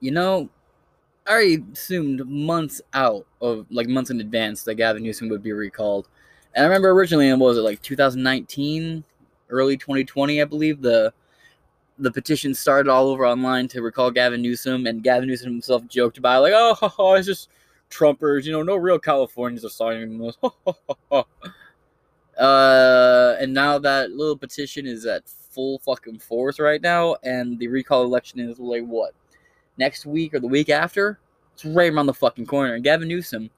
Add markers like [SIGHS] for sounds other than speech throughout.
you know, I already assumed months out of like months in advance that Gavin Newsom would be recalled. And I remember originally, what was it like 2019, early 2020, I believe the the petition started all over online to recall Gavin Newsom, and Gavin Newsom himself joked about it, like, "Oh, [LAUGHS] it's just Trumpers, you know, no real Californians are signing this." [LAUGHS] uh, and now that little petition is at full fucking force right now, and the recall election is like what next week or the week after. It's right around the fucking corner. And Gavin Newsom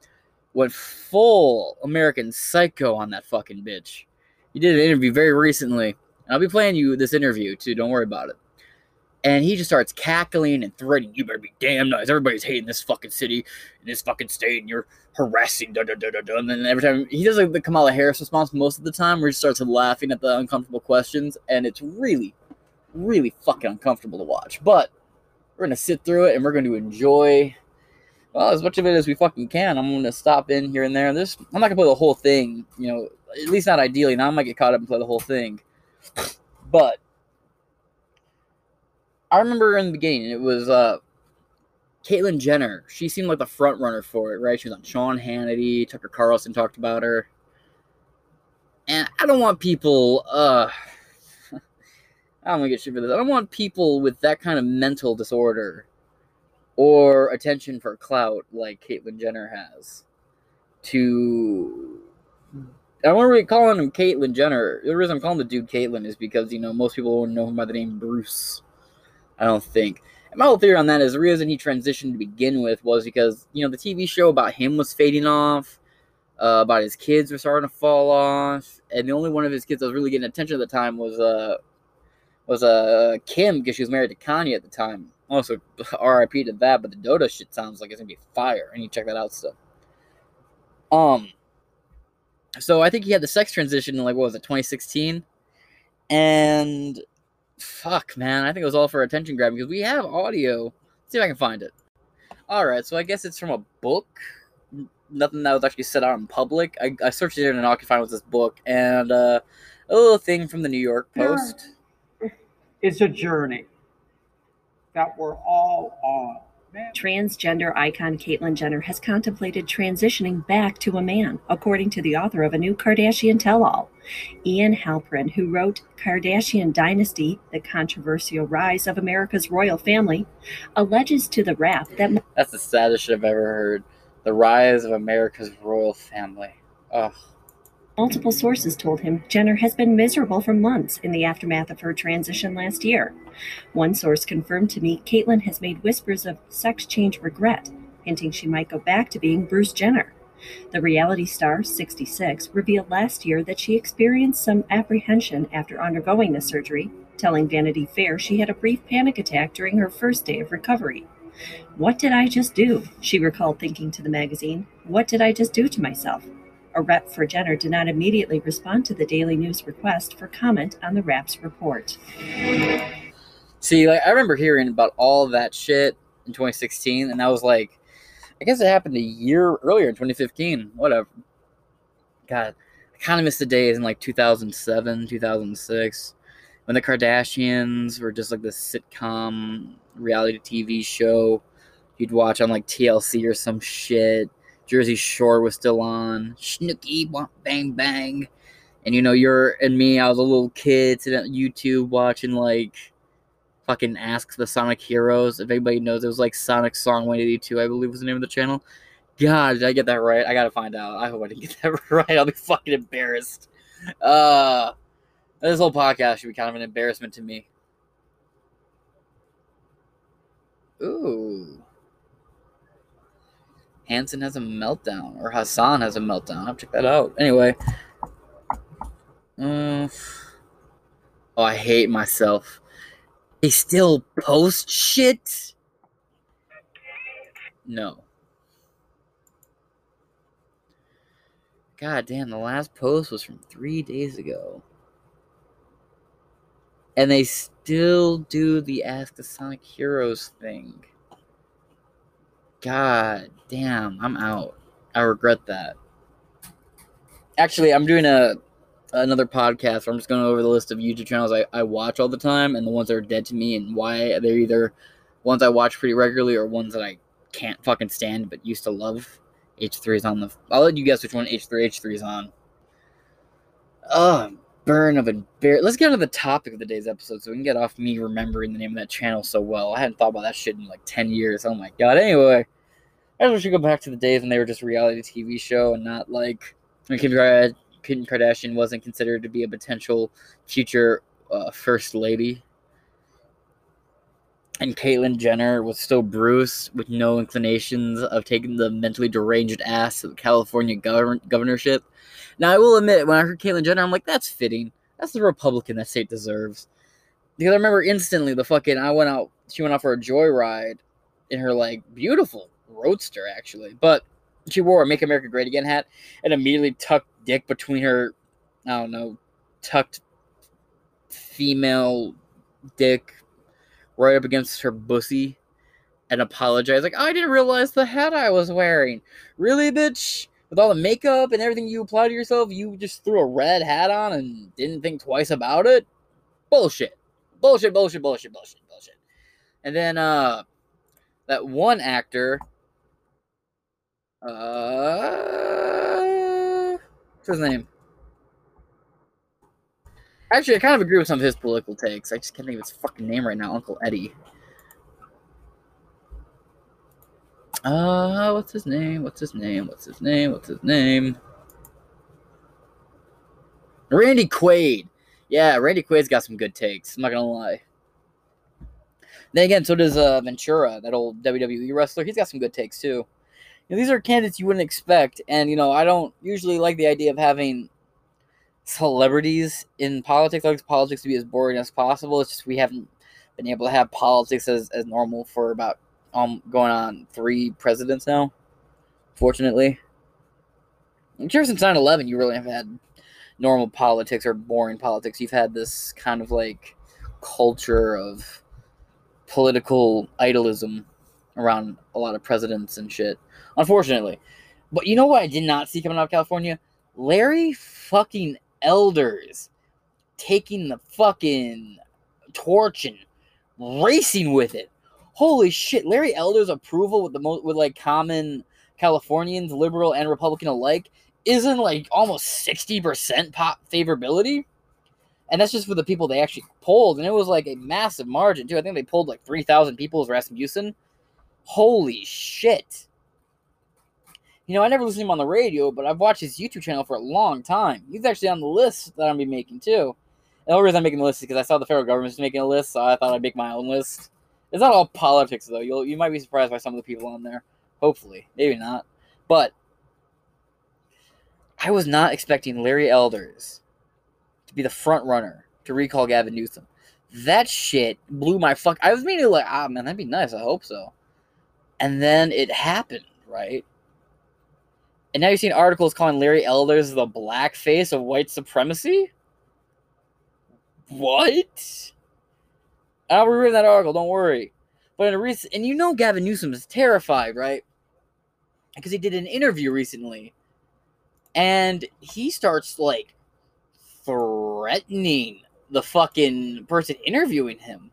went full American psycho on that fucking bitch. He did an interview very recently. And I'll be playing you this interview too. Don't worry about it. And he just starts cackling and threatening, you better be damn nice. Everybody's hating this fucking city and this fucking state, and you're harassing, da da da da da. And then every time he does like the Kamala Harris response most of the time, where he starts laughing at the uncomfortable questions, and it's really, really fucking uncomfortable to watch. But we're gonna sit through it and we're gonna enjoy well as much of it as we fucking can. I'm gonna stop in here and there. This I'm not gonna play the whole thing, you know, at least not ideally. Now I might get caught up and play the whole thing. But I remember in the beginning it was uh Caitlyn Jenner. She seemed like the front runner for it, right? She was on Sean Hannity, Tucker Carlson talked about her. And I don't want people uh I don't want to get shit for this. I don't want people with that kind of mental disorder or attention for clout like Caitlyn Jenner has to. I don't calling him Caitlyn Jenner. The reason I'm calling the dude Caitlyn is because you know most people won't know him by the name Bruce. I don't think. And my whole theory on that is the reason he transitioned to begin with was because you know the TV show about him was fading off, uh, about his kids were starting to fall off, and the only one of his kids that was really getting attention at the time was uh was uh Kim because she was married to Kanye at the time. Also, [LAUGHS] R.I.P. to that. But the Dota shit sounds like it's gonna be fire. And you check that out still. Um. So I think he had the sex transition in like what was it, 2016, and fuck, man, I think it was all for attention grabbing because we have audio. Let's see if I can find it. All right, so I guess it's from a book. Nothing that was actually set out in public. I, I searched it and all I could find was this book and uh, a little thing from the New York Post it's a journey that we're all on. Man. Transgender icon Caitlyn Jenner has contemplated transitioning back to a man, according to the author of a new Kardashian tell all. Ian Halperin, who wrote Kardashian Dynasty The Controversial Rise of America's Royal Family, alleges to the Wrap that. That's the saddest shit I've ever heard. The rise of America's royal family. Ugh. Multiple sources told him Jenner has been miserable for months in the aftermath of her transition last year. One source confirmed to me Caitlyn has made whispers of sex change regret, hinting she might go back to being Bruce Jenner. The reality star, 66, revealed last year that she experienced some apprehension after undergoing the surgery, telling Vanity Fair she had a brief panic attack during her first day of recovery. What did I just do? She recalled thinking to the magazine. What did I just do to myself? A rep for Jenner did not immediately respond to the Daily News request for comment on the Wrap's report. See, like I remember hearing about all that shit in 2016, and I was like, I guess it happened a year earlier in 2015. Whatever. God, I kind of miss the days in like 2007, 2006, when the Kardashians were just like this sitcom reality TV show you'd watch on like TLC or some shit Jersey Shore was still on. Snooki, bang bang. And you know, you're and me, I was a little kid sitting on YouTube watching like fucking Ask the Sonic Heroes. If anybody knows, it was like Sonic Song 182, I believe was the name of the channel. God, did I get that right? I gotta find out. I hope I didn't get that [LAUGHS] right. I'll be fucking embarrassed. Uh this whole podcast should be kind of an embarrassment to me. Ooh. Hanson has a meltdown, or Hassan has a meltdown. I'll check that out. Anyway. Uh, oh, I hate myself. They still post shit? No. God damn, the last post was from three days ago. And they still do the Ask the Sonic Heroes thing. God damn, I'm out. I regret that. Actually, I'm doing a another podcast where I'm just going over the list of YouTube channels I, I watch all the time and the ones that are dead to me and why they're either ones I watch pretty regularly or ones that I can't fucking stand but used to love. H3 is on the. I'll let you guess which one H3 H3 is on. Oh, burn of a bear. Let's get to the topic of the day's episode so we can get off me remembering the name of that channel so well. I hadn't thought about that shit in like 10 years. Oh my god. Anyway, I wish we go back to the days when they were just a reality TV show and not like when Kim, Kim Kardashian wasn't considered to be a potential future uh, first lady. And Caitlyn Jenner was still Bruce with no inclinations of taking the mentally deranged ass of the California govern- governorship. Now, I will admit, when I heard Caitlyn Jenner, I'm like, that's fitting. That's the Republican that state deserves. Because I remember instantly the fucking, I went out, she went out for a joyride in her, like, beautiful roadster, actually. But she wore a Make America Great Again hat and immediately tucked dick between her, I don't know, tucked female dick right up against her bussy and apologized. Like, I didn't realize the hat I was wearing. Really, bitch? With all the makeup and everything you apply to yourself, you just threw a red hat on and didn't think twice about it? Bullshit. Bullshit, bullshit, bullshit, bullshit, bullshit. And then, uh, that one actor, uh, what's his name? Actually, I kind of agree with some of his political takes. I just can't think of his fucking name right now. Uncle Eddie. Uh, what's his name? What's his name? What's his name? What's his name? Randy Quaid. Yeah, Randy Quaid's got some good takes. I'm not gonna lie. Then again, so does uh, Ventura, that old WWE wrestler. He's got some good takes too. You know, these are candidates you wouldn't expect, and you know I don't usually like the idea of having celebrities in politics. I like politics to be as boring as possible. It's just we haven't been able to have politics as, as normal for about um going on three presidents now. Fortunately, I'm sure since 9/11 you really have had normal politics or boring politics. You've had this kind of like culture of political idolism around a lot of presidents and shit. Unfortunately, but you know what I did not see coming out of California? Larry fucking Elders taking the fucking torch and racing with it. Holy shit, Larry Elder's approval with the most with like common Californians, liberal and Republican alike, isn't like almost 60% pop favorability. And that's just for the people they actually polled. And it was like a massive margin, too. I think they pulled like 3,000 people as Rasmussen. Holy shit. You know, I never listen to him on the radio, but I've watched his YouTube channel for a long time. He's actually on the list that I'm be making too. And the only reason I'm making the list is because I saw the federal government's making a list, so I thought I'd make my own list. It's not all politics though. You'll you might be surprised by some of the people on there. Hopefully, maybe not. But I was not expecting Larry Elders to be the front runner to recall Gavin Newsom. That shit blew my fuck. I was meaning like, ah man, that'd be nice. I hope so. And then it happened, right? And now you're seeing articles calling Larry Elders the black face of white supremacy? What? I'll reread that article, don't worry. But in a recent, and you know Gavin Newsom is terrified, right? Because he did an interview recently. And he starts like threatening the fucking person interviewing him.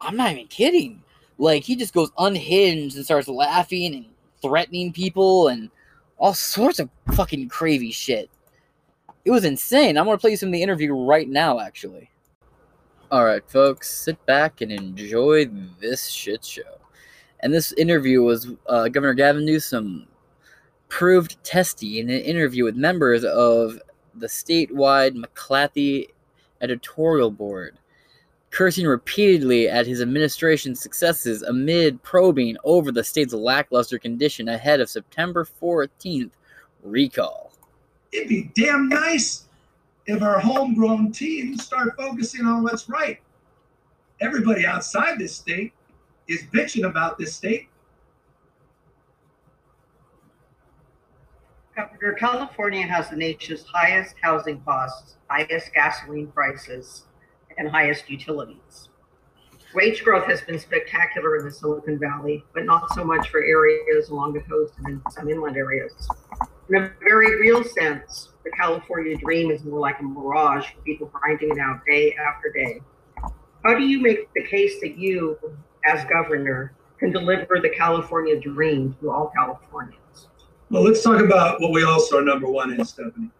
I'm not even kidding. Like he just goes unhinged and starts laughing and threatening people and all sorts of fucking crazy shit. It was insane. I'm gonna play you some of the interview right now, actually. Alright, folks, sit back and enjoy this shit show. And this interview was uh, Governor Gavin Newsom proved testy in an interview with members of the statewide McClatchy editorial board cursing repeatedly at his administration's successes amid probing over the state's lackluster condition ahead of September 14th recall. It'd be damn nice if our homegrown teams start focusing on what's right. Everybody outside this state is bitching about this state. Governor, California has the nation's highest housing costs, highest gasoline prices, and highest utilities. Wage growth has been spectacular in the Silicon Valley, but not so much for areas along the coast and in some inland areas. In a very real sense, the California dream is more like a mirage for people grinding it out day after day. How do you make the case that you, as governor, can deliver the California dream to all Californians? Well, let's talk about what we also are number one in, Stephanie.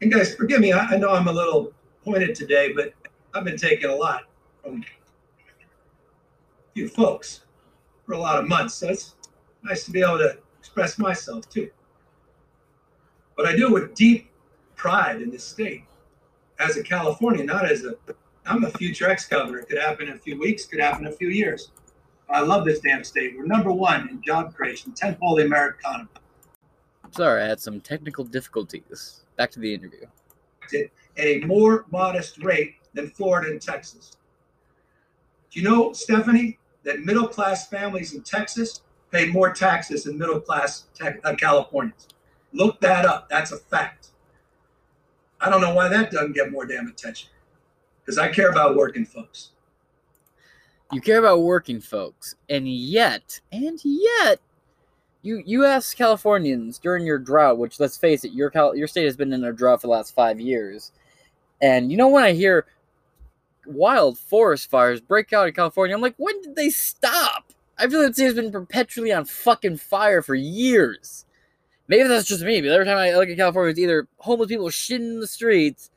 And guys, forgive me, I, I know I'm a little pointed today, but I've been taking a lot from few folks for a lot of months. So it's nice to be able to express myself too. But I do it with deep pride in this state as a Californian, not as a I'm a future ex-governor. It could happen in a few weeks, could happen in a few years. I love this damn state. We're number one in job creation, tenfold the American economy. Sorry, I had some technical difficulties. Back to the interview. At a more modest rate than Florida and Texas. Do you know, Stephanie, that middle class families in Texas pay more taxes than middle class te- uh, Californians? Look that up. That's a fact. I don't know why that doesn't get more damn attention because I care about working folks. You care about working folks, and yet, and yet, you you ask Californians during your drought, which let's face it, your Cal- your state has been in a drought for the last five years, and you know when I hear wild forest fires break out in California, I'm like, when did they stop? I feel like the state has been perpetually on fucking fire for years. Maybe that's just me, but every time I look at California, it's either homeless people shitting in the streets,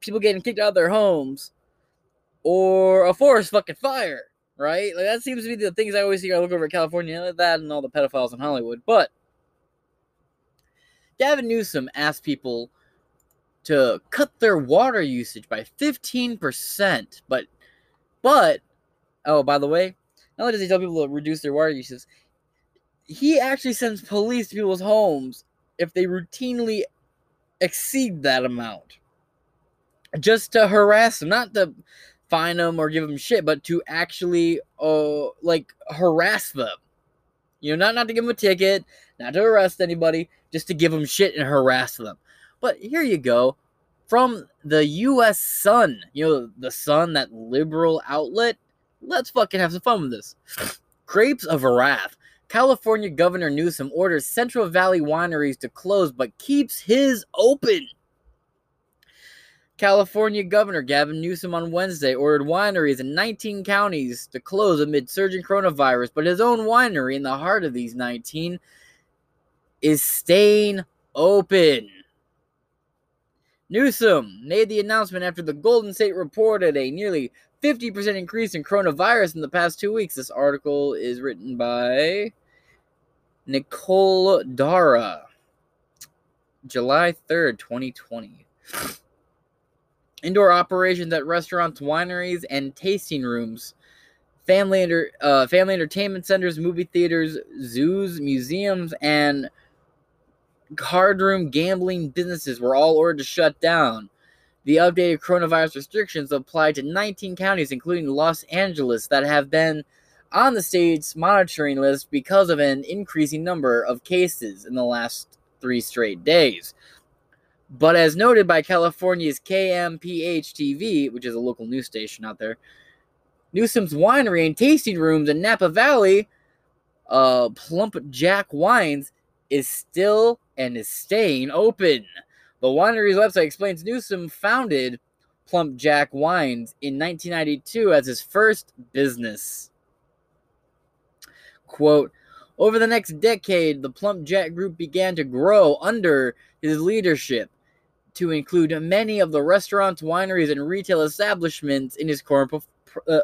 people getting kicked out of their homes, or a forest fucking fire, right? Like that seems to be the things I always hear. I look over at California, that, and all the pedophiles in Hollywood. But Gavin Newsom asked people to cut their water usage by 15%. But, but, oh, by the way, not only does he tell people to reduce their water usage, he actually sends police to people's homes if they routinely exceed that amount. Just to harass them, not to fine them or give them shit, but to actually, uh, like, harass them. You know, not, not to give them a ticket, not to arrest anybody, just to give them shit and harass them. But here you go. From the US Sun, you know, the Sun, that liberal outlet. Let's fucking have some fun with this. Grapes of Wrath. California Governor Newsom orders Central Valley wineries to close but keeps his open. California Governor Gavin Newsom on Wednesday ordered wineries in 19 counties to close amid surging coronavirus, but his own winery in the heart of these 19 is staying open. Newsom made the announcement after the Golden State reported a nearly 50% increase in coronavirus in the past two weeks. This article is written by Nicole Darrah, July 3rd, 2020. Indoor operations at restaurants, wineries, and tasting rooms, family, uh, family entertainment centers, movie theaters, zoos, museums, and card room gambling businesses were all ordered to shut down. The updated coronavirus restrictions apply to 19 counties, including Los Angeles, that have been on the state's monitoring list because of an increasing number of cases in the last three straight days. But as noted by California's KMPH TV, which is a local news station out there, Newsom's winery and tasting rooms in Napa Valley, uh, Plump Jack Wines, is still and is staying open. The winery's website explains Newsom founded Plump Jack Wines in 1992 as his first business. Quote, over the next decade, the Plump Jack Group began to grow under his leadership to include many of the restaurants, wineries, and retail establishments in his current, uh,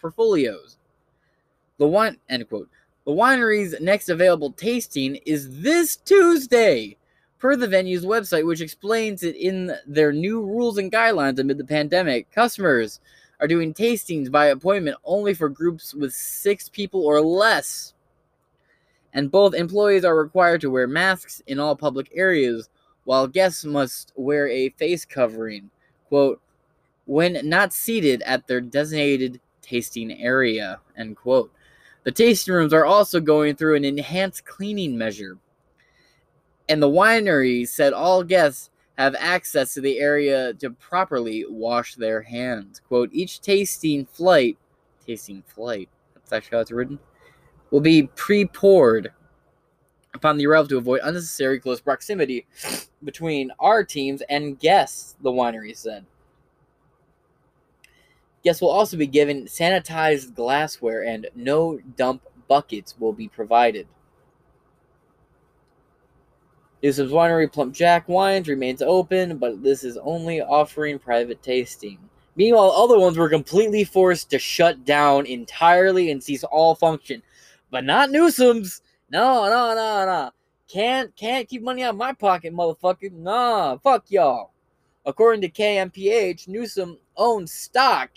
portfolios. The wine, end quote. The winery's next available tasting is this Tuesday, per the venue's website, which explains it in their new rules and guidelines amid the pandemic. Customers are doing tastings by appointment only for groups with six people or less. And both employees are required to wear masks in all public areas, while guests must wear a face covering, quote, when not seated at their designated tasting area, end quote. The tasting rooms are also going through an enhanced cleaning measure. And the winery said all guests have access to the area to properly wash their hands. Quote, each tasting flight, tasting flight, that's actually how it's written, will be pre poured upon the arrival to avoid unnecessary close proximity between our teams and guests, the winery said. Guests will also be given sanitized glassware and no dump buckets will be provided. Newsom's Winery Plump Jack Wines remains open, but this is only offering private tasting. Meanwhile, other ones were completely forced to shut down entirely and cease all function. But not Newsom's. No, no, no, no. Can't can't keep money out of my pocket, motherfucker. Nah, fuck y'all. According to KMPH, Newsom owns stock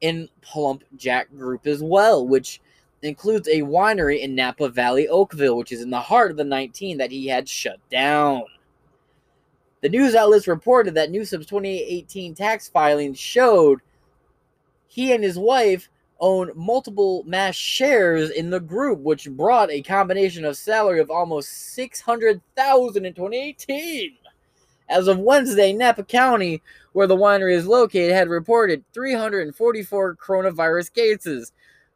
in Plump Jack Group as well, which includes a winery in Napa Valley, Oakville, which is in the heart of the 19 that he had shut down. The news outlets reported that Newsom's 2018 tax filings showed he and his wife own multiple mass shares in the group, which brought a combination of salary of almost 600,000 in 2018. As of Wednesday, Napa County, where the winery is located, had reported 344 coronavirus cases,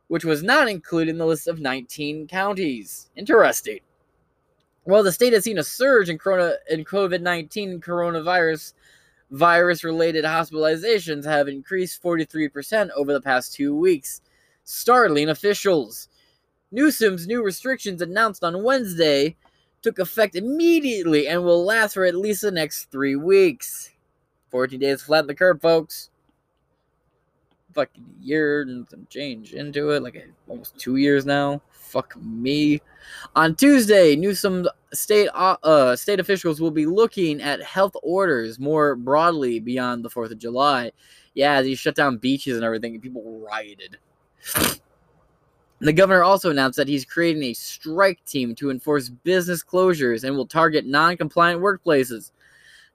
which was not included in the list of 19 counties. Interesting. Well, the state has seen a surge in corona in COVID-19 coronavirus virus related hospitalizations have increased 43% over the past 2 weeks, startling officials. Newsom's new restrictions announced on Wednesday took effect immediately and will last for at least the next 3 weeks. 14 days flat the curve, folks fucking year and some change into it, like almost two years now. Fuck me. On Tuesday, Newsom state uh, uh, state officials will be looking at health orders more broadly beyond the Fourth of July. Yeah, they shut down beaches and everything, and people rioted. The governor also announced that he's creating a strike team to enforce business closures and will target non compliant workplaces.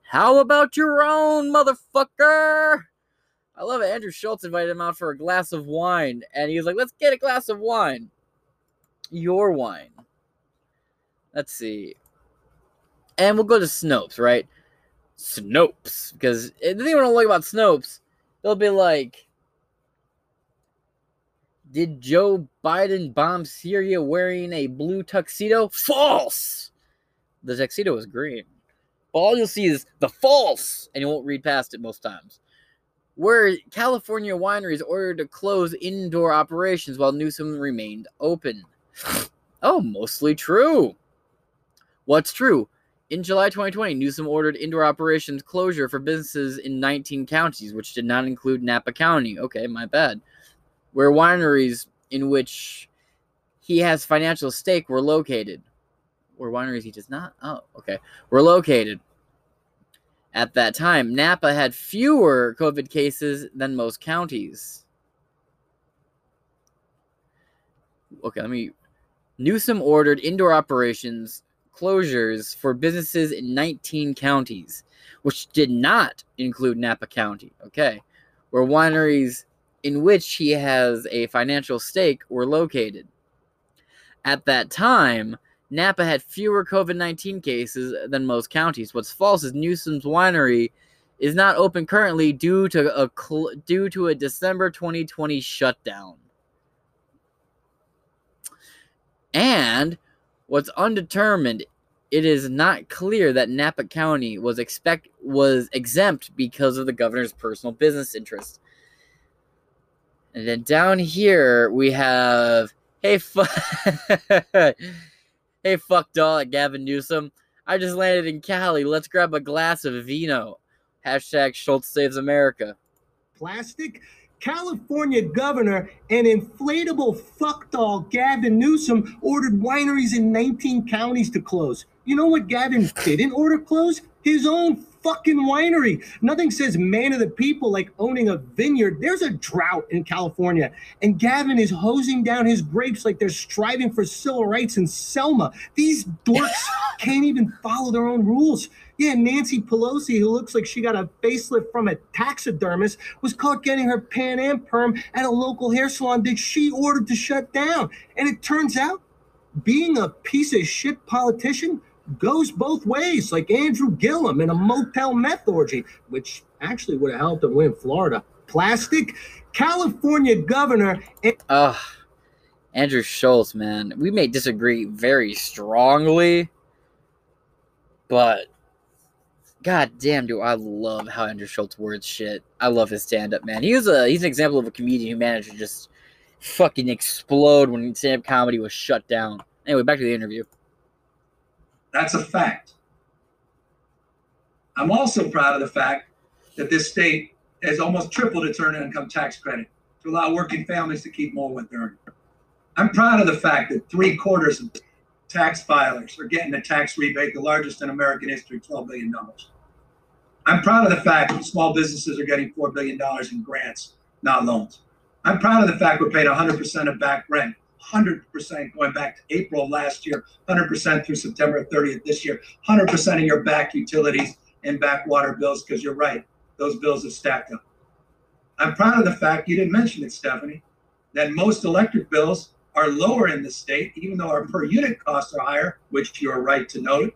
How about your own, motherfucker? I love it. Andrew Schulz invited him out for a glass of wine, and he was like, "Let's get a glass of wine, your wine." Let's see, and we'll go to Snopes, right? Snopes, because the thing I don't like about Snopes, they'll be like, "Did Joe Biden bomb Syria wearing a blue tuxedo?" False. The tuxedo was green. All you'll see is the false, and you won't read past it most times where California wineries ordered to close indoor operations while Newsom remained open. [SIGHS] Oh, mostly true. What's true? In July 2020, Newsom ordered indoor operations closure for businesses in 19 counties, which did not include Napa County. Okay, my bad. Where wineries in which he has financial stake were located. Where wineries he does not? Oh, okay. Were located at that time. Napa had fewer COVID cases than most counties. Okay, let me. Newsom ordered indoor operations closures for businesses in 19 counties, which did not include Napa County. Okay, where wineries in which he has a financial stake were located. At that time, Napa had fewer COVID 19 cases than most counties. What's false is Newsom's winery is not open currently due to a cl- due to a December 2020 shutdown. And what's undetermined, it is not clear that Napa County was expect was exempt because of the governor's personal business interest. And then down here we have hey [LAUGHS] Hey, fuck dog, Gavin Newsom. I just landed in Cali. Let's grab a glass of vino. Hashtag Schulz saves America. Plastic? California governor and inflatable fuck doll Gavin Newsom ordered wineries in 19 counties to close. You know what Gavin didn't order close? His own fucking winery. Nothing says man of the people like owning a vineyard. There's a drought in California, and Gavin is hosing down his grapes like they're striving for civil rights in Selma. These dorks [LAUGHS] can't even follow their own rules. Yeah, Nancy Pelosi, who looks like she got a facelift from a taxidermist, was caught getting her Pan Am perm at a local hair salon that she ordered to shut down. And it turns out being a piece of shit politician goes both ways, like Andrew Gillum in a motel meth orgy, which actually would have helped him win Florida. Plastic, California governor. Ugh. Andrew Schulz, man. We may disagree very strongly, but God damn, do I love how Andrew Schulz words shit. I love his stand up, man. He was a he's an example of a comedian who managed to just fucking explode when stand up comedy was shut down. Anyway, back to the interview. That's a fact. I'm also proud of the fact that this state has almost tripled its earned income tax credit to allow working families to keep more of what they're earning. I'm proud of the fact that three quarters of tax filers are getting a tax rebate, the largest in American history, $12 billion. I'm proud of the fact that small businesses are getting $4 billion in grants, not loans. I'm proud of the fact we're paid 100% of back rent, 100% going back to April last year, 100% through September 30th this year, 100% of your back utilities and back water bills, because you're right, those bills have stacked up. I'm proud of the fact, you didn't mention it, Stephanie, that most electric bills are lower in the state, even though our per unit costs are higher, which you're right to note.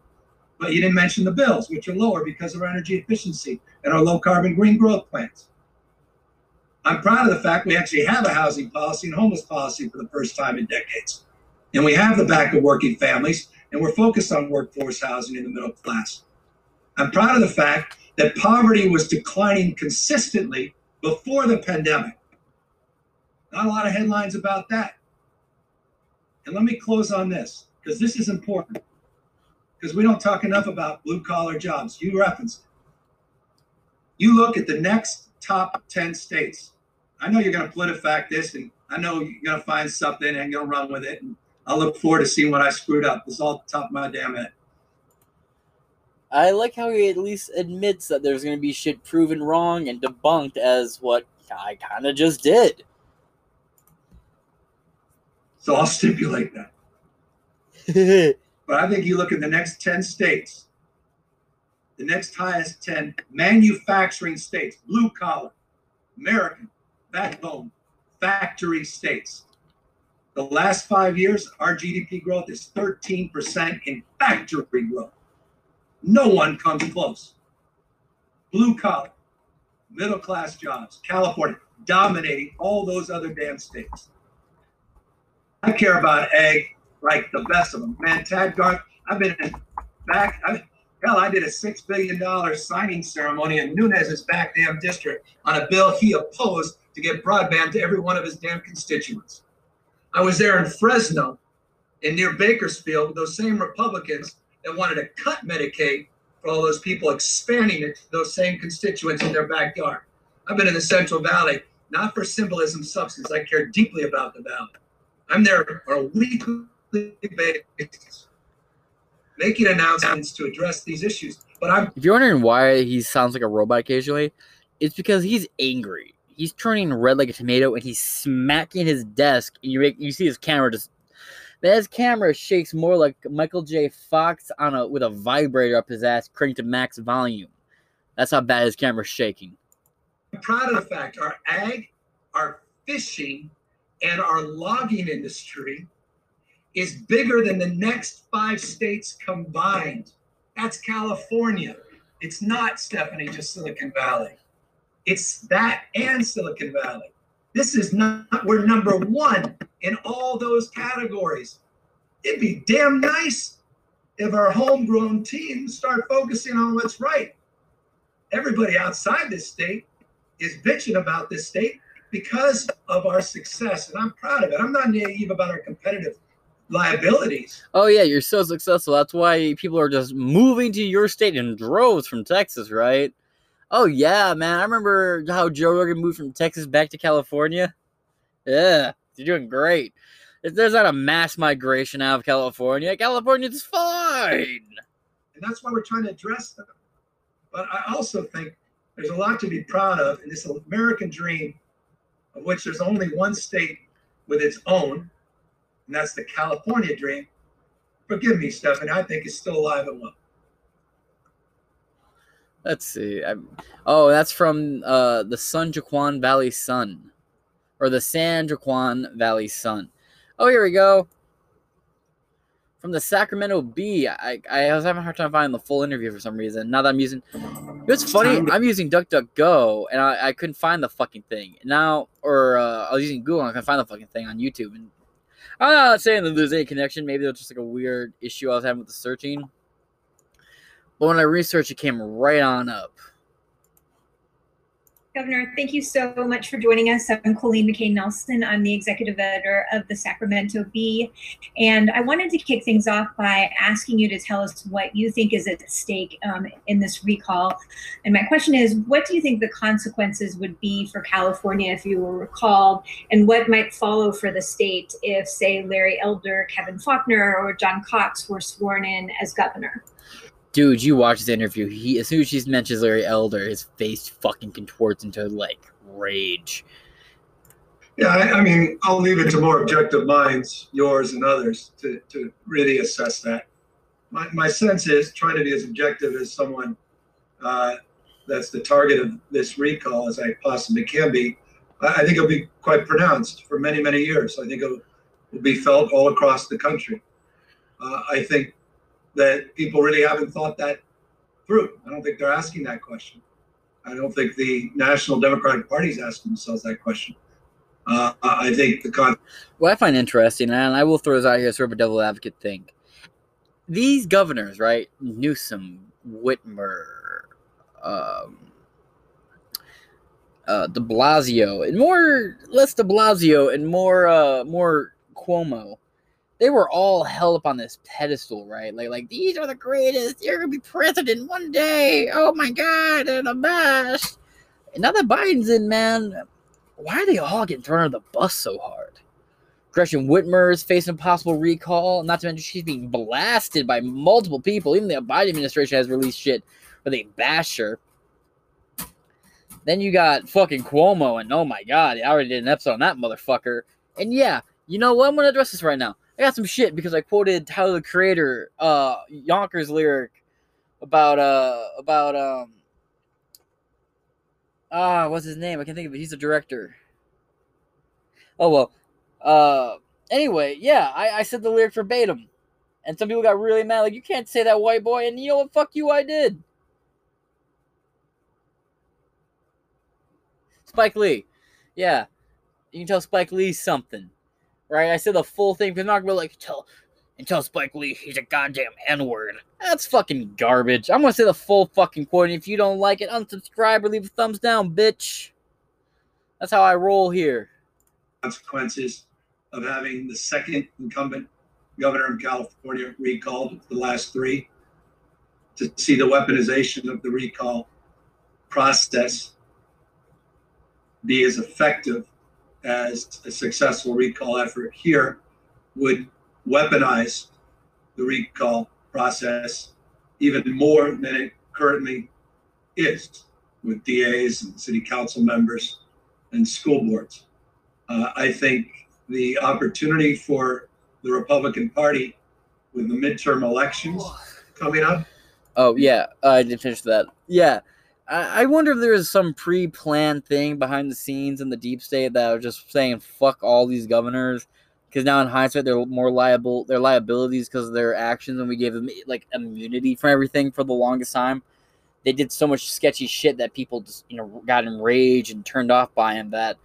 But you didn't mention the bills, which are lower because of our energy efficiency and our low carbon green growth plans. I'm proud of the fact we actually have a housing policy and homeless policy for the first time in decades. And we have the back of working families, and we're focused on workforce housing in the middle class. I'm proud of the fact that poverty was declining consistently before the pandemic. Not a lot of headlines about that. And let me close on this, because this is important. Because we don't talk enough about blue collar jobs. You referenced it. You look at the next top 10 states. I know you're going to PolitiFact this, and I know you're going to find something and you're going to run with it. And I look forward to seeing what I screwed up. It's all the top of my damn head. I like how he at least admits that there's going to be shit proven wrong and debunked as what I kind of just did. So I'll stipulate that. [LAUGHS] But I think you look at the next 10 states, the next highest 10 manufacturing states, blue collar, American, backbone, factory states. The last five years, our GDP growth is 13% in factory growth. No one comes close. Blue collar, middle class jobs, California dominating all those other damn states. I care about ag like the best of them. Man, Tad Garth, I've been back. I, hell, I did a six billion dollar signing ceremony in Nunes's back damn district on a bill he opposed to get broadband to every one of his damn constituents. I was there in Fresno, and near Bakersfield, with those same Republicans that wanted to cut Medicaid for all those people, expanding it to those same constituents in their backyard. I've been in the Central Valley, not for symbolism, substance. I care deeply about the valley. I'm there on a weekly basis, making announcements to address these issues. But I'm If you're wondering why he sounds like a robot occasionally, it's because he's angry. He's turning red like a tomato and he's smacking his desk. And you make, you see his camera just. His camera shakes more like Michael J. Fox on a with a vibrator up his ass, cranked to max volume. That's how bad his camera's shaking. proud of the fact our ag, our fishing, and our logging industry is bigger than the next five states combined. That's California. It's not, Stephanie, just Silicon Valley. It's that and Silicon Valley. This is not, we're number one in all those categories. It'd be damn nice if our homegrown teams start focusing on what's right. Everybody outside this state is bitching about this state because of our success, and I'm proud of it. I'm not naive about our competitive liabilities. Oh yeah, you're so successful. That's why people are just moving to your state in droves from Texas, right? Oh yeah, man. I remember how Joe Rogan moved from Texas back to California. Yeah, you're doing great. If there's not a mass migration out of California, California's fine. And that's why we're trying to address them. But I also think there's a lot to be proud of in this American dream, of which there's only one state with its own, and that's the California dream. Forgive me, Stephanie, I think it's still alive and well. Let's see. i oh, that's from uh, the San Joaquin Valley Sun, or the San Joaquin Valley Sun. Oh, here we go. From the Sacramento Bee. I, I was having a hard time finding the full interview for some reason. Now that I'm using, it's funny. I'm using DuckDuckGo and I, I couldn't find the fucking thing. Now, or uh, I was using Google and I couldn't find the fucking thing on YouTube. And I'm not saying that there's any connection. Maybe there's just like a weird issue I was having with the searching. But when I researched, it came right on up. Governor, thank you so much for joining us. I'm Colleen McCain Nelson. I'm the executive editor of the Sacramento Bee. And I wanted to kick things off by asking you to tell us what you think is at stake um, in this recall. And my question is what do you think the consequences would be for California if you were recalled? And what might follow for the state if, say, Larry Elder, Kevin Faulconer, or John Cox were sworn in as governor? Dude, you watch this interview. He as soon as she mentions Larry Elder, his face fucking contorts into like rage. Yeah, I, I, mean, I'll leave it to more objective minds, yours and others, to, to really assess that. My, my sense is trying to be as objective as someone uh, that's the target of this recall as I possibly can be. I, I think it'll be quite pronounced for many, many years. I think it will be felt all across the country. Uh, I think that people really haven't thought that through. I don't think they're asking that question. I don't think the National Democratic Party is asking themselves that question. Uh, I think the con. What I find interesting, and I will throw this out here, sort of a devil advocate thing. These governors, right? Newsom, Whitmer, um, uh, De Blasio, and more less De Blasio and more uh, more Cuomo they were all held up on this pedestal, right? Like, like these are the greatest. You're gonna be president one day. Oh my god, they're the best. And now that Biden's in, man, why are they all getting thrown under the bus so hard? Gretchen Whitmer is facing possible recall. Not to mention she's being blasted by multiple people. Even the Biden administration has released shit where they bash her. Then you got fucking Cuomo, and oh my god, I already did an episode on that motherfucker. And yeah, you know what? I'm gonna address this right now. I got some shit because I quoted Tyler the Creator, uh, Yonkers lyric about uh about um ah what's his name? I can't think of it. He's a director. Oh well. Uh anyway, yeah, I, I said the lyric verbatim. And some people got really mad, like, you can't say that white boy, and you know what? Fuck you, I did. Spike Lee. Yeah. You can tell Spike Lee something right? I said the full thing because I'm not gonna like tell and tell Spike Lee he's a goddamn N word. That's fucking garbage. I'm gonna say the full fucking quote. And if you don't like it, unsubscribe or leave a thumbs down, bitch. That's how I roll here. Consequences of having the second incumbent governor of California recalled the last three to see the weaponization of the recall process be as effective as a successful recall effort here would weaponize the recall process even more than it currently is with DAs and city council members and school boards. Uh, I think the opportunity for the Republican Party with the midterm elections coming up. Oh, yeah, I didn't finish that. Yeah, I wonder if there is some pre-planned thing behind the scenes in the deep state that are just saying fuck all these governors because now in hindsight they're more liable their liabilities because of their actions and we gave them like immunity from everything for the longest time. They did so much sketchy shit that people just you know got enraged and turned off by him that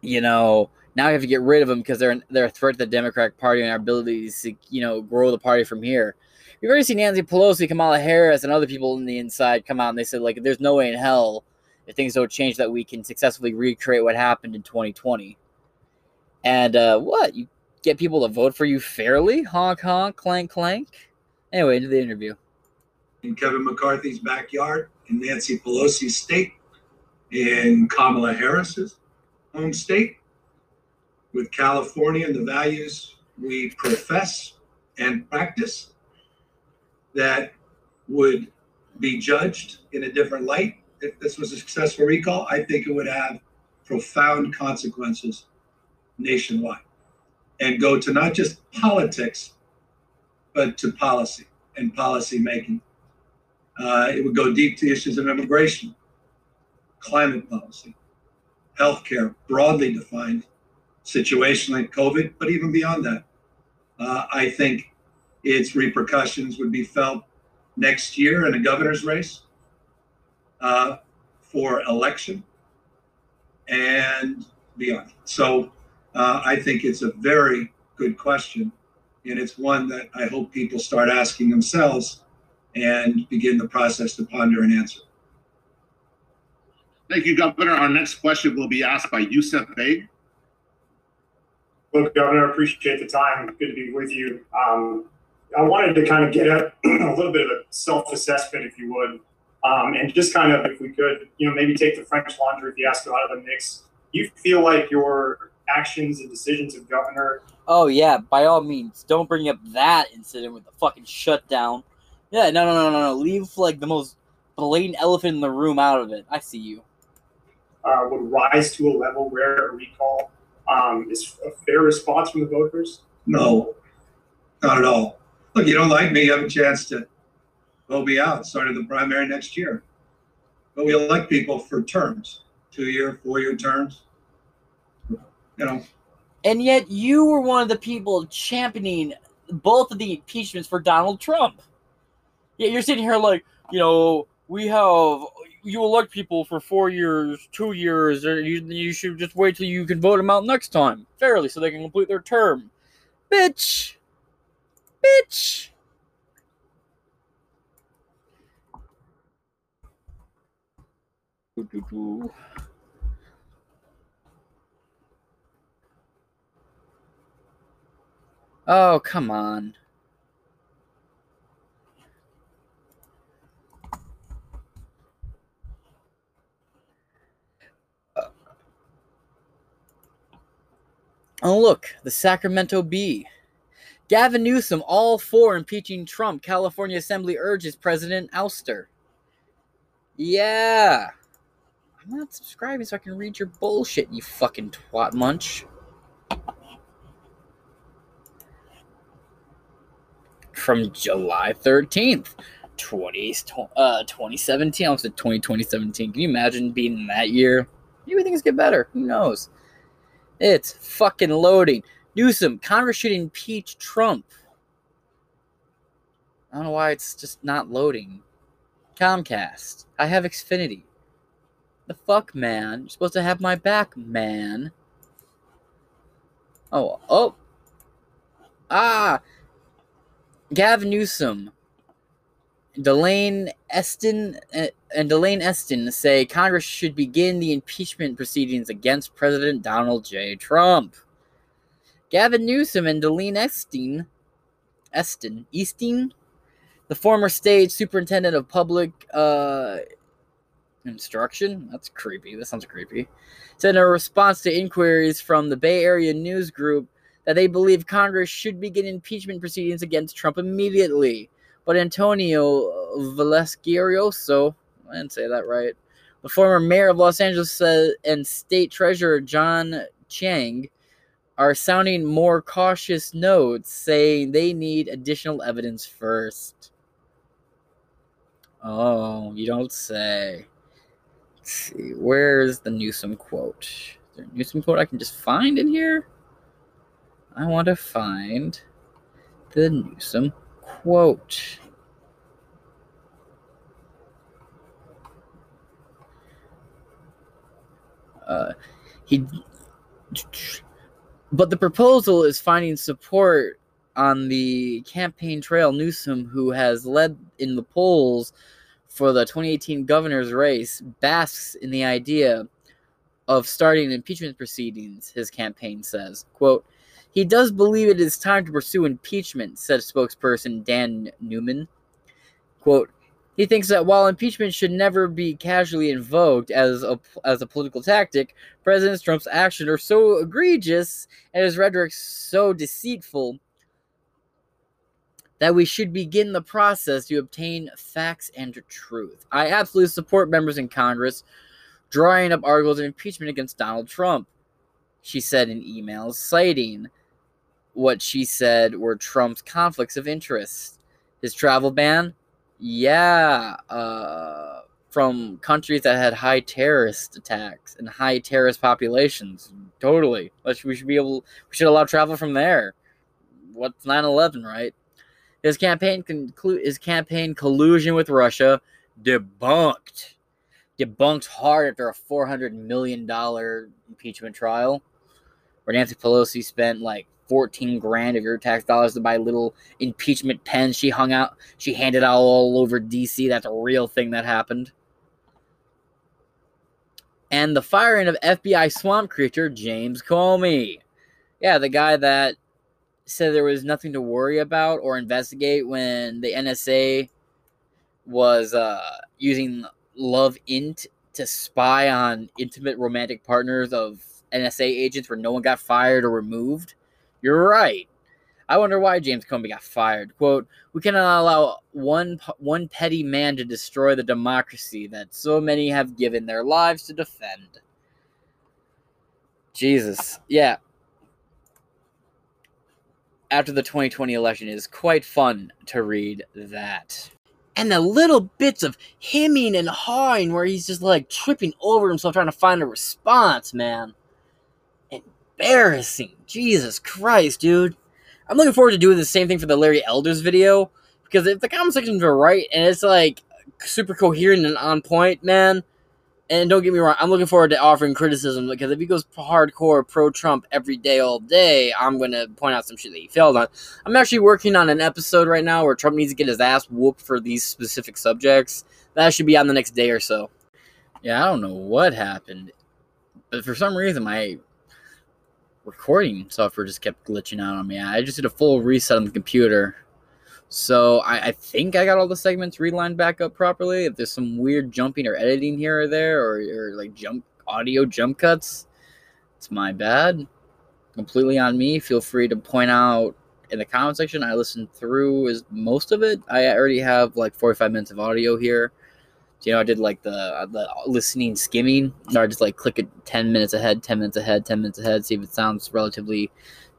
you know now we have to get rid of them because they're they're a threat to the democratic party and our ability to you know grow the party from here We've already seen Nancy Pelosi, Kamala Harris, and other people in the inside come out and they said, like, there's no way in hell if things don't change that we can successfully recreate what happened in 2020. And uh, what? You get people to vote for you fairly? Honk, honk, clank, clank. Anyway, into the interview. In Kevin McCarthy's backyard, in Nancy Pelosi's state, in Kamala Harris's home state, with California and the values we profess and practice that would be judged in a different light if this was a successful recall, I think it would have profound consequences nationwide and go to not just politics, but to policy and policy making. Uh, it would go deep to issues of immigration, climate policy, healthcare, broadly defined, situation like COVID, but even beyond that. Uh, I think its repercussions would be felt next year in a governor's race uh, for election and beyond. So uh, I think it's a very good question. And it's one that I hope people start asking themselves and begin the process to ponder and answer. Thank you, Governor. Our next question will be asked by Yousef Baig. Look, Governor, appreciate the time. Good to be with you. Um, I wanted to kind of get a, [CLEARS THROAT] a little bit of a self-assessment, if you would, um, and just kind of, if we could, you know, maybe take the French Laundry fiasco out of the mix. You feel like your actions and decisions of Governor Oh yeah, by all means, don't bring up that incident with the fucking shutdown. Yeah, no, no, no, no, no. Leave like the most blatant elephant in the room out of it. I see you. uh, would rise to a level where a recall um, is a fair response from the voters? No, not at all. Look, you don't like me, you have a chance to vote me out, starting the primary next year. But we elect people for terms, two-year, four-year terms. You know, And yet you were one of the people championing both of the impeachments for Donald Trump. Yeah, you're sitting here like, you know, we have you elect people for four years, two years, or you, you should just wait till you can vote them out next time fairly so they can complete their term. Bitch. Bitch. Doo-doo-doo. Oh, come on. Oh, look, the Sacramento Bee. Gavin Newsom, all for impeaching Trump. California Assembly urges President ouster. Yeah. I'm not subscribing so I can read your bullshit, you fucking twat munch. From July 13th, 20, uh, 2017. I almost said 20, 2017. Can you imagine being in that year? Maybe things get better. Who knows? It's fucking loading. Newsom, Congress should impeach Trump. I don't know why it's just not loading. Comcast, I have Xfinity. The fuck, man? You're supposed to have my back, man. Oh, oh. Ah! Gavin Newsom, Delane Eston, uh, and Delane Eston say Congress should begin the impeachment proceedings against President Donald J. Trump. Gavin Newsom and Delane Esteen, Eston, Easting, the former state superintendent of public uh, instruction, that's creepy. That sounds creepy. Said in a response to inquiries from the Bay Area News Group that they believe Congress should begin impeachment proceedings against Trump immediately. But Antonio Valescarioso, I didn't say that right, the former mayor of Los Angeles and state treasurer John Chiang are sounding more cautious notes, saying they need additional evidence first. Oh, you don't say. Let's see, where's the Newsom quote? Is there a Newsom quote I can just find in here? I want to find the Newsom quote. Uh, he, but the proposal is finding support on the campaign trail. Newsom, who has led in the polls for the 2018 governor's race, basks in the idea of starting impeachment proceedings. His campaign says, "quote." He does believe it is time to pursue impeachment, said spokesperson Dan Newman. Quote, he thinks that while impeachment should never be casually invoked as a, as a political tactic, President Trump's actions are so egregious and his rhetoric so deceitful that we should begin the process to obtain facts and truth. I absolutely support members in Congress drawing up articles of impeachment against Donald Trump, she said in emails, citing what she said were Trump's conflicts of interest. His travel ban, yeah, uh, from countries that had high terrorist attacks and high terrorist populations. Totally. We should be able, we should allow travel from there. What's 9 11, right? His campaign conclude his campaign collusion with Russia debunked. Debunked hard after a $400 million impeachment trial where Nancy Pelosi spent like 14 grand of your tax dollars to buy little impeachment pens she hung out, she handed out all over DC. That's a real thing that happened. And the firing of FBI swamp creature James Comey. Yeah, the guy that said there was nothing to worry about or investigate when the NSA was uh, using Love Int to spy on intimate romantic partners of NSA agents where no one got fired or removed. You're right. I wonder why James Comey got fired. Quote, we cannot allow one one petty man to destroy the democracy that so many have given their lives to defend. Jesus. Yeah. After the 2020 election it is quite fun to read that. And the little bits of hemming and hawing where he's just like tripping over himself trying to find a response, man embarrassing. Jesus Christ, dude. I'm looking forward to doing the same thing for the Larry Elders video because if the comment sections are right and it's like super coherent and on point, man. And don't get me wrong, I'm looking forward to offering criticism because if he goes hardcore pro Trump every day, all day, I'm going to point out some shit that he failed on. I'm actually working on an episode right now where Trump needs to get his ass whooped for these specific subjects. That should be on the next day or so. Yeah, I don't know what happened, but for some reason, my recording software just kept glitching out on me. I just did a full reset on the computer. So I, I, think I got all the segments relined back up properly. If there's some weird jumping or editing here or there, or, or like jump audio jump cuts, it's my bad. Completely on me. Feel free to point out in the comment section. I listened through is most of it. I already have like 45 minutes of audio here you know, I did like the the listening skimming, or I just like click it ten minutes ahead, ten minutes ahead, ten minutes ahead, see if it sounds relatively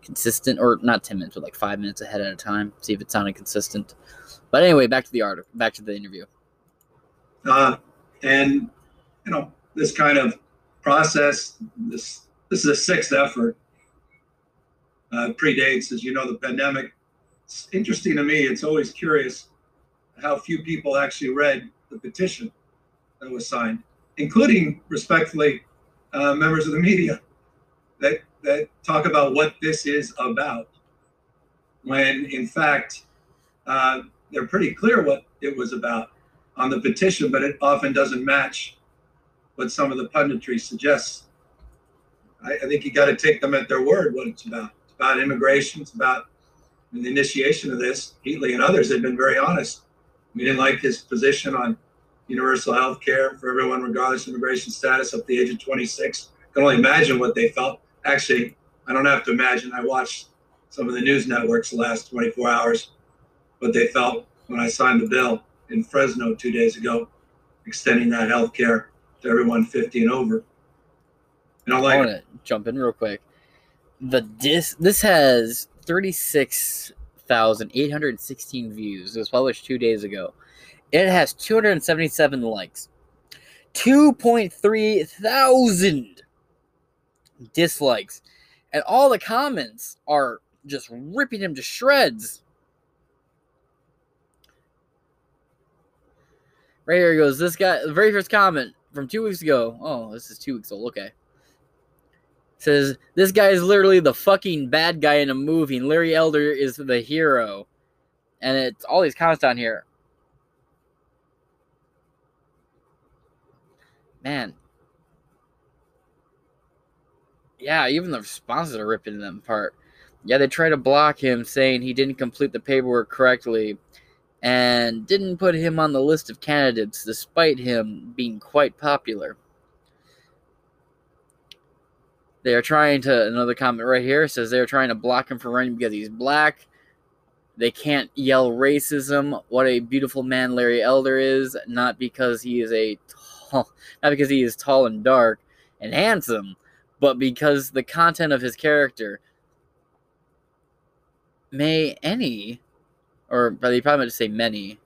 consistent, or not ten minutes, but like five minutes ahead at a time, see if it sounded consistent. But anyway, back to the article, back to the interview. Uh, and you know, this kind of process, this this is a sixth effort. Uh, predates, as you know, the pandemic. It's interesting to me. It's always curious how few people actually read the petition that was signed, including respectfully uh, members of the media that that talk about what this is about. When in fact uh, they're pretty clear what it was about on the petition, but it often doesn't match what some of the punditry suggests. I, I think you got to take them at their word what it's about. It's about immigration. It's about the initiation of this. Heatlie and others have been very honest we didn't like his position on universal health care for everyone, regardless of immigration status, up to the age of 26. I can only imagine what they felt. Actually, I don't have to imagine. I watched some of the news networks the last 24 hours, what they felt when I signed the bill in Fresno two days ago, extending that health care to everyone 50 and over. You know, like, I want to jump in real quick. The dis this has 36 6,816 views. It was published two days ago. It has 277 likes, 2.3 thousand dislikes, and all the comments are just ripping him to shreds. Right here goes this guy, the very first comment from two weeks ago. Oh, this is two weeks old. Okay says this guy is literally the fucking bad guy in a movie, and Larry Elder is the hero. And it's all these comments down here. Man. Yeah, even the responses are ripping them apart. Yeah, they try to block him, saying he didn't complete the paperwork correctly and didn't put him on the list of candidates despite him being quite popular. They are trying to, another comment right here says they're trying to block him from running because he's black. They can't yell racism. What a beautiful man Larry Elder is, not because he is a tall, [LAUGHS] not because he is tall and dark and handsome, but because the content of his character. May any, or they probably meant to say many,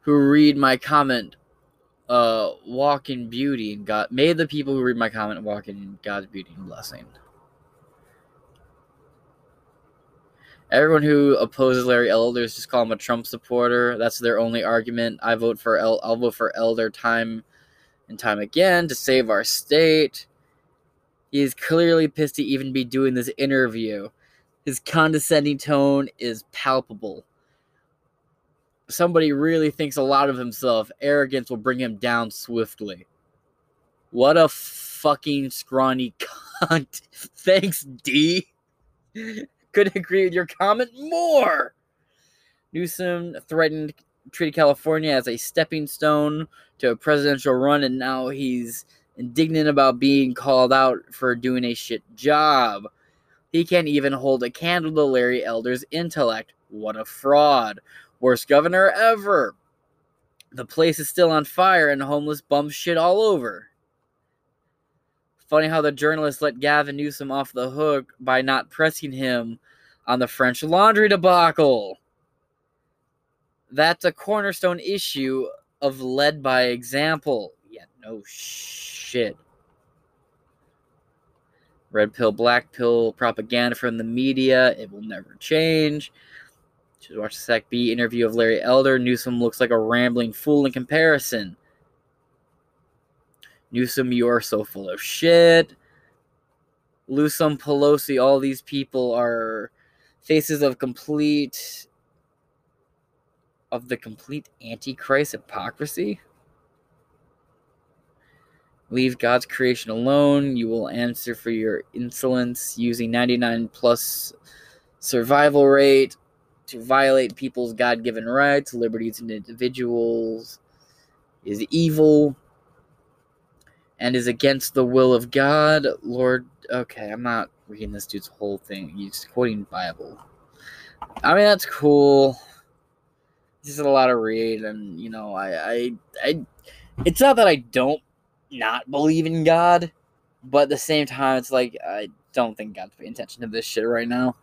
who read my comment uh, walk in beauty and God. May the people who read my comment walk in God's beauty and blessing. Everyone who opposes Larry Elders just call him a Trump supporter. That's their only argument. I vote for El- I'll vote for Elder time and time again to save our state. He is clearly pissed to even be doing this interview. His condescending tone is palpable. Somebody really thinks a lot of himself. Arrogance will bring him down swiftly. What a fucking scrawny [LAUGHS] cunt. Thanks, D. Couldn't agree with your comment more. Newsom threatened treated California as a stepping stone to a presidential run, and now he's indignant about being called out for doing a shit job. He can't even hold a candle to Larry Elder's intellect. What a fraud. Worst governor ever. The place is still on fire and homeless bums shit all over. Funny how the journalists let Gavin Newsom off the hook by not pressing him on the French laundry debacle. That's a cornerstone issue of led by example. Yeah, no shit. Red pill, black pill propaganda from the media. It will never change. Just watch the Sac Bee interview of Larry Elder. Newsom looks like a rambling fool in comparison. Newsom, you are so full of shit. Newsom, Pelosi, all these people are faces of complete of the complete antichrist hypocrisy. Leave God's creation alone. You will answer for your insolence using 99 plus survival rate to violate people's God given rights, liberties, and individuals is evil and is against the will of God. Lord, okay, I'm not reading this dude's whole thing. He's quoting Bible. I mean, that's cool. This is a lot of read, and you know, I, I, I, it's not that I don't not believe in God, but at the same time, it's like I don't think God's paying attention to this shit right now.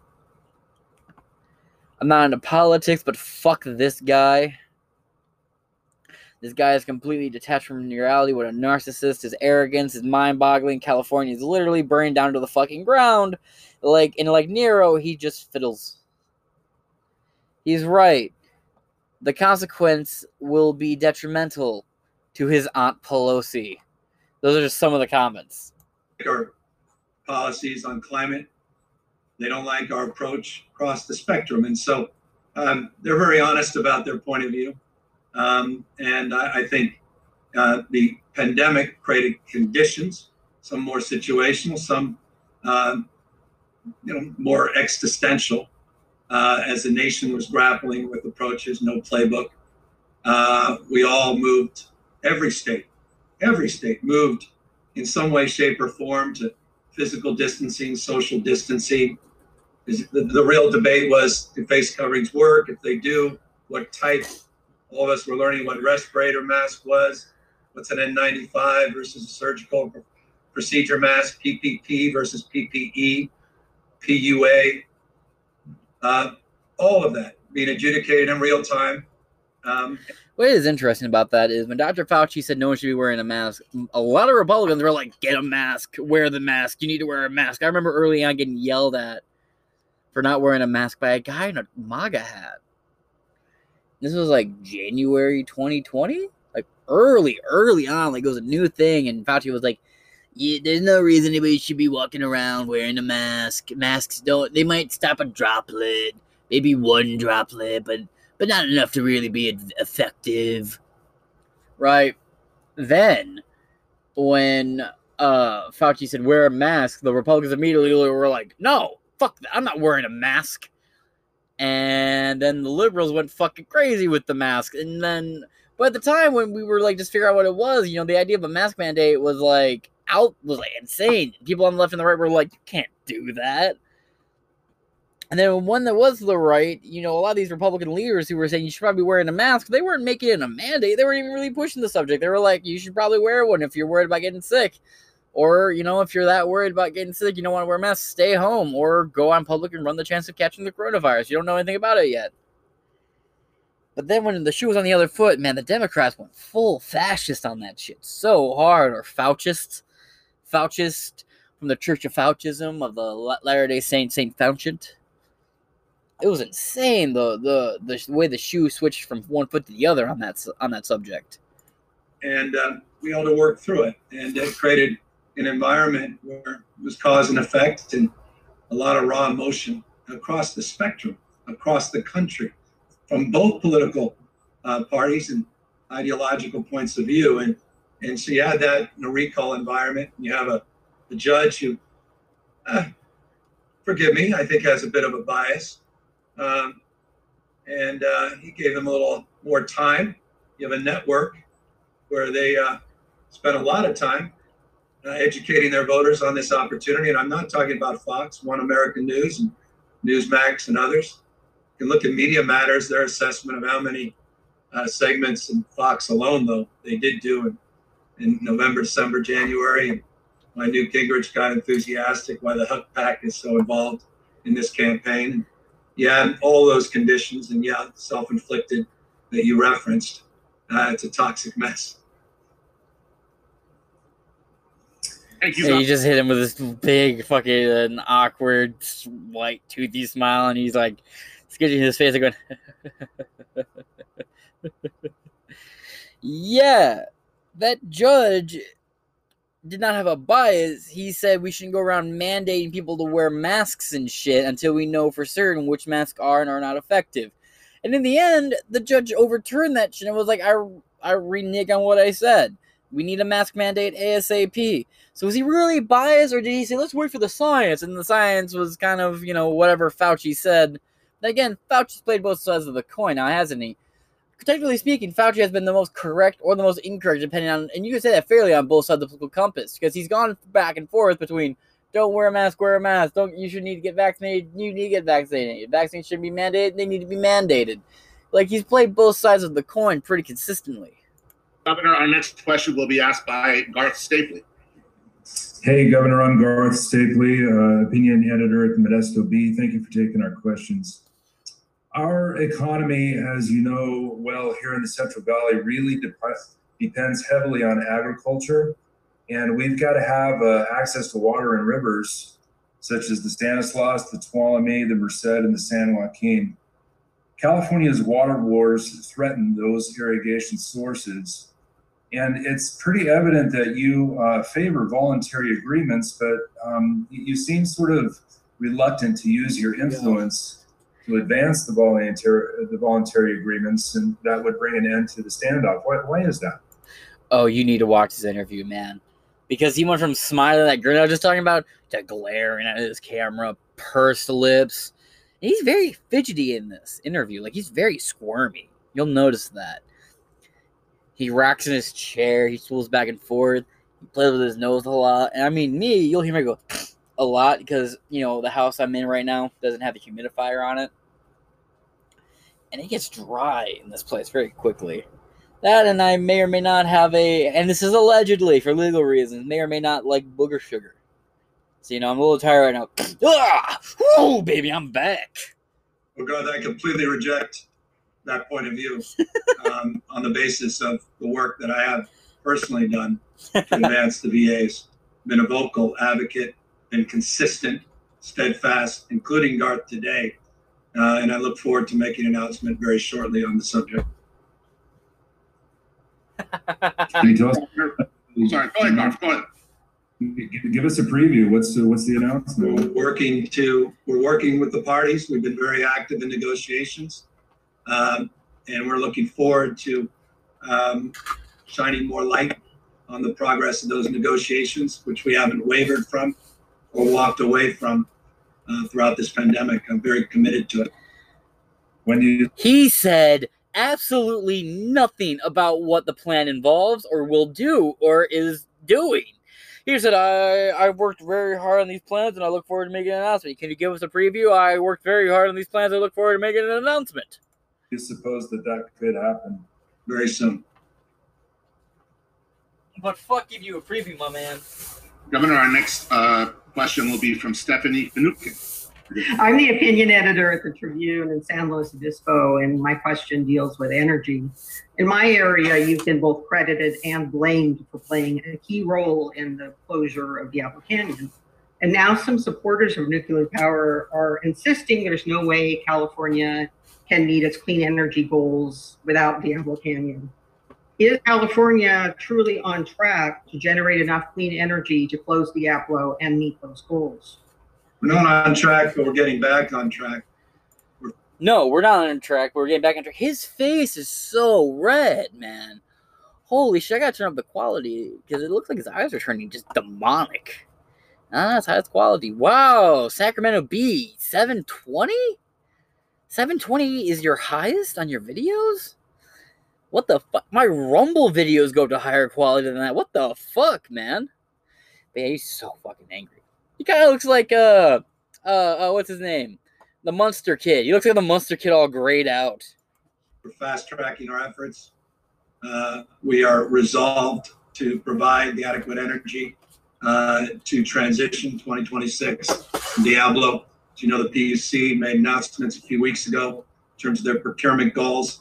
I'm not into politics, but fuck this guy. This guy is completely detached from reality. What a narcissist. His arrogance is mind boggling. California is literally burned down to the fucking ground. Like, and like Nero, he just fiddles. He's right. The consequence will be detrimental to his Aunt Pelosi. Those are just some of the comments. Our policies on climate. They don't like our approach across the spectrum. And so um, they're very honest about their point of view. Um, and I, I think uh, the pandemic created conditions, some more situational, some uh, you know more existential, uh, as the nation was grappling with approaches, no playbook. Uh, we all moved, every state, every state moved in some way, shape, or form to physical distancing, social distancing. The, the real debate was do face coverings work? If they do, what type? All of us were learning what respirator mask was, what's an N95 versus a surgical procedure mask, PPP versus PPE, PUA, uh, all of that being adjudicated in real time. Um, what is interesting about that is when Dr. Fauci said no one should be wearing a mask, a lot of Republicans were like, get a mask, wear the mask, you need to wear a mask. I remember early on getting yelled at for not wearing a mask by a guy in a MAGA hat. This was like January 2020, like early, early on, like it was a new thing. And Fauci was like, yeah, there's no reason anybody should be walking around wearing a mask. Masks don't, they might stop a droplet, maybe one droplet, but but not enough to really be effective. Right. Then, when uh, Fauci said wear a mask, the Republicans immediately were like, no, fuck that. I'm not wearing a mask. And then the liberals went fucking crazy with the mask. And then, but at the time when we were like just figure out what it was, you know, the idea of a mask mandate was like out, was like insane. People on the left and the right were like, you can't do that. And then one that was the right, you know, a lot of these Republican leaders who were saying you should probably be wearing a mask, they weren't making it a mandate. They weren't even really pushing the subject. They were like, you should probably wear one if you're worried about getting sick. Or, you know, if you're that worried about getting sick, you don't want to wear a mask, stay home or go on public and run the chance of catching the coronavirus. You don't know anything about it yet. But then when the shoe was on the other foot, man, the Democrats went full fascist on that shit so hard, or Fauchist. Fauchist from the Church of Fauchism of the Latter day Saint, Saint Fauchant it was insane the the the way the shoe switched from one foot to the other on that on that subject. And uh, we had to work through it, and it created an environment where it was cause and effect and a lot of raw emotion across the spectrum, across the country, from both political uh, parties and ideological points of view. And and so you had that in a recall environment. And you have a, a judge who, uh, forgive me, I think has a bit of a bias. Um, and uh, he gave them a little more time. You have a network where they uh, spent a lot of time uh, educating their voters on this opportunity. And I'm not talking about Fox, One American News, and Newsmax, and others. You can look at Media Matters, their assessment of how many uh, segments in Fox alone, though, they did do in, in November, December, January. And why Newt Gingrich got enthusiastic, why the Huck PAC is so involved in this campaign. And yeah, and all those conditions, and yeah, self inflicted that you referenced. Uh, it's a toxic mess. You. And you just hit him with this big fucking awkward white toothy smile, and he's like sketching his face going, [LAUGHS] "Yeah, that judge did not have a bias. He said we shouldn't go around mandating people to wear masks and shit until we know for certain which masks are and are not effective." And in the end, the judge overturned that shit and was like, "I I renege on what I said." We need a mask mandate ASAP. So was he really biased, or did he say, let's wait for the science? And the science was kind of, you know, whatever Fauci said. Again, Fauci's played both sides of the coin now, hasn't he? Technically speaking, Fauci has been the most correct or the most incorrect, depending on, and you can say that fairly on both sides of the political compass, because he's gone back and forth between don't wear a mask, wear a mask, don't you should need to get vaccinated, you need to get vaccinated. Vaccines should be mandated, they need to be mandated. Like he's played both sides of the coin pretty consistently. Governor, our next question will be asked by Garth Stapley. Hey, Governor, I'm Garth Stapley, uh, opinion editor at the Modesto Bee. Thank you for taking our questions. Our economy, as you know well here in the Central Valley, really dep- depends heavily on agriculture. And we've got to have uh, access to water and rivers, such as the Stanislaus, the Tuolumne, the Merced, and the San Joaquin. California's water wars threaten those irrigation sources and it's pretty evident that you uh, favor voluntary agreements, but um, you seem sort of reluctant to use your influence to advance the voluntary the voluntary agreements, and that would bring an end to the standoff. Why, why is that? Oh, you need to watch this interview, man. Because he went from smiling that grin I was just talking about to glaring at his camera, pursed lips. And he's very fidgety in this interview. Like he's very squirmy. You'll notice that. He rocks in his chair. He swools back and forth. He plays with his nose a lot. And I mean, me, you'll hear me go [SNIFFS] a lot because, you know, the house I'm in right now doesn't have a humidifier on it. And it gets dry in this place very quickly. That and I may or may not have a, and this is allegedly for legal reasons, may or may not like booger sugar. So, you know, I'm a little tired right now. [CLEARS THROAT] ah! Oh, baby, I'm back. Well, God, I completely reject that point of view [LAUGHS] um, on the basis of the work that I have personally done to advance the VAs. Been a vocal advocate, been consistent, steadfast, including Garth today. Uh, and I look forward to making an announcement very shortly on the subject. Can you? Sorry, go ahead, Garth. Go ahead. Give, give us a preview. What's the, what's the announcement? We're working to we're working with the parties. We've been very active in negotiations. Um, and we're looking forward to um, shining more light on the progress of those negotiations, which we haven't wavered from or walked away from uh, throughout this pandemic. I'm very committed to it. When you he said absolutely nothing about what the plan involves or will do or is doing. He said, I, I worked very hard on these plans and I look forward to making an announcement. Can you give us a preview? I worked very hard on these plans. I look forward to making an announcement you suppose that that could happen very soon. But fuck give you a preview, my man. Governor, our next uh, question will be from Stephanie Finucane. I'm the opinion editor at the Tribune in San Luis Obispo, and my question deals with energy. In my area, you've been both credited and blamed for playing a key role in the closure of Diablo Canyon. And now some supporters of nuclear power are insisting there's no way California can meet its clean energy goals without Diablo Canyon. Is California truly on track to generate enough clean energy to close Diablo and meet those goals? We're not on track, but we're getting back on track. No, we're not on track. We're getting back on track. His face is so red, man. Holy shit! I gotta turn up the quality because it looks like his eyes are turning just demonic. Ah, that's highest quality. Wow, Sacramento Bee, 720? 720 is your highest on your videos? What the fuck? My Rumble videos go to higher quality than that. What the fuck, man? Yeah, he's so fucking angry. He kind of looks like, uh, uh, uh, what's his name? The Monster Kid. He looks like the Monster Kid all grayed out. We're fast tracking our efforts. Uh, we are resolved to provide the adequate energy uh, to transition 2026. Diablo, as you know, the PUC made announcements a few weeks ago in terms of their procurement goals.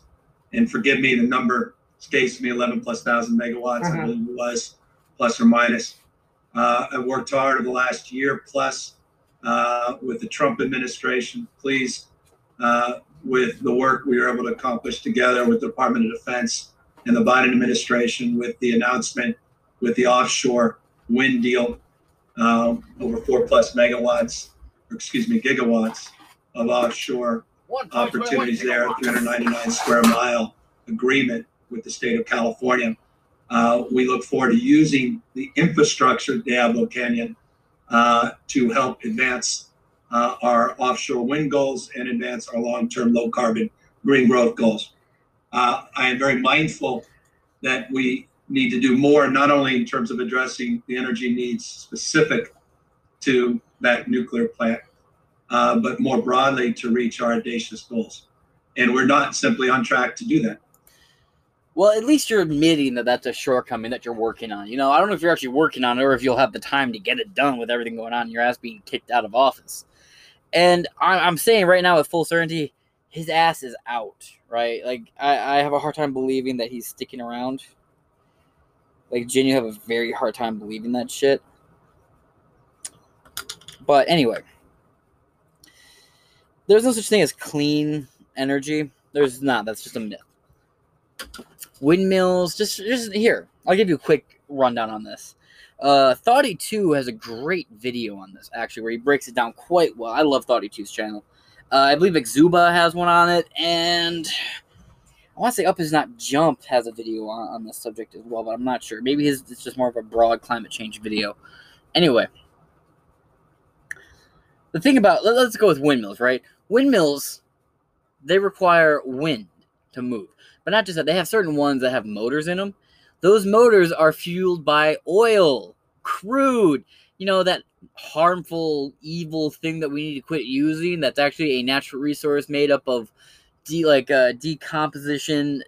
And forgive me, the number escapes me 11 plus thousand megawatts, I Mhm. believe it was, plus or minus. Uh, I worked hard over the last year plus uh, with the Trump administration. Please, uh, with the work we were able to accomplish together with the Department of Defense and the Biden administration, with the announcement with the offshore wind deal, um, over four plus megawatts, or excuse me, gigawatts of offshore opportunities there, 399 square mile agreement with the state of California. Uh, we look forward to using the infrastructure at Diablo Canyon uh, to help advance uh, our offshore wind goals and advance our long-term low carbon green growth goals. Uh, I am very mindful that we need to do more, not only in terms of addressing the energy needs specific to that nuclear plant, uh, but more broadly to reach our audacious goals. And we're not simply on track to do that. Well, at least you're admitting that that's a shortcoming that you're working on. You know, I don't know if you're actually working on it or if you'll have the time to get it done with everything going on, your ass being kicked out of office. And I, I'm saying right now with full certainty, his ass is out, right? Like, I, I have a hard time believing that he's sticking around. Like, Jen, you have a very hard time believing that shit. But anyway, there's no such thing as clean energy. There's not. That's just a myth windmills. Just, just here. I'll give you a quick rundown on this. Uh, Thoughty2 has a great video on this actually, where he breaks it down quite well. I love Thoughty2's channel. Uh, I believe Exurb1a has one on it, and I want to say Up Is Not Jump has a video on, on this subject as well, but I'm not sure. Maybe his it's just more of a broad climate change video. Anyway, the thing about let, let's go with windmills, right? Windmills, they require wind to move. But not just that, they have certain ones that have motors in them. Those motors are fueled by oil, crude, you know, that harmful, evil thing that we need to quit using. That's actually a natural resource made up of de- like uh, decomposition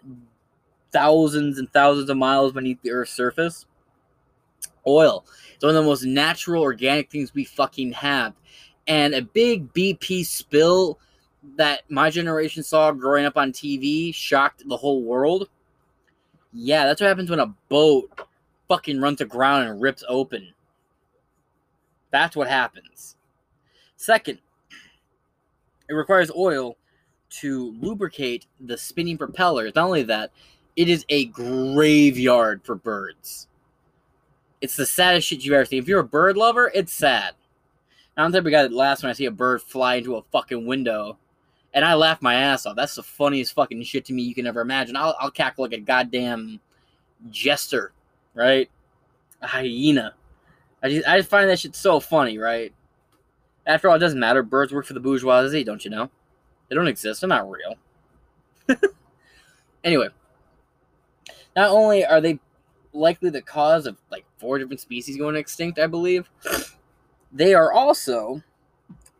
thousands and thousands of miles beneath the Earth's surface. Oil. It's one of the most natural, organic things we fucking have. And a big BP spill that my generation saw growing up on TV shocked the whole world. Yeah, that's what happens when a boat fucking runs aground and rips open. That's what happens. Second, it requires oil to lubricate the spinning propellers. Not only that, it is a graveyard for birds. It's the saddest shit you've ever seen. If you're a bird lover, it's sad. I'm the type of guy that laughs when I see a bird fly into a fucking window and I laugh my ass off. That's the funniest fucking shit to me you can ever imagine. I'll, I'll cackle like a goddamn jester, right? A hyena. I just, I just find that shit so funny, right? After all, it doesn't matter. Birds work for the bourgeoisie, don't you know? They don't exist. They're not real. [LAUGHS] anyway, not only are they likely the cause of like four different species going extinct, I believe, [SNIFFS] they are also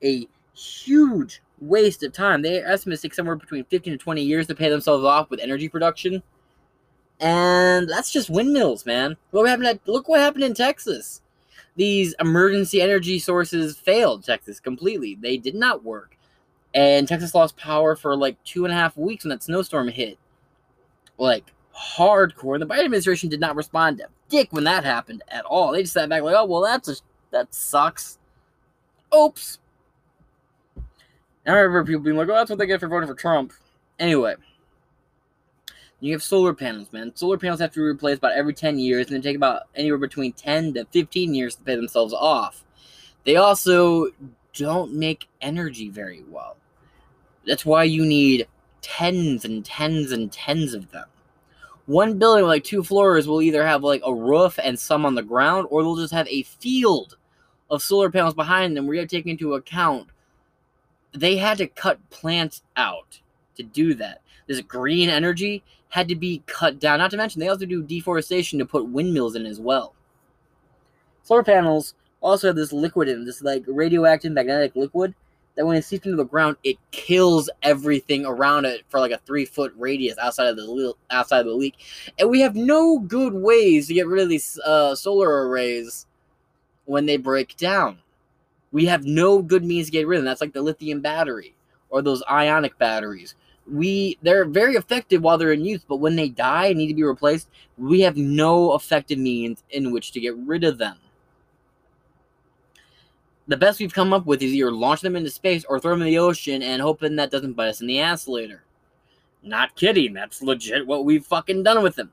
a huge waste of time. They estimate take somewhere between 15 to 20 years to pay themselves off with energy production. And that's just windmills, man. What happened at, look what happened in Texas. These emergency energy sources failed Texas completely. They did not work. And Texas lost power for like two and a half weeks when that snowstorm hit. Like hardcore. And the Biden administration did not respond to dick when that happened at all. They just sat back like, oh well that's a that sucks. Oops. I remember people being like, oh, that's what they get for voting for Trump. Anyway, You have solar panels, man. Solar panels have to be replaced about every 10 years, and they take about anywhere between 10 to 15 years to pay themselves off. They also don't make energy very well. That's why you need tens and tens and tens of them. One building like two floors will either have like a roof and some on the ground, or they'll just have a field of solar panels behind them you have to take into account they had to cut plants out to do that. This green energy had to be cut down. Not to mention, they also do deforestation to put windmills in as well. Solar panels also have this liquid in this like radioactive magnetic liquid that when it seeps into the ground, it kills everything around it for like a three foot radius outside of the outside of the leak. And we have no good ways to get rid of these uh, solar arrays when they break down. We have no good means to get rid of them. That's like the lithium battery or those ionic batteries. We they're very effective while they're in use, but when they die and need to be replaced, we have no effective means in which to get rid of them. The best we've come up with is either launch them into space or throw them in the ocean and hoping that doesn't bite us in the ass later. Not kidding, that's legit what we've fucking done with them.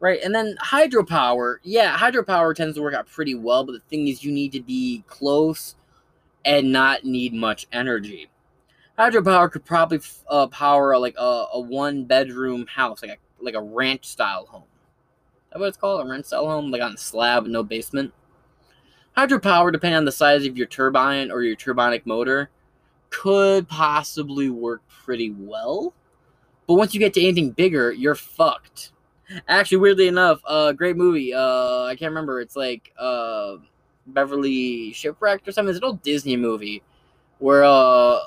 Right, and then hydropower. Yeah, hydropower tends to work out pretty well, but the thing is, you need to be close and not need much energy. Hydropower could probably uh, power like a, a one bedroom house, like a like a ranch style home. Is that what it's called? A ranch style home, like on a slab no basement. Hydropower, depending on the size of your turbine or your turbinic motor, could possibly work pretty well. But once you get to anything bigger, you're fucked. Actually, weirdly enough, a uh, great movie. Uh, I can't remember. It's like uh, Beverly Shipwrecked or something. It's an old Disney movie where uh,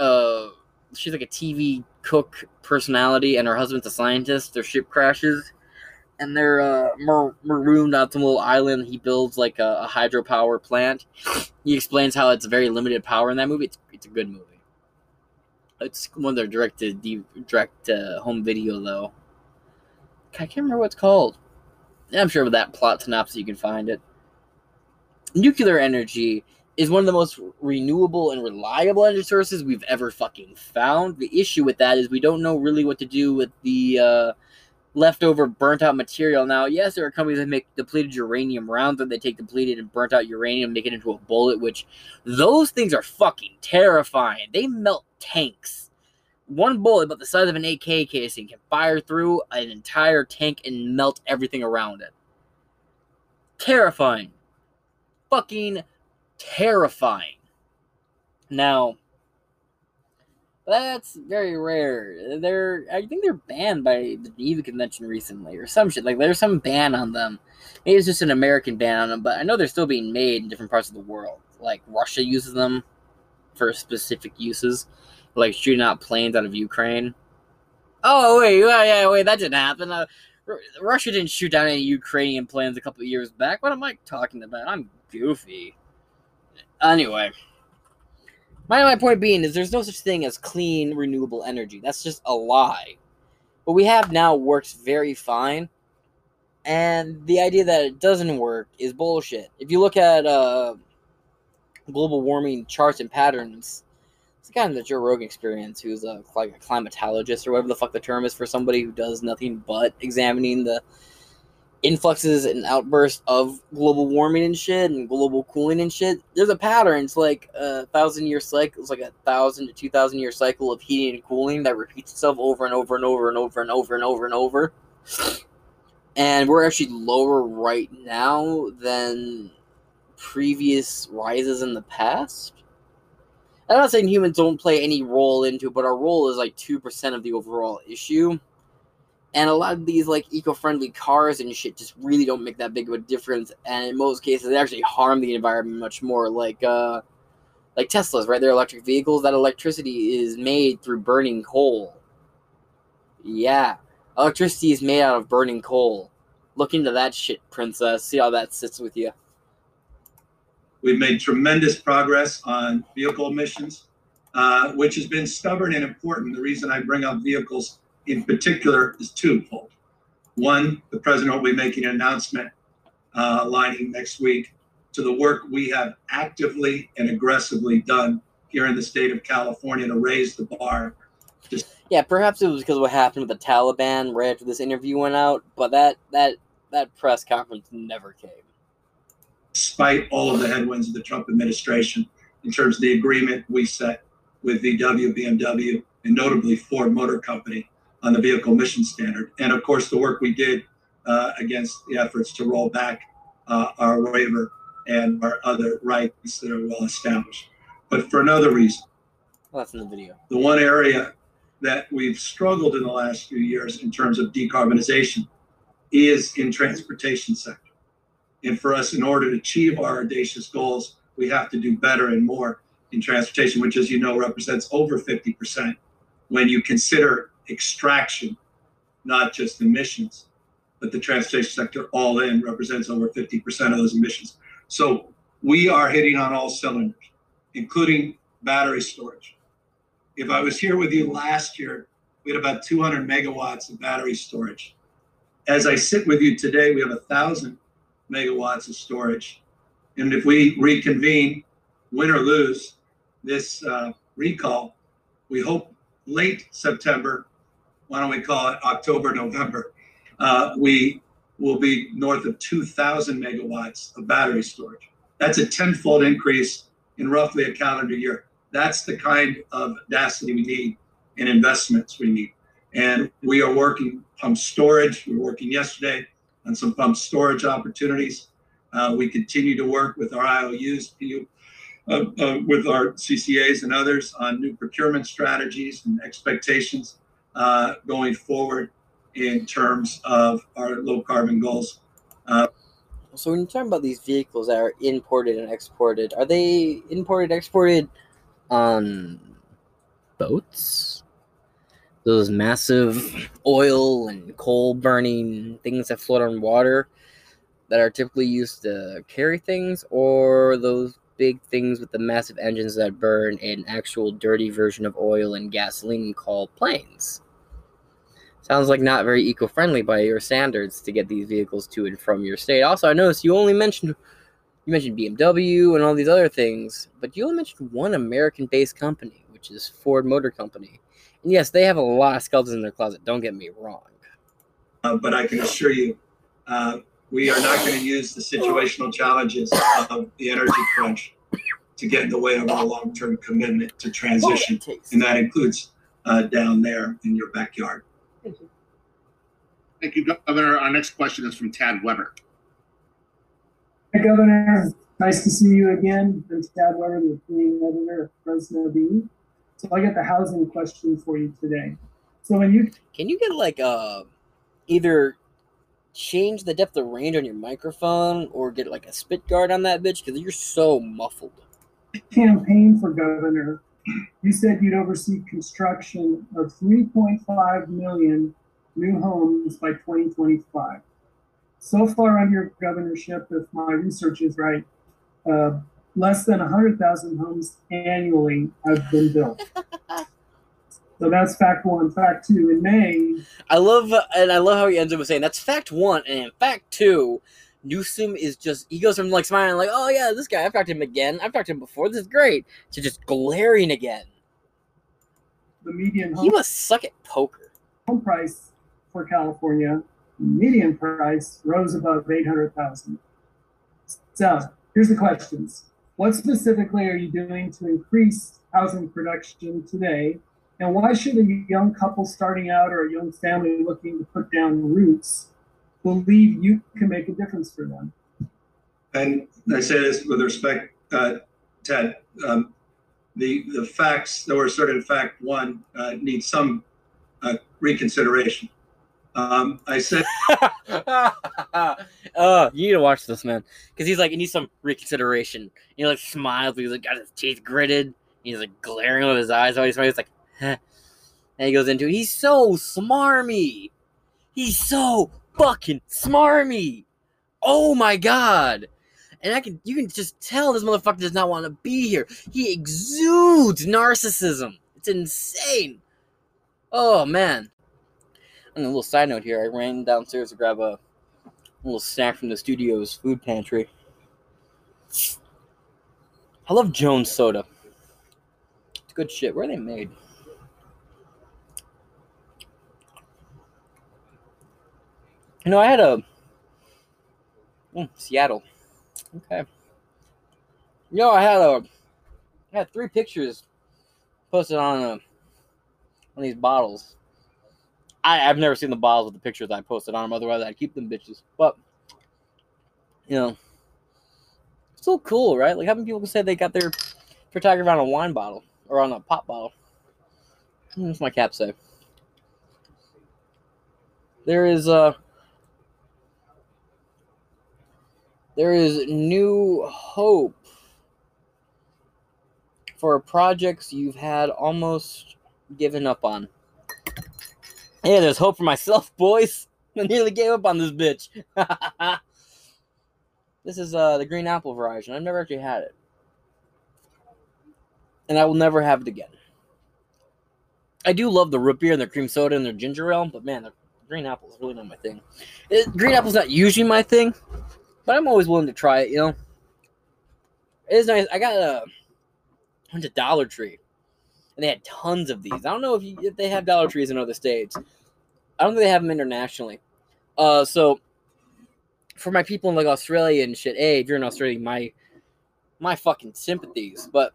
uh, she's like a TV cook personality, and her husband's a scientist. Their ship crashes, and they're uh, mar- marooned on some little island. He builds like a, a hydropower plant. He explains how it's very limited power in that movie. It's, it's a good movie. It's one of their direct to direct uh, home video though. I can't remember what it's called. I'm sure with that plot synopsis you can find it. Nuclear energy is one of the most renewable and reliable energy sources we've ever fucking found. The issue with that is we don't know really what to do with the uh, leftover burnt out material. Now, yes, there are companies that make depleted uranium rounds that they take depleted and burnt out uranium, make it into a bullet, which those things are fucking terrifying. They melt tanks one bullet about the size of an AK casing can fire through an entire tank and melt everything around it. Terrifying. Fucking terrifying. Now, that's very rare. They're I think they're banned by the Geneva Convention recently or some shit. Like there's some ban on them. Maybe it's just an American ban on them, but I know they're still being made in different parts of the world. Like Russia uses them for specific uses like shooting out planes out of Ukraine. Oh wait, yeah, yeah, wait, that didn't happen. Uh, Russia didn't shoot down any Ukrainian planes a couple of years back. What am I talking about? I'm goofy. Anyway, my my point being is there's no such thing as clean renewable energy. That's just a lie. What we have now works very fine, and the idea that it doesn't work is bullshit. If you look at uh, global warming charts and patterns, kind of the Joe Rogan experience, who's a like a climatologist or whatever the fuck the term is for somebody who does nothing but examining the influxes and outbursts of global warming and shit and global cooling and shit. There's a pattern. It's like a thousand year cycle. It's like a thousand to two thousand year cycle of heating and cooling that repeats itself over and over and over and over and over and over and over. And we're actually lower right now than previous rises in the past. I'm not saying humans don't play any role into it, but our role is like 2% of the overall issue. And a lot of these like eco-friendly cars and shit just really don't make that big of a difference. And in most cases, they actually harm the environment much more. Like uh, like Teslas, right? They're electric vehicles. That electricity is made through burning coal. Yeah, electricity is made out of burning coal. Look into that shit, princess. See how that sits with you. We've made tremendous progress on vehicle emissions, uh, which has been stubborn and important. The reason I bring up vehicles in particular is twofold. One, the president will be making an announcement uh, aligning next week to the work we have actively and aggressively done here in the state of California to raise the bar Yeah, perhaps it was because of what happened with the Taliban right after this interview went out, but that that that press conference never came. Despite all of the headwinds of the Trump administration in terms of the agreement we set with VW, BMW, and notably Ford Motor Company on the vehicle mission standard. And of course, the work we did uh, against the efforts to roll back uh, our waiver and our other rights that are well established. But for another reason, Well, that's in the video. the one area that we've struggled in the last few years in terms of decarbonization is in transportation sector. And for us, in order to achieve our audacious goals, we have to do better and more in transportation, which, as you know, represents over 50% when you consider extraction, not just emissions, but the transportation sector all in represents over 50% of those emissions. So we are hitting on all cylinders, including battery storage. If I was here with you last year, we had about 200 megawatts of battery storage. As I sit with you today, we have a thousand megawatts of storage. And if we reconvene, win or lose this uh, recall, we hope late September, why don't we call it October, November, uh, we will be north of 2,000 megawatts of battery storage. That's a tenfold increase in roughly a calendar year. That's the kind of audacity we need and investments we need. And we are working on storage. We were working yesterday on some pump storage opportunities. Uh, we continue to work with our IOUs, PU, uh, uh, with our CCAs and others on new procurement strategies and expectations uh, going forward in terms of our low carbon goals. Uh, So when you're talking about these vehicles that are imported and exported, are they imported, exported on boats? Those massive oil and coal burning things that float on water that are typically used to carry things, or those big things with the massive engines that burn an actual dirty version of oil and gasoline called planes? Sounds like not very eco-friendly by your standards to get these vehicles to and from your state. Also, I noticed you only mentioned you mentioned BMW and all these other things, but you only mentioned one American-based company, which is Ford Motor Company. And yes, they have a lot of skeletons in their closet. Don't get me wrong. uh, but I can assure you, uh, we are not going to use the situational challenges of the energy crunch to get in the way of our long-term commitment to transition, and that includes uh, down there in your backyard. Thank you, Governor. Our next question is from Tad Weber. Hi, Governor. Nice to see you again. I'm Tad Weber, the opinion editor of Fresno Bee. So I got the housing question for you today. So when you Can you get like uh either change the depth of range on your microphone or get like a spit guard on that bitch because you're so muffled. campaign for governor, you said you'd oversee construction of 3.5 million new homes by 2025. So far under your governorship, if my research is right, uh, less than 100,000 homes annually have been built. [LAUGHS] so that's fact one. Fact two, in May, I love and I love how he ends up with saying that's fact one, and in fact two, Newsom is just he goes from like smiling like, oh yeah, this guy I've talked to him again, I've talked to him before, this is great, to just glaring again. the median He home, must suck at poker. home price for California, median price rose above 800,000. So here's the questions. What specifically are you doing to increase housing production today? And why should a young couple starting out or a young family looking to put down roots believe you can make a difference for them? And I say this with respect, uh, Ted. Um, the the facts that were asserted in fact one uh, need some uh, reconsideration. Um, I said [LAUGHS] uh, you need to watch this man because he's like he needs some reconsideration. He like smiles, he's like got his teeth gritted. He's like glaring with his eyes. Smiles. He's like, Heh. and he goes into it. He's so smarmy. He's so fucking smarmy. Oh my god. And I can you can just tell this motherfucker does not want to be here. He exudes narcissism. It's insane. Oh man. And a little side note here, I ran downstairs to grab a little snack from the studio's food pantry. I love Jones soda. It's good shit. Where are they made? You know, I had a mm, Seattle. Okay. You know, I had a I had three pictures posted on a, on these bottles. I, I've never seen the bottles with the pictures I posted on them. Otherwise, I'd keep them bitches. But you know, it's still cool, right? Like having people say they got their photography on a wine bottle or on a pop bottle. What's my cap say? There is uh there is new hope for projects you've had almost given up on. Yeah, there's hope for myself, [LAUGHS] boys. I nearly gave up on this bitch. [LAUGHS] this is uh the green apple variety. I've never actually had it. And I will never have it again. I do love the root beer and the cream soda and their ginger ale, but man, the green apple is really not my thing. It, green apple's not usually my thing, but I'm always willing to try it, you know. It is nice. I got a went to Dollar Tree, and they had tons of these. I don't know if, you, if they have Dollar Trees in other states. I don't think they have them internationally. Uh, so for my people in like Australia and shit, hey, if you're in Australia, my my fucking sympathies. But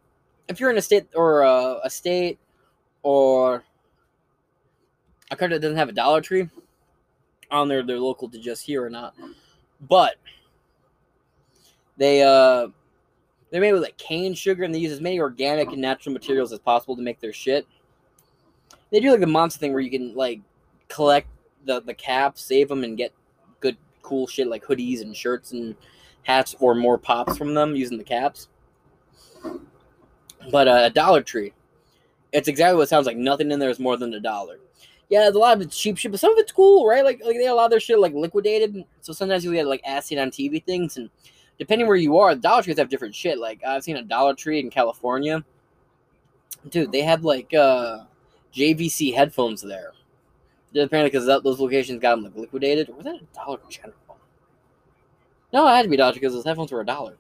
if you're in a state or uh, a state or a country that doesn't have a Dollar Tree, I don't know if they're local to just here or not, but they uh they're made with like cane sugar and they use as many organic and natural materials as possible to make their shit. They do like the monster thing where you can like collect the the caps, save them, and get good cool shit like hoodies and shirts and hats or more pops from them using the caps. But uh, a Dollar Tree, it's exactly what it sounds like. Nothing in there is more than a dollar. Yeah, there's a lot of it's cheap shit, but some of it's cool, right? Like like they allow their shit like liquidated. So sometimes you get like As Seen on TV things, and depending where you are, Dollar Trees have different shit. Like I've seen a Dollar Tree in California. Dude, they had like uh JVC headphones there. Apparently, because those locations got them like liquidated. Was that a Dollar General? No, it had to be Dollar because those headphones were a dollar.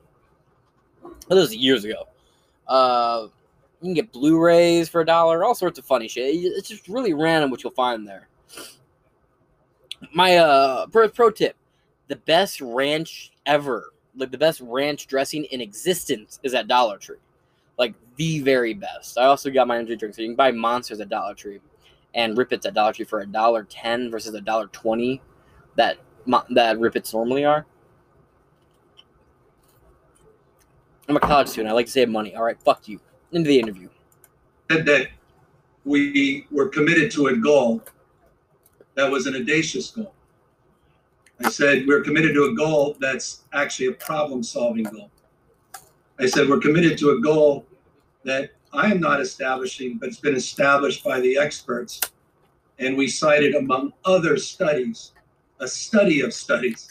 That was years ago. Uh, you can get Blu-rays for a dollar, all sorts of funny shit. It's just really random what you'll find there. My uh pro, pro tip: the best ranch ever, like the best ranch dressing in existence, is at Dollar Tree. Like the very best. I also got my energy drink, so you can buy monsters at Dollar Tree, and Rip It's at Dollar Tree for a dollar ten versus a dollar twenty that that Rip It's normally are. I'm a college student. I like to save money. All right, fuck you. Into the interview. Said that we were committed to a goal that was an audacious goal. I said we're committed to a goal that's actually a problem solving goal. I said we're committed to a goal that I am not establishing, but it's been established by the experts. And we cited, among other studies, a study of studies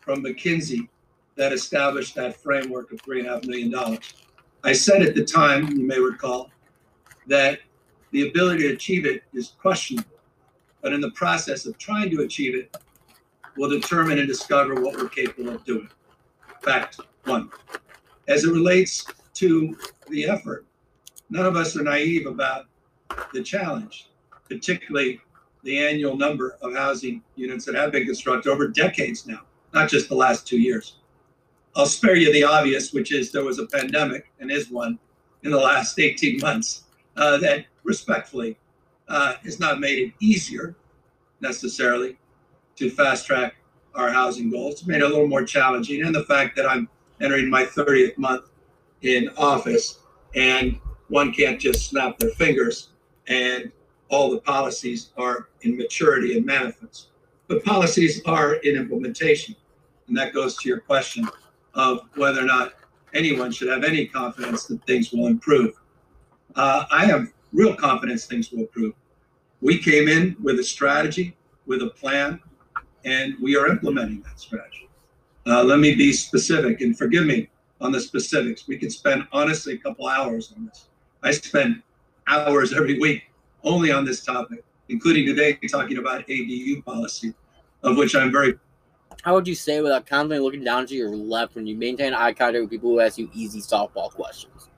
from McKinsey that established that framework of $3.5 million. I said at the time, you may recall, that the ability to achieve it is questionable. But in the process of trying to achieve it, we'll determine and discover what we're capable of doing. Fact one. As it relates to the effort, none of us are naive about the challenge, particularly the annual number of housing units that have been constructed over decades now, not just the last two years. I'll spare you the obvious, which is there was a pandemic and is one in the last 18 months uh, that respectfully uh, has not made it easier necessarily to fast track our housing goals. It's made it a little more challenging. And the fact that I'm entering my 30th month in office and one can't just snap their fingers and all the policies are in maturity and manifest. But policies are in implementation. And that goes to your question of whether or not anyone should have any confidence that things will improve. Uh, I have real confidence things will improve. We came in with a strategy, with a plan, and we are implementing that strategy. Uh, let me be specific, and forgive me on the specifics. We could spend honestly a couple hours on this. I spend hours every week only on this topic, including today talking about ADU policy, of which I'm very how would you say without constantly looking down to your left when you maintain eye contact with people who ask you easy softball questions?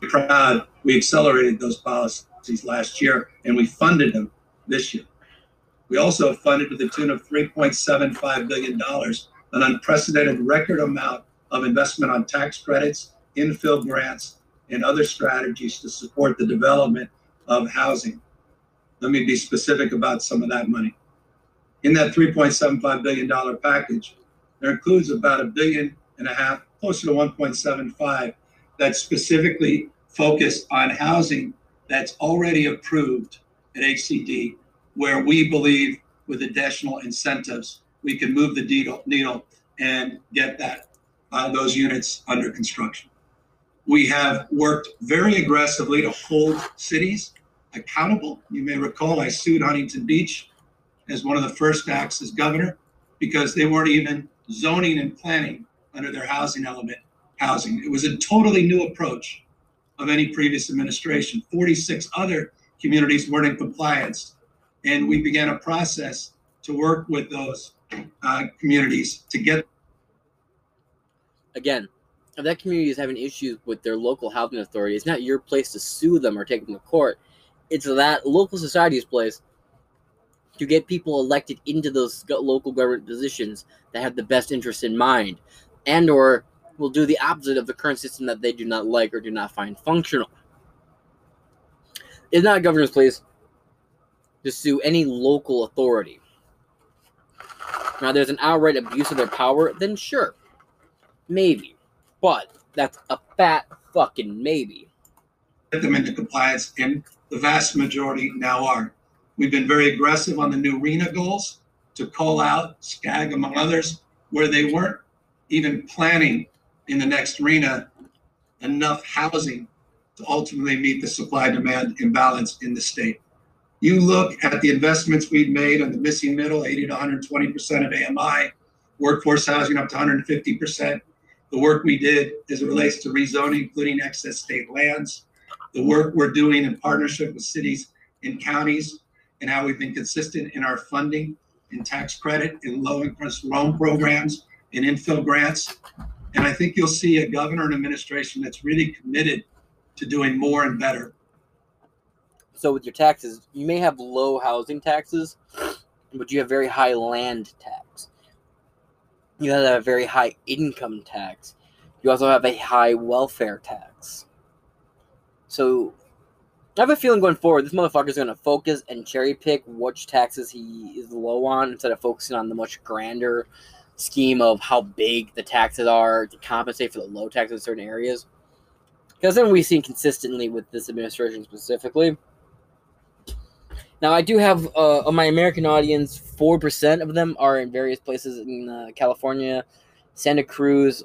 Proud. We accelerated those policies last year and we funded them this year. We also funded to the tune of $3.75 billion, an unprecedented record amount of investment on tax credits, infill grants, and other strategies to support the development of housing. Let me be specific about some of that money. In that $3.75 billion package, there includes about a billion and a half, closer to 1.75, that's specifically focused on housing that's already approved at HCD, where we believe with additional incentives, we can move the needle, needle and get that uh, those units under construction. We have worked very aggressively to hold cities accountable. You may recall I sued Huntington Beach as one of the first acts as governor because they weren't even zoning and planning under their housing element housing. It was a totally new approach of any previous administration. 46 other communities weren't in compliance. And we began a process to work with those uh, communities to get. Again, if that community is having issues with their local housing authority, it's not your place to sue them or take them to court. It's that local society's place to get people elected into those local government positions that have the best interest in mind and or will do the opposite of the current system that they do not like or do not find functional. It's not a governor's place to sue any local authority. Now, there's an outright abuse of their power, then sure, maybe. But that's a fat fucking maybe. Get them into compliance, and the vast majority now are. We've been very aggressive on the new RHNA goals to call out SCAG, among others, where they weren't even planning in the next RHNA enough housing to ultimately meet the supply demand imbalance in the state. You look at the investments we've made on the missing middle, 80 to 120% of AMI, workforce housing up to 150%. The work we did as it relates to rezoning, including excess state lands, the work we're doing in partnership with cities and counties, and how we've been consistent in our funding in tax credit, in low interest loan programs, in infill grants. And I think you'll see a governor and administration that's really committed to doing more and better. So with your taxes, you may have low housing taxes, but you have very high land tax. You have a very high income tax. You also have a high welfare tax. So I have a feeling going forward, this motherfucker is going to focus and cherry pick which taxes he is low on instead of focusing on the much grander scheme of how big the taxes are to compensate for the low taxes in certain areas. Because then we've seen consistently with this administration specifically. Now, I do have uh, on my American audience, 4% of them are in various places in uh, California, Santa Cruz,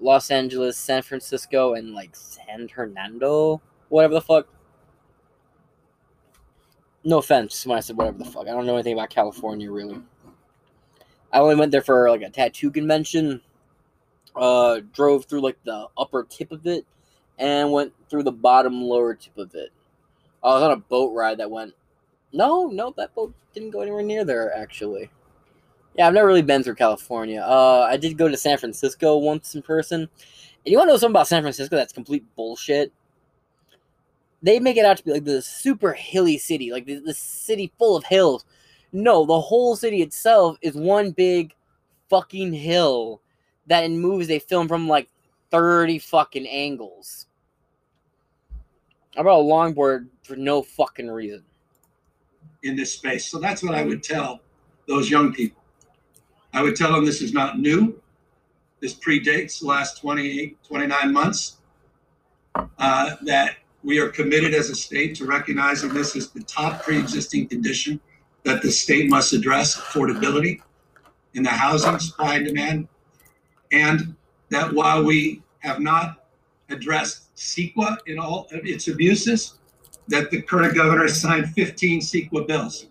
Los Angeles, San Francisco, and like San Hernando, whatever the fuck. No offense when I said whatever the fuck. I don't know anything about California really. I only went there for like a tattoo convention. Uh, drove through like the upper tip of it, and went through the bottom lower tip of it. I was on a boat ride that went. No, no, that boat didn't go anywhere near there actually. Yeah, I've never really been through California. Uh, I did go to San Francisco once in person. And you want to know something about San Francisco that's complete bullshit? They make it out to be like the super hilly city, like the, city full of hills no, the whole city itself is one big fucking hill that in movies they film from like 30 fucking angles. I brought a longboard for no fucking reason. In this space. So that's what I would tell those young people. I would tell them this is not new. This predates the last 28, 29 months. Uh, that we are committed as a state to recognizing this as the top pre existing condition that the state must address affordability in the housing supply and demand, and that while we have not addressed CEQA in all of its abuses, that the current governor has signed 15 CEQA bills.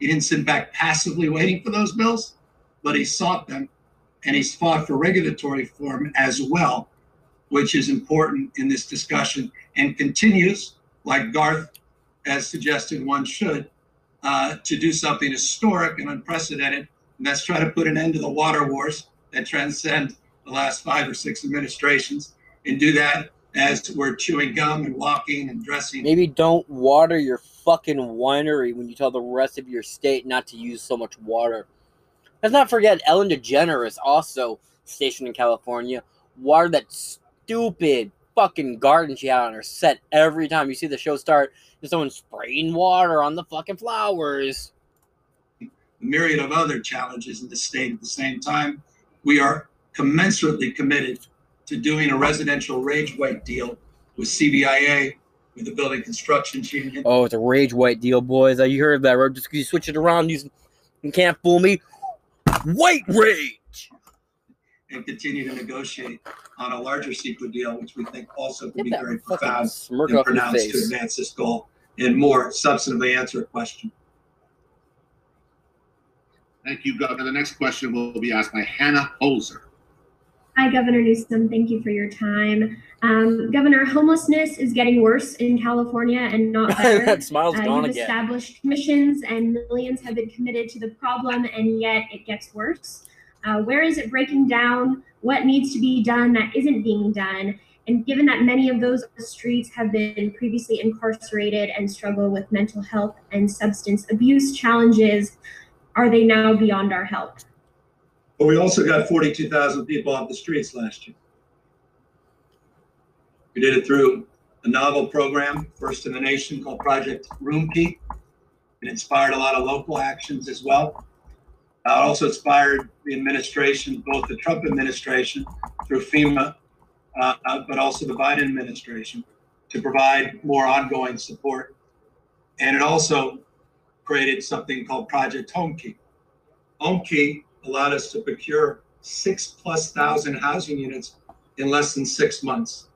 He didn't sit back passively waiting for those bills, but he sought them and he's fought for regulatory reform as well, which is important in this discussion and continues, like Garth has suggested one should, uh, to do something historic and unprecedented, and that's try to put an end to the water wars that transcend the last five or six administrations, and do that as we're chewing gum and walking and dressing. Maybe don't water your fucking winery when you tell the rest of your state not to use so much water. Let's not forget Ellen DeGeneres, also stationed in California, watered that stupid fucking garden she had on her set every time you see the show start. There's someone spraying water on the fucking flowers. A myriad of other challenges in the state at the same time. We are commensurately committed to doing a residential rage white deal with CBIA, with the Building Construction Union. Oh, it's a rage white deal, boys. You heard that, right? Just 'cause you switch it around, you, you can't fool me. White rage. and continue to negotiate on a larger CEQA deal, which we think also could be Get that very profound smirk and pronounced to advance this goal and more substantively answer a question. Thank you, Governor. The next question will be asked by Hannah Holzer. Hi, Governor Newsom. Thank you for your time. Um, Governor, homelessness is getting worse in California and not [LAUGHS] better. that smile's Uh, gone you've again. established commissions and millions have been committed to the problem, and yet it gets worse. Uh, where is it breaking down? What needs to be done that isn't being done? And given that many of those on the streets have been previously incarcerated and struggle with mental health and substance abuse challenges, are they now beyond our help? But we also got 42,000 people off the streets last year. We did it through a novel program, first in the nation, called Project Room Key. It inspired a lot of local actions as well. Uh, it also inspired the administration, both the Trump administration through FEMA, uh, uh, but also the Biden administration, to provide more ongoing support. And it also created something called Project Home Key. Home Key allowed us to procure six plus thousand housing units in less than six months.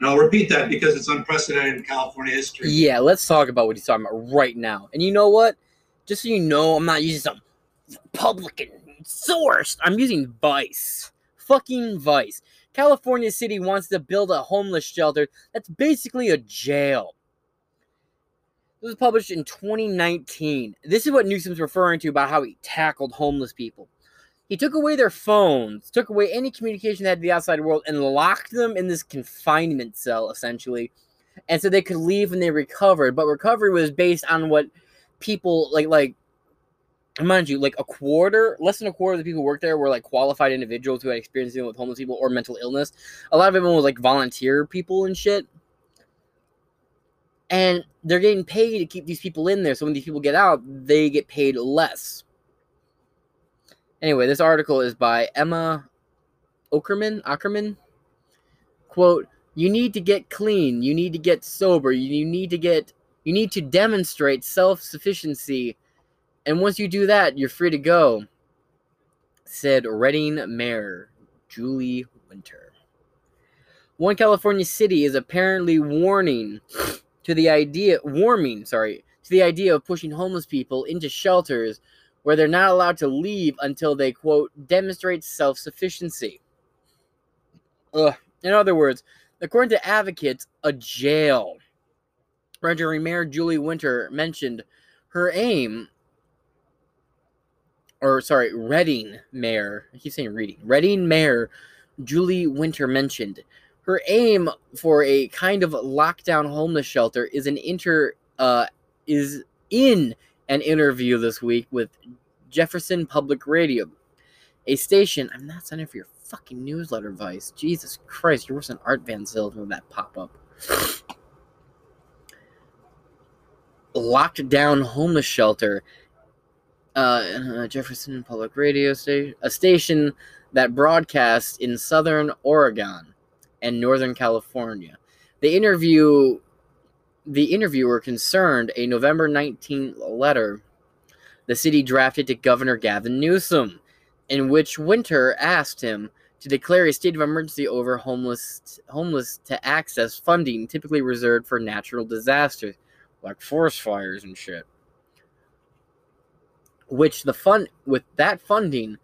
And I'll repeat that because it's unprecedented in California history. Yeah, let's talk about what he's talking about right now. And you know what? Just so you know, I'm not using some Republican source. I'm using Vice. Fucking Vice. California City wants to build a homeless shelter that's basically a jail. This was published in 2019. This is what Newsom's referring to about how he tackled homeless people. He took away their phones, took away any communication they had to the outside world, and locked them in this confinement cell, essentially. And so they could leave when they recovered. But recovery was based on what people like like mind you, like a quarter, less than a quarter of the people who worked there were like qualified individuals who had experience dealing with homeless people or mental illness. A lot of them was like volunteer people and shit. And they're getting paid to keep these people in there. So when these people get out, they get paid less. Anyway, this article is by Emma Ockerman. Ackerman. Quote, you need to get clean. You need to get sober. You, need to get you need to demonstrate self-sufficiency. And once you do that, you're free to go, said Reading Mayor Julie Winter. One California city is apparently warning to the idea warming, sorry, to the idea of pushing homeless people into shelters where they're not allowed to leave until they quote demonstrate self-sufficiency. Ugh. In other words, according to advocates, a jail. Registering Mayor Julie Winter mentioned her aim, or sorry, Reading Mayor, I keep saying reading, Reading Mayor Julie Winter mentioned her aim for a kind of lockdown homeless shelter is an inter uh is in an interview this week with Jefferson Public Radio, a station. I'm not signing for your fucking newsletter, Vice. Jesus Christ, you're worse than Art Van Zyl with that pop up. [SIGHS] Locked down homeless shelter. Uh, Jefferson Public Radio station, a station that broadcasts in southern Oregon and northern California. The interview, the interviewer concerned a November 19th letter the city drafted to Governor Gavin Newsom, in which Winter asked him to declare a state of emergency over homeless homeless to access funding typically reserved for natural disasters like forest fires and shit. Which the fund with that funding,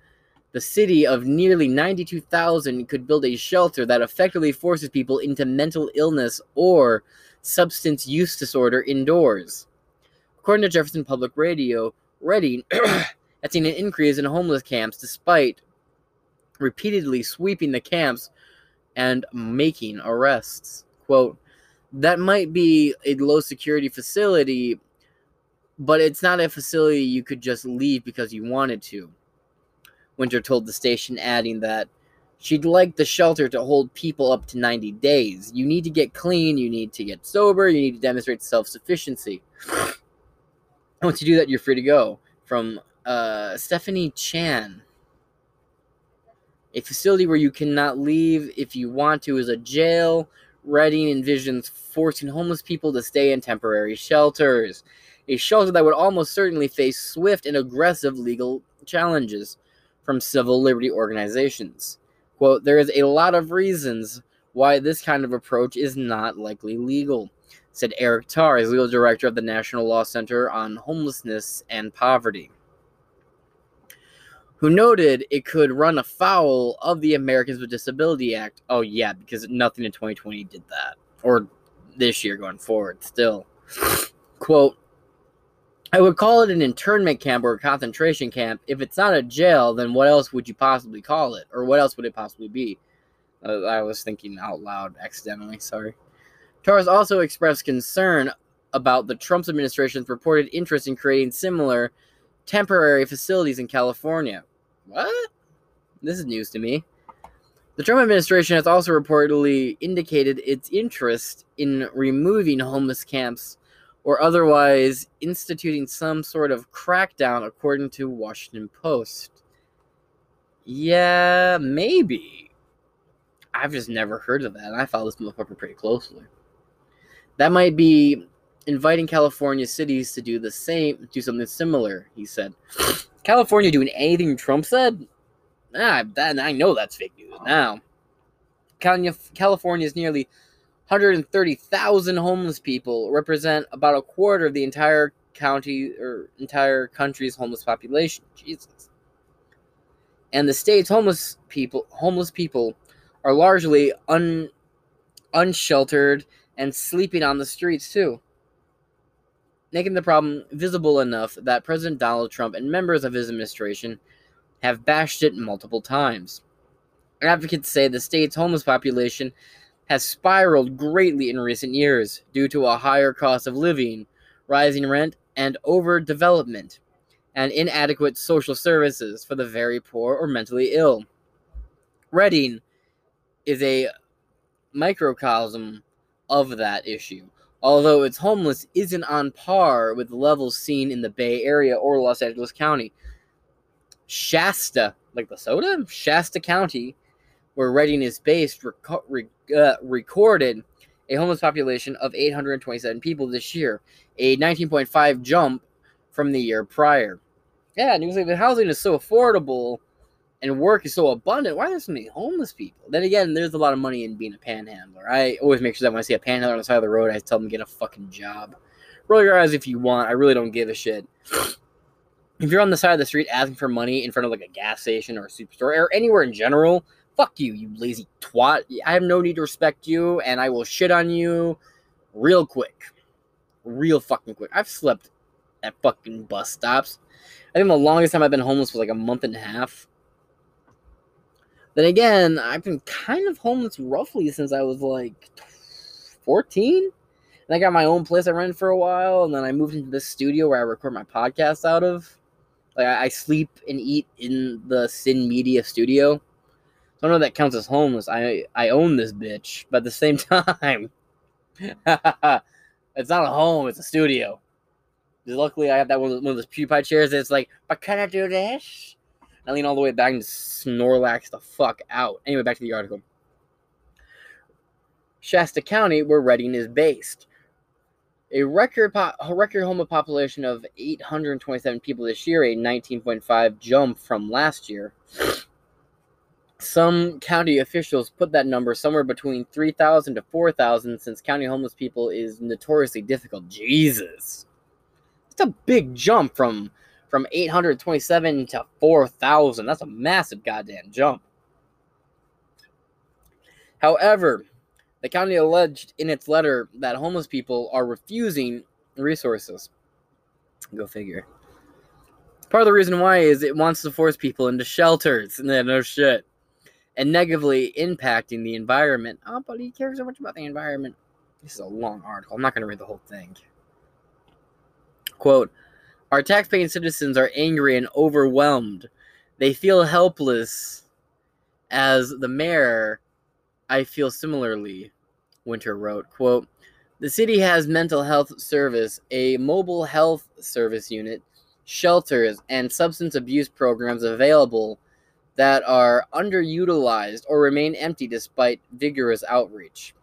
the city of nearly 92,000 could build a shelter that effectively forces people into mental illness or substance use disorder indoors. According to Jefferson Public Radio, Reading [CLEARS THROAT] has seen an increase in homeless camps despite repeatedly sweeping the camps and making arrests. Quote, that might be a low security facility, but it's not a facility you could just leave because you wanted to. Winter told the station, adding that she'd like the shelter to hold people up to 90 days. You need to get clean, you need to get sober, you need to demonstrate self sufficiency. [SNIFFS] Once you do that, you're free to go. From uh, Stephanie Chan. A facility where you cannot leave if you want to is a jail. Reading envisions forcing homeless people to stay in temporary shelters. A shelter that would almost certainly face swift and aggressive legal challenges from civil liberty organizations. Quote, there is a lot of reasons why this kind of approach is not likely legal, said Eric Tars, as legal director of the National Law Center on Homelessness and Poverty who noted it could run afoul of the Americans with Disability Act. Oh, yeah, because nothing in 2020 did that. Or this year going forward, still. [LAUGHS] Quote, I would call it an internment camp or a concentration camp. If it's not a jail, then what else would you possibly call it? Or what else would it possibly be? Uh, I was thinking out loud accidentally, sorry. Torres also expressed concern about the Trump administration's reported interest in creating similar temporary facilities in California. What? This is news to me. The Trump administration has also reportedly indicated its interest in removing homeless camps or otherwise instituting some sort of crackdown, according to Washington Post. Yeah, maybe. I've just never heard of that, and I follow this motherfucker pretty closely. That might be inviting California cities to do the same, do something similar, he said. [SIGHS] California doing anything Trump said? Ah, that, I know that's fake news now. California's nearly 130,000 homeless people represent about a quarter of the entire county or entire country's homeless population. Jesus. And the state's homeless people homeless people are largely un, unsheltered and sleeping on the streets too making the problem visible enough that President Donald Trump and members of his administration have bashed it multiple times. Advocates say the state's homeless population has spiraled greatly in recent years due to a higher cost of living, rising rent, and overdevelopment, and inadequate social services for the very poor or mentally ill. Redding is a microcosm of that issue although its homeless isn't on par with levels seen in the Bay Area or Los Angeles County. Shasta, like the soda, Shasta County, where Redding is based, rec- uh, recorded a homeless population of 827 people this year, a 19.5 jump from the year prior. Yeah, and he was like, the housing is so affordable and work is so abundant, why are there so many homeless people? Then again, there's a lot of money in being a panhandler. I always make sure that when I see a panhandler on the side of the road, I tell them get a fucking job. Roll your eyes if you want. I really don't give a shit. If you're on the side of the street asking for money in front of like a gas station or a superstore or anywhere in general, fuck you, you lazy twat. I have no need to respect you, and I will shit on you real quick. Real fucking quick. I've slept at fucking bus stops. I think the longest time I've been homeless was like a month and a half. Then again, I've been kind of homeless roughly since I was like 14. And I got my own place I rented for a while, and then I moved into this studio where I record my podcast out of. Like I, sleep and eat in the Sin Media studio. So I know if that counts as homeless. I I own this bitch, but at the same [LAUGHS] time, it's not a home; it's a studio. Luckily, I have that one of those PewDiePie chairs. That's like, but can I do this? I lean all the way back and snorlax the fuck out. Anyway, back to the article. Shasta County, where Redding is based. A record, po- a record home population of 827 people this year, a 19.5 jump from last year. Some county officials put that number somewhere between 3,000 to 4,000 since county homeless people is notoriously difficult. Jesus. It's a big jump from from 827 to 4,000. That's a massive goddamn jump. However, the county alleged in its letter that homeless people are refusing resources. Go figure. Part of the reason why is it wants to force people into shelters. [LAUGHS] No shit. And negatively impacting the environment. Oh, but he cares so much about the environment. This is a long article. I'm not going to read the whole thing. Quote Our taxpaying citizens are angry and overwhelmed. They feel helpless. As the mayor, I feel similarly, Winter wrote. Quote The city has mental health service, a mobile health service unit, shelters, and substance abuse programs available that are underutilized or remain empty despite vigorous outreach.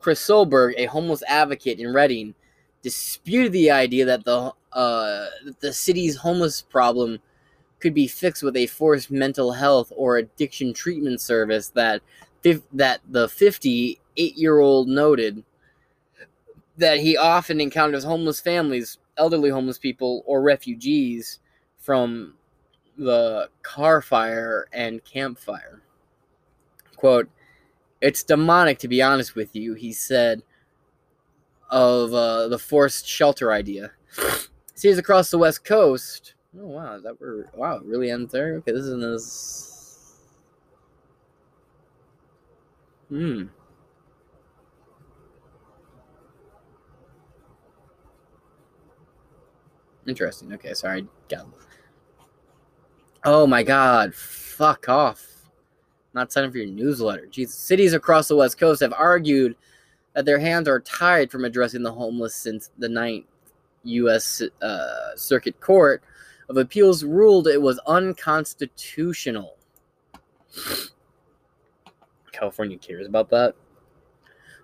Chris Solberg, a homeless advocate in Reading, disputed the idea that the uh, the city's homeless problem could be fixed with a forced mental health or addiction treatment service that that the 58 year old noted that he often encounters homeless families, elderly homeless people, or refugees from the Carr Fire and campfire. Quote, It's demonic, to be honest with you, he said of uh, the forced shelter idea. [LAUGHS] Cities across the West Coast. Oh, wow. Is that where. Wow, it really ends there? Okay, this isn't as. Hmm. Interesting. Okay, sorry. Got Oh my god. Fuck off. Not signing for your newsletter. Cities across the West Coast have argued that their hands are tied from addressing the homeless since the Ninth U.S. Uh, Circuit Court of Appeals ruled it was unconstitutional. California cares about that.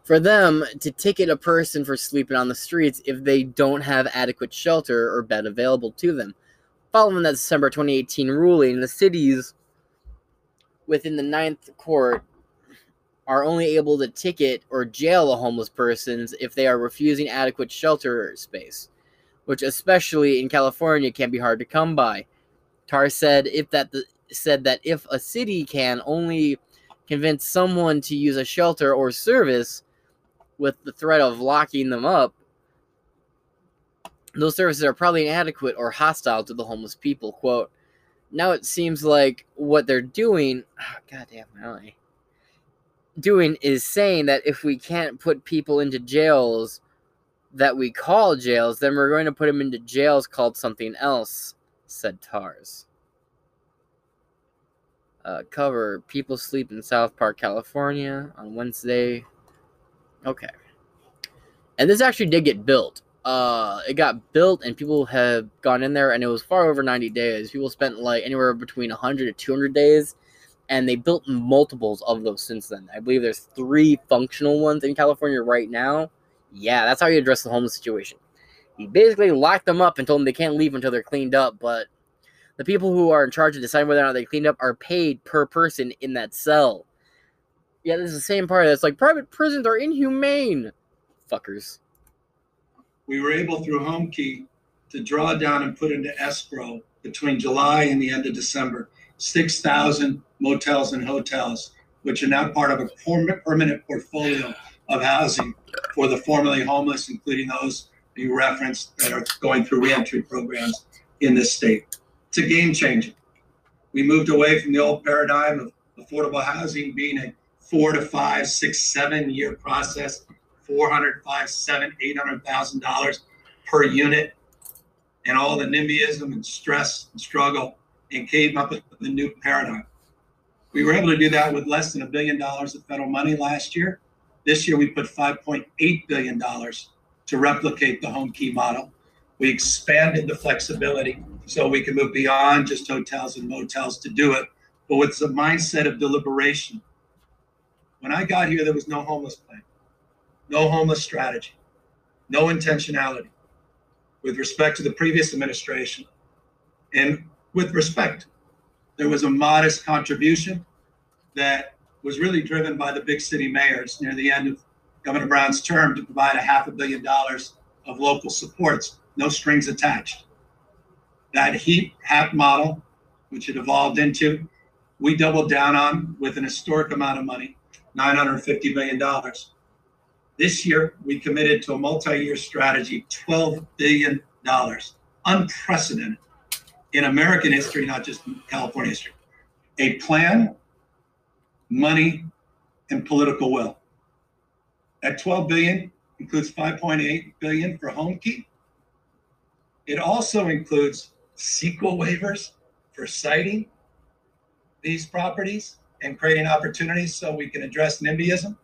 For them to ticket a person for sleeping on the streets if they don't have adequate shelter or bed available to them. Following that December 2018 ruling, the cities within the Ninth Court are only able to ticket or jail the homeless persons if they are refusing adequate shelter space, which especially in California can be hard to come by. Tar said if that the, said that if a city can only convince someone to use a shelter or service with the threat of locking them up, those services are probably inadequate or hostile to the homeless people. Quote, now it seems like what they're doing, [SIGHS] oh, God damn eye doing is saying that if we can't put people into jails that we call jails, then we're going to put them into jails called something else, said Tars. Uh, cover People Sleep in South Park, California on Wednesday. Okay. And this actually did get built. Uh, it got built and people have gone in there and it was far over 90 days. People spent like anywhere between 100 to 200 days and they built multiples of those since then. I believe there's three functional ones in California right now. Yeah, that's how you address the homeless situation. You basically lock them up and told them they can't leave until they're cleaned up, but the people who are in charge of deciding whether or not they cleaned up are paid per person in that cell. Yeah, this is the same part that's like private prisons are inhumane. Fuckers. We were able through HomeKey to draw down and put into escrow between July and the end of December 6,000 motels and hotels, which are now part of a permanent portfolio of housing for the formerly homeless, including those you referenced that are going through reentry programs in this state. It's a game changer. We moved away from the old paradigm of affordable housing being a four to five, six, seven year process, four hundred, five, seven, eight hundred thousand dollars per unit, and all the NIMBYism and stress and struggle, and came up with the new paradigm. We were able to do that with less than a billion dollars of federal money last year. This year, we put $5.8 billion to replicate the home key model. We expanded the flexibility so we can move beyond just hotels and motels to do it, but with the mindset of deliberation. When I got here, there was no homeless plan, no homeless strategy, no intentionality with respect to the previous administration. And with respect, there was a modest contribution that was really driven by the big city mayors near the end of Governor Brown's term to provide a half a billion dollars of local supports, no strings attached. That HEAP HAP model, which it evolved into, we doubled down on with an historic amount of money, $950 million. This year, we committed to a multi year strategy, $12 billion, unprecedented in American history, not just California history. a plan, money, and political will. That 12 billion includes 5.8 billion for home key. It also includes CEQA waivers for siting these properties and creating opportunities so we can address NIMBYism.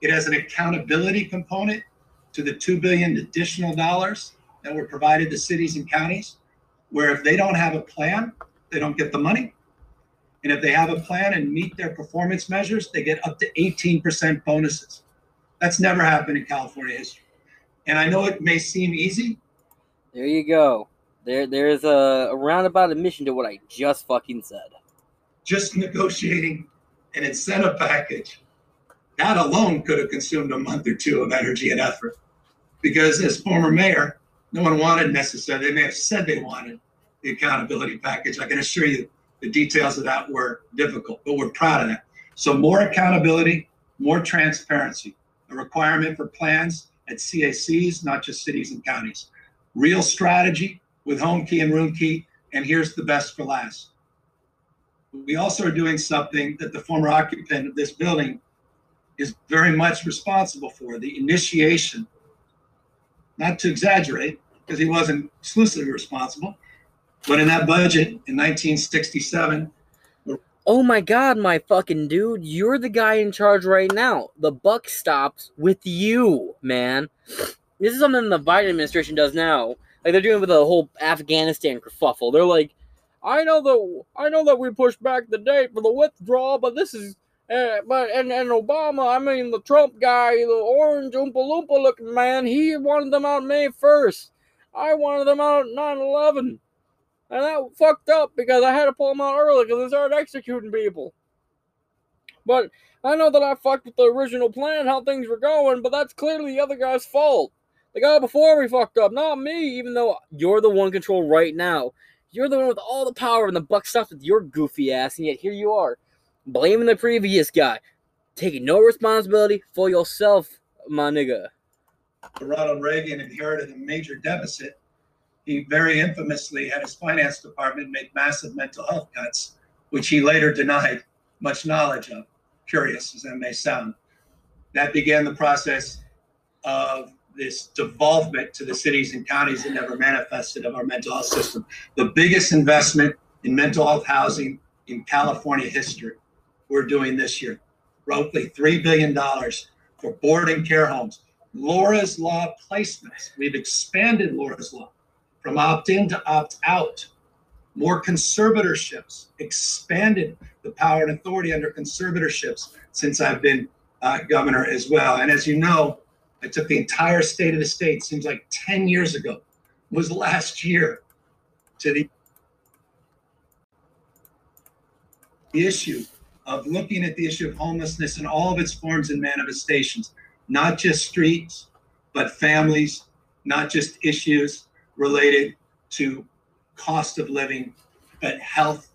It has an accountability component to the 2 billion additional dollars that were provided to cities and counties, where if they don't have a plan, they don't get the money. And if they have a plan and meet their performance measures, they get up to 18% bonuses. That's never happened in California history. And I know it may seem easy. There you go. There, there's a, a roundabout admission to what I just fucking said. Just negotiating an incentive package, that alone could have consumed a month or two of energy and effort. Because as former mayor, no one wanted necessarily, they may have said they wanted the accountability package. I can assure you the details of that were difficult, but we're proud of that. So more accountability, more transparency, a requirement for plans at CACs, not just cities and counties. Real strategy with Homekey and Roomkey, and here's the best for last. We also are doing something that the former occupant of this building is very much responsible for, the initiation, not to exaggerate, because he wasn't exclusively responsible, but in that budget in 1967, Oh my god, my fucking dude, you're the guy in charge right now. The buck stops with you, man. This is something the Biden administration does now. Like they're doing with the whole Afghanistan kerfuffle. They're like, I know that I know that we pushed back the date for the withdrawal, but this is but and, and Obama, I mean the Trump guy, the orange Oompa Loompa looking man, he wanted them out May 1st. I wanted them out 9 11. And that fucked up because I had to pull them out early because they started executing people. But I know that I fucked with the original plan, how things were going, but that's clearly the other guy's fault. The guy before me fucked up, not me, even though you're the one control right now. You're the one with all the power and the buck stops with your goofy ass, and yet here you are, blaming the previous guy, taking no responsibility for yourself, my nigga. Ronald Reagan inherited a major deficit he very infamously had his finance department make massive mental health cuts, which he later denied much knowledge of, curious as that may sound. That began the process of this devolvement to the cities and counties that never manifested of our mental health system. The biggest investment in mental health housing in California history we're doing this year. Roughly $3 billion for boarding care homes. Laura's Law placements. We've expanded Laura's Law from opt in to opt out. More conservatorships, expanded the power and authority under conservatorships since I've been uh, governor as well. And as you know, I took the entire state of the state, seems like 10 years ago, was last year, to the issue of looking at the issue of homelessness in all of its forms and manifestations, not just streets, but families, not just issues related to cost of living, but health,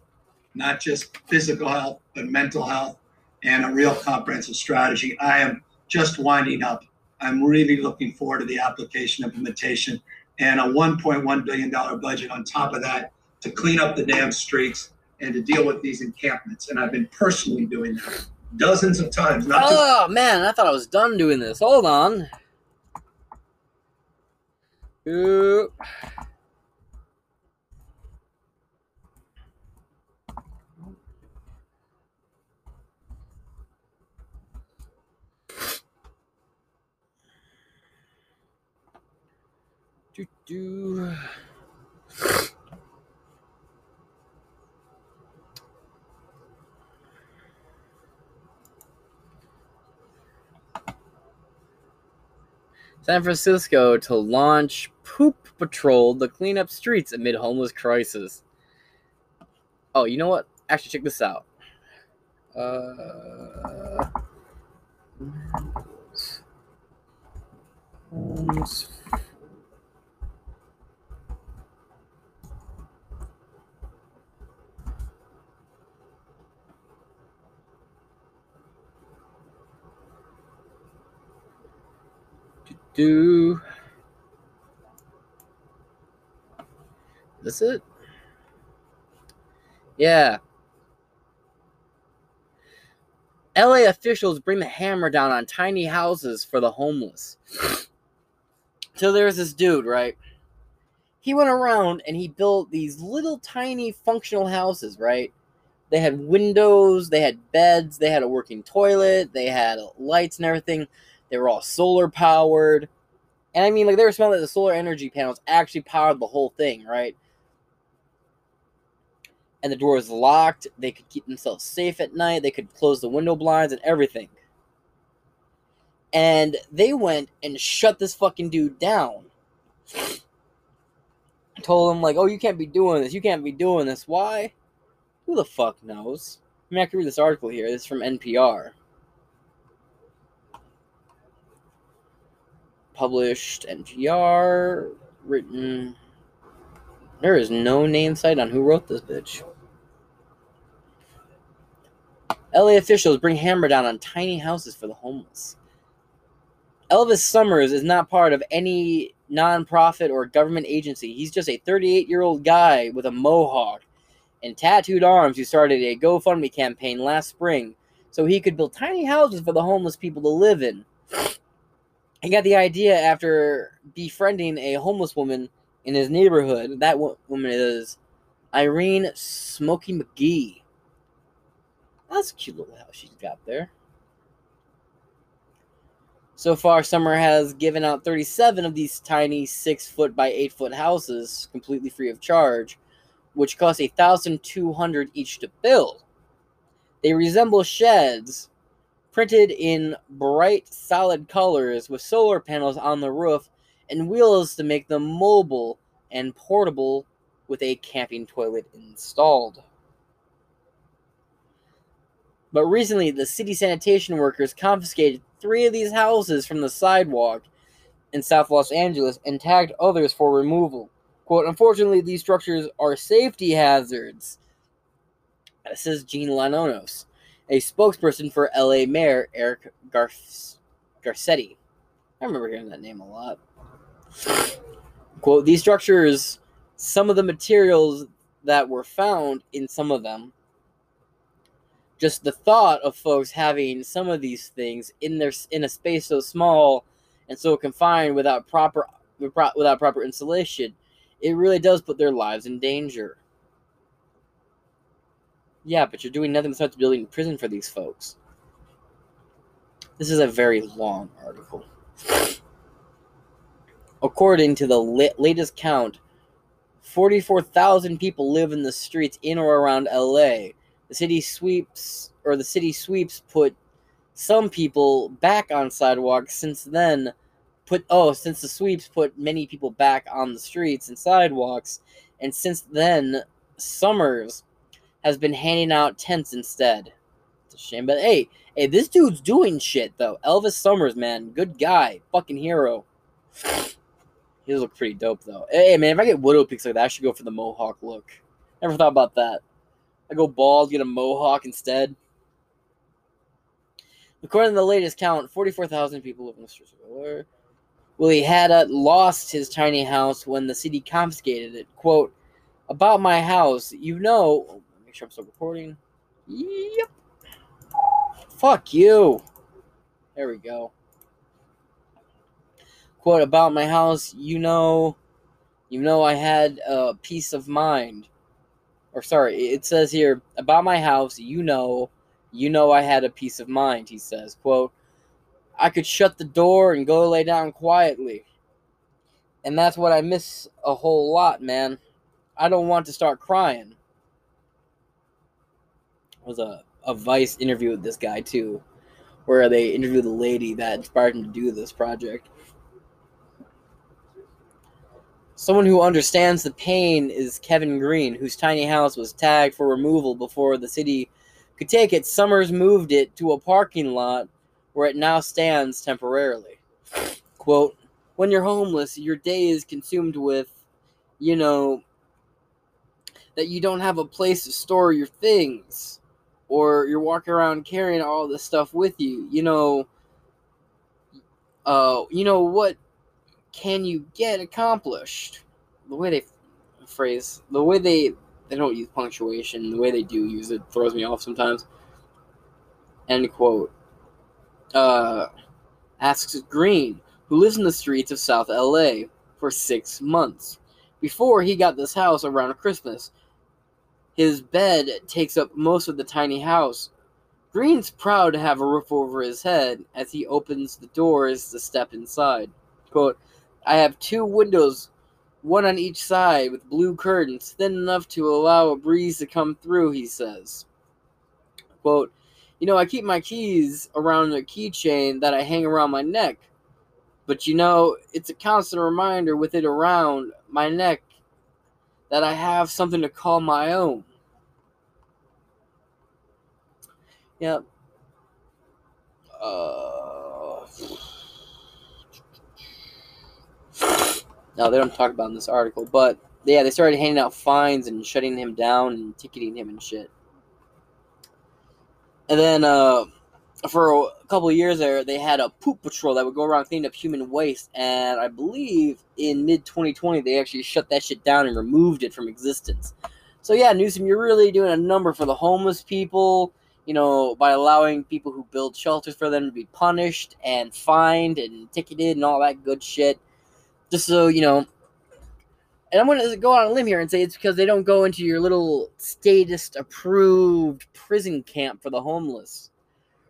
not just physical health, but mental health, and a real comprehensive strategy. I am just winding up. I'm really looking forward to the application implementation and a $1.1 billion budget on top of that to clean up the damn streets and to deal with these encampments. And I've been personally doing that dozens of times. Not just- Oh man, I thought I was done doing this. Hold on. Oop. Do, do. San Francisco to launch Poop Patrol to clean up streets amid homeless crisis. Oh, you know what? Actually, check this out. Uh, do That's it yeah LA officials bring the hammer down on tiny houses for the homeless. [SIGHS] So there's this dude, right? He went around and he built these little tiny functional houses, right? They had windows, they had beds, they had a working toilet, they had lights and everything. They were all solar powered. And I mean, like, they were smelling like the solar energy panels actually powered the whole thing, right? And the door was locked. They could keep themselves safe at night. They could close the window blinds and everything. And they went and shut this fucking dude down. [SIGHS] Told him, like, oh, you can't be doing this. You can't be doing this. Why? Who the fuck knows? I mean, I can read this article here. This is from NPR. Published NPR, written. There is no name site on who wrote this bitch. LA officials bring hammer down on tiny houses for the homeless. Elvis Summers is not part of any nonprofit or government agency. He's just a 38 year old guy with a mohawk and tattooed arms who started a GoFundMe campaign last spring so he could build tiny houses for the homeless people to live in. He got the idea after befriending a homeless woman in his neighborhood. That woman is Irene Smoky McGee. That's a cute little house she's got there. So far, Summer has given out 37 of these tiny 6 foot by 8 foot houses completely free of charge, which cost 1200 each to build. They resemble sheds printed in bright, solid colors with solar panels on the roof and wheels to make them mobile and portable with a camping toilet installed. But recently, the city sanitation workers confiscated three of these houses from the sidewalk in South Los Angeles and tagged others for removal. Quote, unfortunately, these structures are safety hazards, says Gene Lanonos, a spokesperson for LA Mayor Eric Garf- Garcetti. I remember hearing that name a lot. Quote, these structures, some of the materials that were found in some of them just the thought of folks having some of these things in their in a space so small and so confined without proper without proper insulation it really does put their lives in danger yeah but you're doing nothing besides building a prison for these folks. This is a very long article. According to the latest count 44,000 people live in the streets in or around LA the city sweeps or the city sweeps put some people back on sidewalks. Since then put oh since the sweeps put many people back on the streets and sidewalks. And since then summers has been handing out tents instead. It's a shame but hey hey this dude's doing shit though. Elvis summers man. Good guy. Fucking hero. He look pretty dope though. Hey man if i get widow peaks like that i should go for the mohawk look. Never thought about that. I go bald, get a mohawk instead. According to the latest count, 44,000 people live in the streets of Willie had uh, lost his tiny house when the city confiscated it. Quote, about my house, you know. Make sure I'm still recording. Yep. Fuck you. There we go. Quote, about my house, you know. You know, I had a peace of mind or sorry, it says here about my house, you know, you know I had a peace of mind, he says. Quote, I could shut the door and go lay down quietly. And that's what I miss a whole lot, man. I don't want to start crying. Was a, a Vice interview with this guy too, where they interviewed the lady that inspired him to do this project. Someone who understands the pain is Kevin Green, whose tiny house was tagged for removal before the city could take it. Summers moved it to a parking lot where it now stands temporarily. Quote, when you're homeless, your day is consumed with, you know, that you don't have a place to store your things or you're walking around carrying all this stuff with you. You know, uh, you know what can you get accomplished? The way they phrase, the way they they don't use punctuation, the way they do use it throws me off sometimes. End quote. Uh, asks Green, who lives in the streets of South LA, for six months. Before he got this house around Christmas, his bed takes up most of the tiny house. Green's proud to have a roof over his head as he opens the doors to step inside. Quote, I have two windows, one on each side, with blue curtains, thin enough to allow a breeze to come through, he says. Quote, You know, I keep my keys around a keychain that I hang around my neck. But you know, it's a constant reminder with it around my neck that I have something to call my own. Yep. Uh, no, they don't talk about in this article, but yeah, they started handing out fines and shutting him down and ticketing him and shit. And then uh, for a couple of years there, they had a poop patrol that would go around cleaning up human waste. And I believe in mid 2020, they actually shut that shit down and removed it from existence. So yeah, Newsom, you're really doing a number for the homeless people. You know, by allowing people who build shelters for them to be punished and fined and ticketed and all that good shit. Just so you know, and I'm going to go on a limb here and say it's because they don't go into your little statist approved prison camp for the homeless.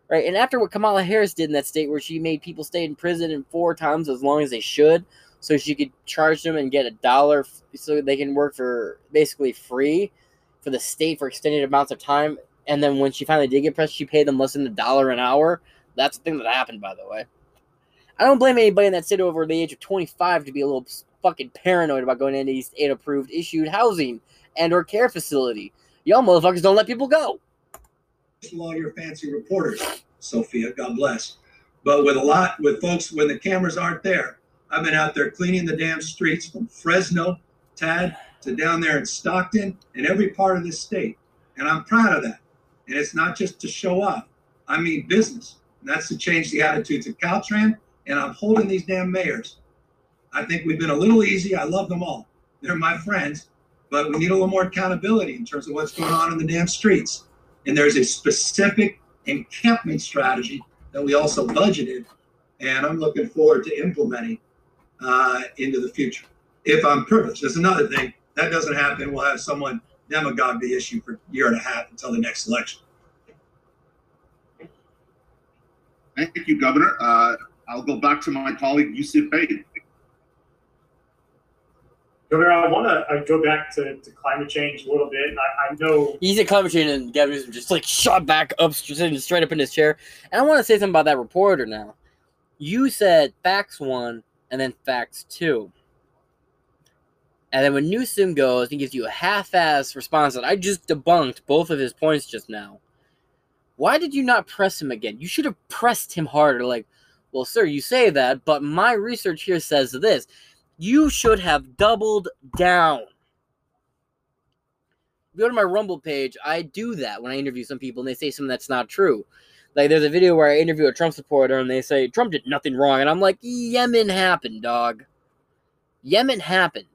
Right? And after what Kamala Harris did in that state, where she made people stay in prison in four times as long as they should, so she could charge them and get a dollar so they can work for basically free for the state for extended amounts of time. And then when she finally did get pressed, she paid them less than a dollar an hour. That's the thing that happened, by the way. I don't blame anybody in that state over the age of 25 to be a little fucking paranoid about going into these state approved issued housing and or care facility. Y'all motherfuckers don't let people go. All your fancy reporters, Sophia, God bless. But with a lot, with folks, when the cameras aren't there, I've been out there cleaning the damn streets from Fresno, Tad, to down there in Stockton and every part of this state. And I'm proud of that. And it's not just to show off. I mean business. And that's to change the attitudes of Caltrans. And I'm holding these damn mayors. I think we've been a little easy. I love them all. They're my friends. But we need a little more accountability in terms of what's going on in the damn streets. And there's a specific encampment strategy that we also budgeted. And I'm looking forward to implementing uh, into the future. If I'm privileged, there's another thing that doesn't happen. We'll have someone demagogue the issue for a year and a half until the next election. Thank you, Governor. Uh, I'll go back to my colleague Yousef Baig. Governor, I want to go back to, to climate change a little bit. And I, I know He's at climate change and Gavin Newsom just like shot back up, sitting straight up in his chair. And I want to say something about that reporter now. You said facts one and then facts two. And then when Newsom goes and gives you a half-ass response that I just debunked both of his points just now. Why did you not press him again? You should have pressed him harder. Like, well, sir, you say that, but my research here says this. You should have doubled down. Go to my Rumble page. I do that when I interview some people and they say something that's not true. Like, there's a video where I interview a Trump supporter and they say Trump did nothing wrong. And I'm like, Yemen happened, dog. Yemen happened.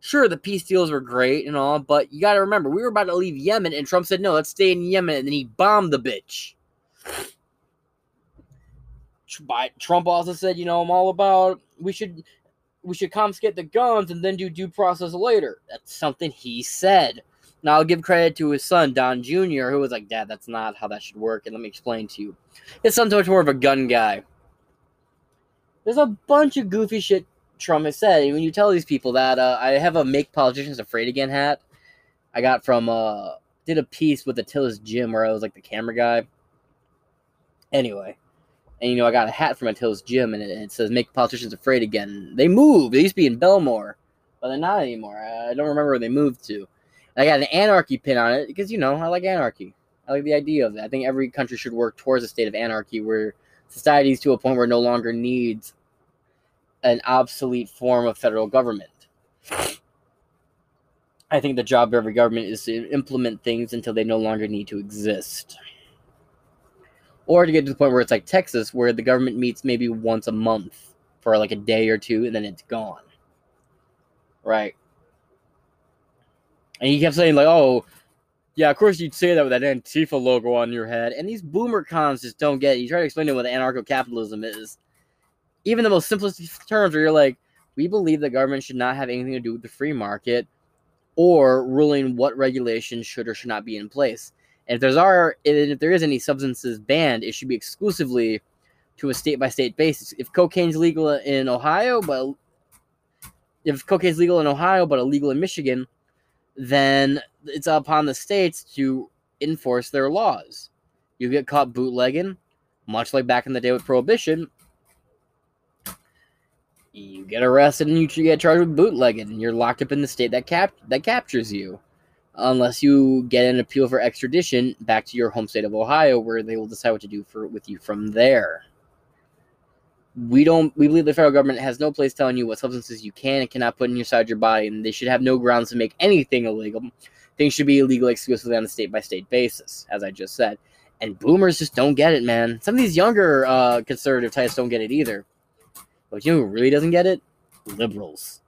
Sure, the peace deals were great and all, but you got to remember, we were about to leave Yemen, and Trump said, no, let's stay in Yemen, and then he bombed the bitch. Trump also said, you know, I'm all about we should we should confiscate the guns and then do due process later. That's something he said. Now I'll give credit to his son Don Jr., who was like, "Dad, that's not how that should work." And let me explain to you. His son's much more of a gun guy. There's a bunch of goofy shit Trump has said. And when you tell these people that, uh, I have a "Make Politicians Afraid Again" hat. I got from uh, did a piece with Attila's gym where I was like the camera guy. Anyway, and you know I got a hat from Attila's gym and it, it says "Make Politicians Afraid Again." They moved. They used to be in Belmore, but they're not anymore. I don't remember where they moved to. I got an anarchy pin on it because you know I like anarchy. I like the idea of it. I think every country should work towards a state of anarchy where society is to a point where no longer needs an obsolete form of federal government. I think the job of every government is to implement things until they no longer need to exist. Or to get to the point where it's like Texas, where the government meets maybe once a month for like a day or two and then it's gone. Right. And he kept saying, like, oh, Yeah, of course you'd say that with that Antifa logo on your head, and these boomer cons just don't get it. You try to explain to them what anarcho-capitalism is. Even the most simplistic terms where you're like, we believe the government should not have anything to do with the free market or ruling what regulations should or should not be in place. And if there's are if there is any substances banned, it should be exclusively to a state by state basis. If cocaine's legal in Ohio, but if cocaine's legal in Ohio but illegal in Michigan, then it's upon the states to enforce their laws. You get caught bootlegging, much like back in the day with prohibition, you get arrested and you get charged with bootlegging, and you're locked up in the state that cap that captures you, unless you get an appeal for extradition back to your home state of Ohio, where they will decide what to do for with you from there. We don't. We believe the federal government has no place telling you what substances you can and cannot put inside your body, and they should have no grounds to make anything illegal. Things should be illegal exclusively on a state by state basis, as I just said. And boomers just don't get it, man. Some of these younger uh, conservative types don't get it either. But you know who really doesn't get it? Liberals.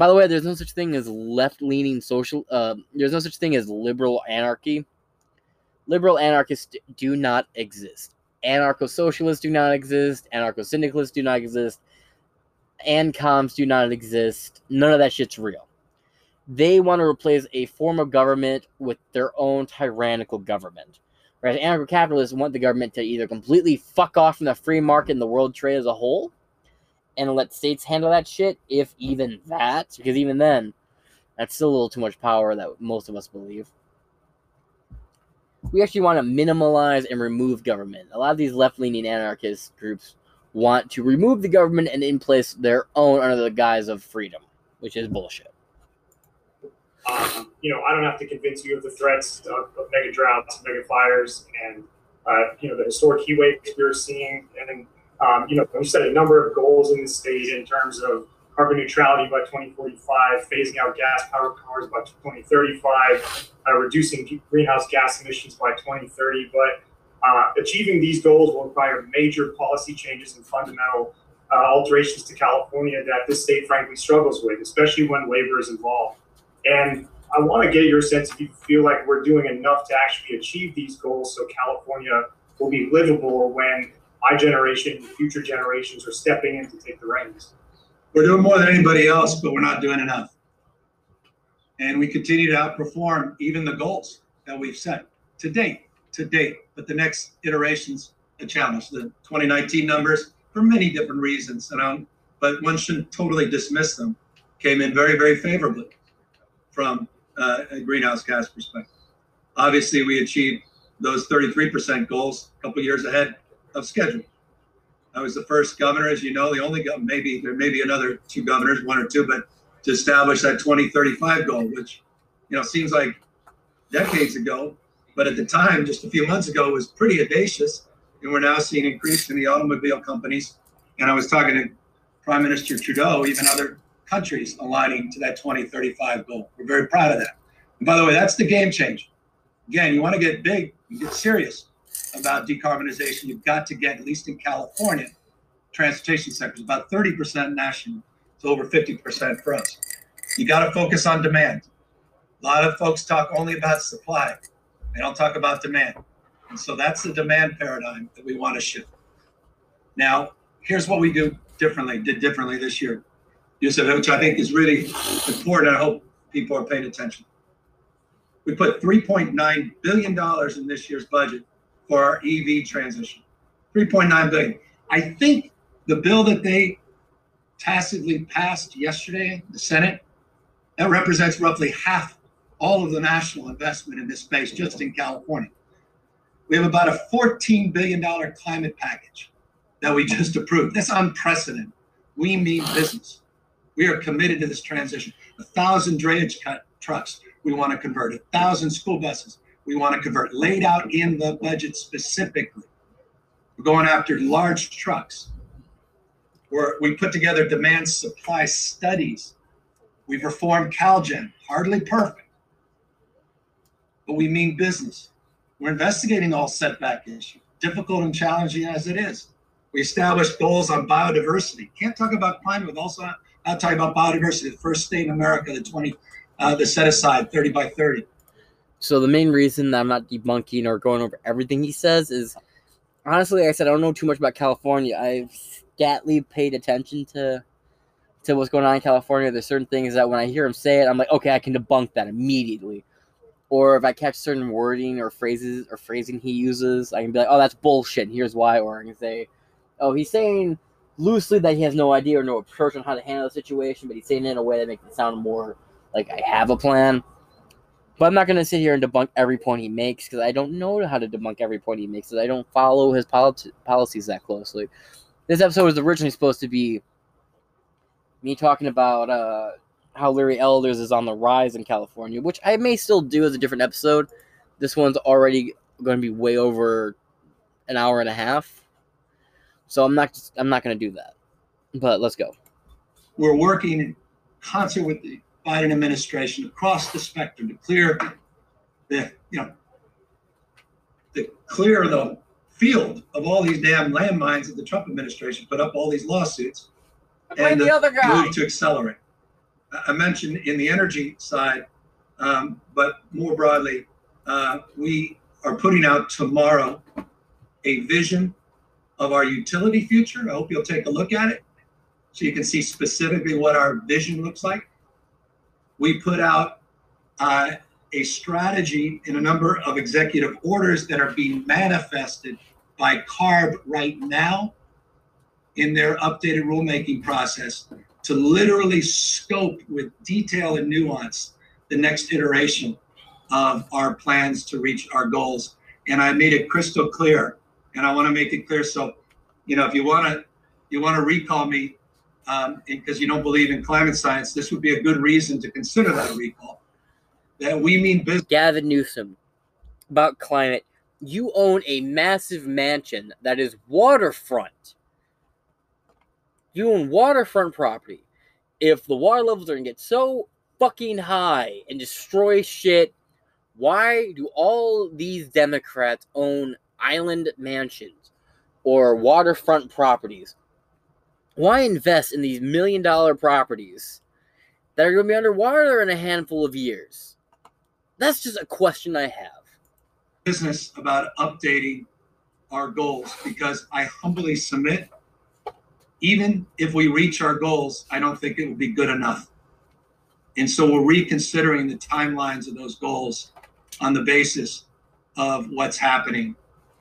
By the way, there's no such thing as left-leaning social. Uh, there's no such thing as liberal anarchy. Liberal anarchists do not exist. Anarcho-socialists do not exist. Anarcho-syndicalists do not exist. Ancoms do not exist. None of that shit's real. They want to replace a form of government with their own tyrannical government. Whereas anarcho-capitalists want the government to either completely fuck off from the free market and the world trade as a whole, and let states handle that shit, if even that, because even then, that's still a little too much power that most of us believe. We actually want to minimalize and remove government. A lot of these left leaning anarchist groups want to remove the government and in place their own under the guise of freedom, which is bullshit. Um, you know, I don't have to convince you of the threats of, of mega droughts, mega fires, and uh, you know the historic heat waves we're seeing, and um, you know, we set a number of goals in the state in terms of carbon neutrality by 2045, phasing out gas powered cars by 2035, uh, reducing greenhouse gas emissions by 2030. But uh, achieving these goals will require major policy changes and fundamental uh, alterations to California that this state frankly struggles with, especially when labor is involved. And I want to get your sense if you feel like we're doing enough to actually achieve these goals so California will be livable when my generation, future generations are stepping in to take the reins. We're doing more than anybody else, but we're not doing enough. And we continue to outperform even the goals that we've set to date, to date. But the next iterations, a challenge. The 2019 numbers, for many different reasons, and I'm, but one shouldn't totally dismiss them, came in very, very favorably from uh, a greenhouse gas perspective. Obviously, we achieved those 33% goals a couple years ahead of schedule. I was the first governor, as you know, the only governor, maybe there may be another two governors, one or two, but to establish that 2035 goal, which, you know, seems like decades ago, but at the time, just a few months ago, was pretty audacious. And we're now seeing increase in the automobile companies. And I was talking to Prime Minister Trudeau, even other countries aligning to that 2035 goal. We're very proud of that. And by the way, that's the game changer. Again, you want to get big, you get serious about decarbonization, you've got to get, at least in California, transportation sectors about 30% national to over 50% for us. You got to focus on demand. A lot of folks talk only about supply, they don't talk about demand. And so that's the demand paradigm that we want to shift. Now, here's what we do differently, did differently this year, Yousef, which I think is really important. I hope people are paying attention. We put $3.9 billion in this year's budget for our EV transition. 3.9 billion. I think the bill that they tacitly passed yesterday, the Senate, that represents roughly half all of the national investment in this space just in California. We have about a $14 billion climate package that we just approved. That's unprecedented. We mean business. We are committed to this transition. A thousand drayage trucks we want to convert, a thousand school buses we want to convert, laid out in the budget specifically. We're going after large trucks. We're, we put together demand supply studies. We've reformed CalGEM, hardly perfect, but we mean business. We're investigating all setback issues, difficult and challenging as it is. We established goals on biodiversity. Can't talk about climate with also not talking about biodiversity. The first state in America, the 20, uh, the set aside 30 by 30 So the main reason that I'm not debunking or going over everything he says is honestly, like I said, I don't know too much about California. I've scantly paid attention to to what's going on in California. There's certain things that when I hear him say it, I'm like, okay, I can debunk that immediately. Or if I catch certain wording or phrases or phrasing he uses, I can be like, oh, that's bullshit. And here's why. Or I can say, oh, he's saying loosely that he has no idea or no approach on how to handle the situation, but he's saying it in a way that makes it sound more like I have a plan. But I'm not going to sit here and debunk every point he makes because I don't know how to debunk every point he makes because I don't follow his politi- policies that closely. This episode was originally supposed to be me talking about uh, how Larry Elders is on the rise in California, which I may still do as a different episode. This one's already going to be way over an hour and a half, so I'm not I'm not going to do that. But let's go. We're working in concert with the Biden administration across the spectrum to clear the you know to clear the field of all these damn landmines that the Trump administration put up all these lawsuits and the other guy. move to accelerate. I- I mentioned in the energy side, um, but more broadly, uh, we are putting out tomorrow a vision of our utility future. I hope you'll take a look at it so you can see specifically what our vision looks like. We put out uh, a strategy in a number of executive orders that are being manifested by CARB right now in their updated rulemaking process to literally scope with detail and nuance the next iteration of our plans to reach our goals. And I made it crystal clear, and I want to make it clear. So, you know, if you want to, you want to recall me um, because you don't believe in climate science, this would be a good reason to consider that recall. That we mean business. Gavin Newsom about climate. You own a massive mansion that is waterfront. You own waterfront property. If the water levels are gonna get so fucking high and destroy shit, why do all these Democrats own island mansions or waterfront properties? Why invest in these million dollar properties that are gonna be underwater in a handful of years? That's just a question I have. business about updating our goals because I humbly submit, even if we reach our goals, I don't think it will be good enough. And so we're reconsidering the timelines of those goals on the basis of what's happening.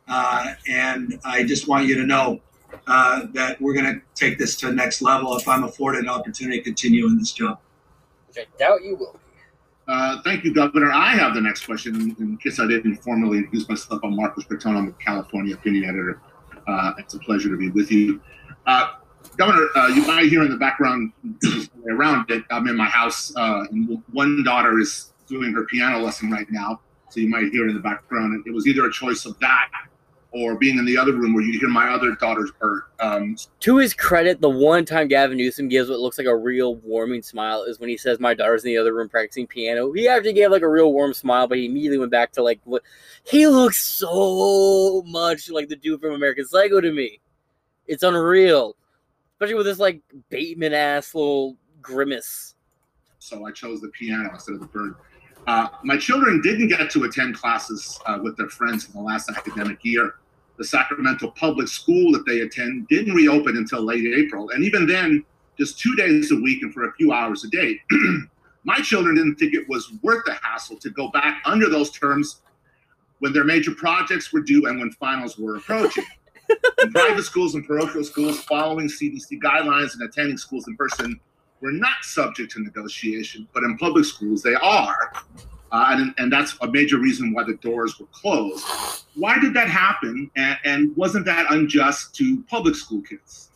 Uh, and I just want you to know uh, that we're going to take this to the next level if I'm afforded an opportunity to continue in this job. Which I doubt you will. Uh, thank you, Governor. I have the next question. In, in case I didn't formally introduce myself, I'm Marcos Breton. I'm a California opinion editor. Uh, it's a pleasure to be with you. Uh, Governor, uh, you might hear in the background [CLEARS THROAT] around it. I'm in my house, uh, and one daughter is doing her piano lesson right now. So you might hear it in the background. It was either a choice of that or being in the other room where you hear my other daughter's bird. Um, To his credit, the one time Gavin Newsom gives what looks like a real warming smile is when he says, "My daughter's in the other room practicing piano." He actually gave like a real warm smile, but he immediately went back to like what he looks so much like the dude from American Psycho to me. It's unreal, especially with this like Bateman ass little grimace. so I chose the piano instead of the bird. Uh, my children didn't get to attend classes uh, with their friends in the last academic year. The Sacramento public school that they attend didn't reopen until late April, and even then, just two days a week and for a few hours a day. [CLEARS THROAT] my children didn't think it was worth the hassle to go back under those terms when their major projects were due and when finals were approaching. in [LAUGHS] private schools and parochial schools, following CDC guidelines and attending schools in person were not subject to negotiation, but in public schools they are. Uh, and, and that's a major reason why the doors were closed. Why did that happen? And, and wasn't that unjust to public school kids?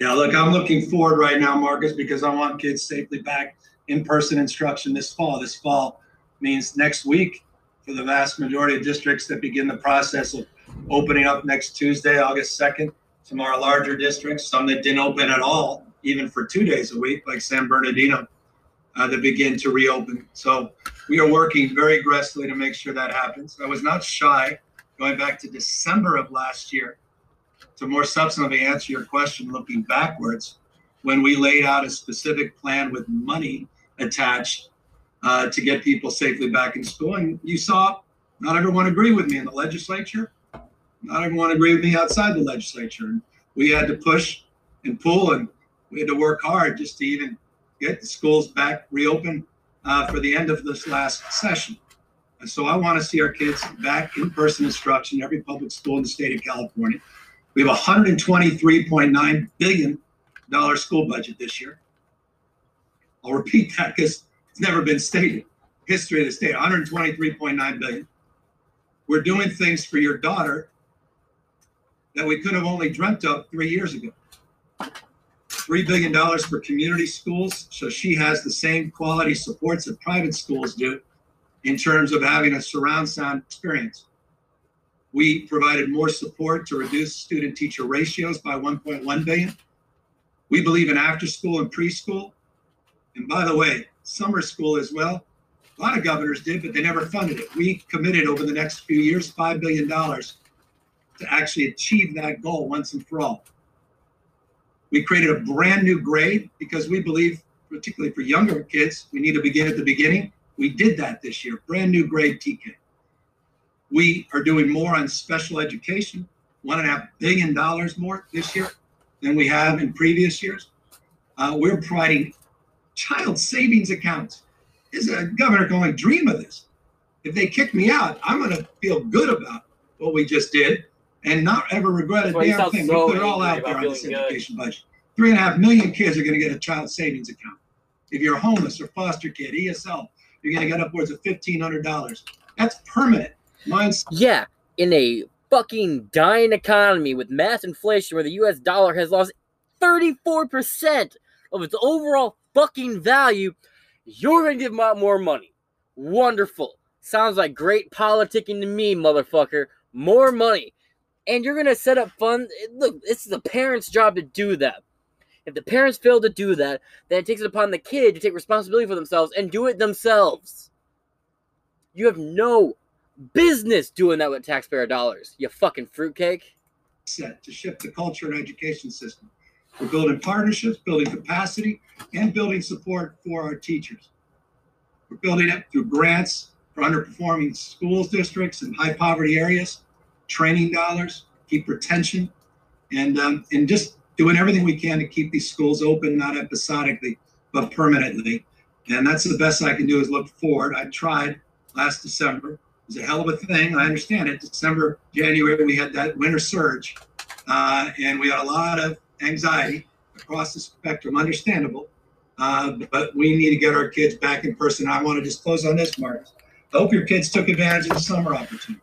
Yeah, look, I'm looking forward right now, Marcus, because I want kids safely back in person instruction this fall. This fall means next week for the vast majority of districts that begin the process of opening up next Tuesday, August 2nd. Some our larger districts, some that didn't open at all, even for two days a week, like San Bernardino, uh, that begin to reopen. So we are working very aggressively to make sure that happens. I was not shy going back to December of last year to more substantively answer your question, looking backwards, when we laid out a specific plan with money attached uh, to get people safely back in school. And you saw not everyone agree with me in the legislature. Not everyone agree with me outside the legislature. And we had to push and pull and we had to work hard just to even get the schools back reopened uh, for the end of this last session. And so I want to see our kids back in person instruction in every public school in the state of California. We have a $123.9 billion school budget this year. I'll repeat that because it's never been stated. History of the state, 123.9 billion. We're doing things for your daughter that we could have only dreamt of three years ago. $3 billion for community schools, so she has the same quality supports that private schools do in terms of having a surround sound experience. We provided more support to reduce student teacher ratios by 1.1 billion. We believe in after school and preschool. And by the way, summer school as well. A lot of governors did, but they never funded it. We committed over the next few years $5 billion to actually achieve that goal once and for all. We created a brand new grade because we believe, particularly for younger kids, we need to begin at the beginning. We did that this year, brand new grade TK. We are doing more on special education, one and a half billion dollars more this year than we have in previous years. Uh, we're providing child savings accounts. Is a governor only dream of this. If they kick me out, I'm going to feel good about what we just did and not ever regret a damn thing. So we put it all out there on this education good. budget. Three and a half million kids are going to get a child savings account. If you're homeless or foster kid, ESL, you're going to get upwards of fifteen hundred dollars. That's permanent. Mine's yeah. In a fucking dying economy with mass inflation, where the U.S. dollar has lost thirty-four percent of its overall fucking value, you're going to give them out more money. Wonderful. Sounds like great politicking to me, motherfucker. More money and you're gonna set up fun. Look, it's the parents' job to do that. If the parents fail to do that, then it takes it upon the kid to take responsibility for themselves and do it themselves. You have no business doing that with taxpayer dollars. You fucking fruitcake. Set to shift the culture and education system. We're building partnerships, building capacity, and building support for our teachers. We're building it through grants for underperforming schools districts and high poverty areas training dollars, keep retention, and um, and just doing everything we can to keep these schools open, not episodically, but permanently. And that's the best I can do is look forward. I tried last December. It was a hell of a thing. I understand it. December, January, we had that winter surge, uh, and we had a lot of anxiety across the spectrum, understandable. Uh, but we need to get our kids back in person. I want to just close on this, Mark. I hope your kids took advantage of the summer opportunity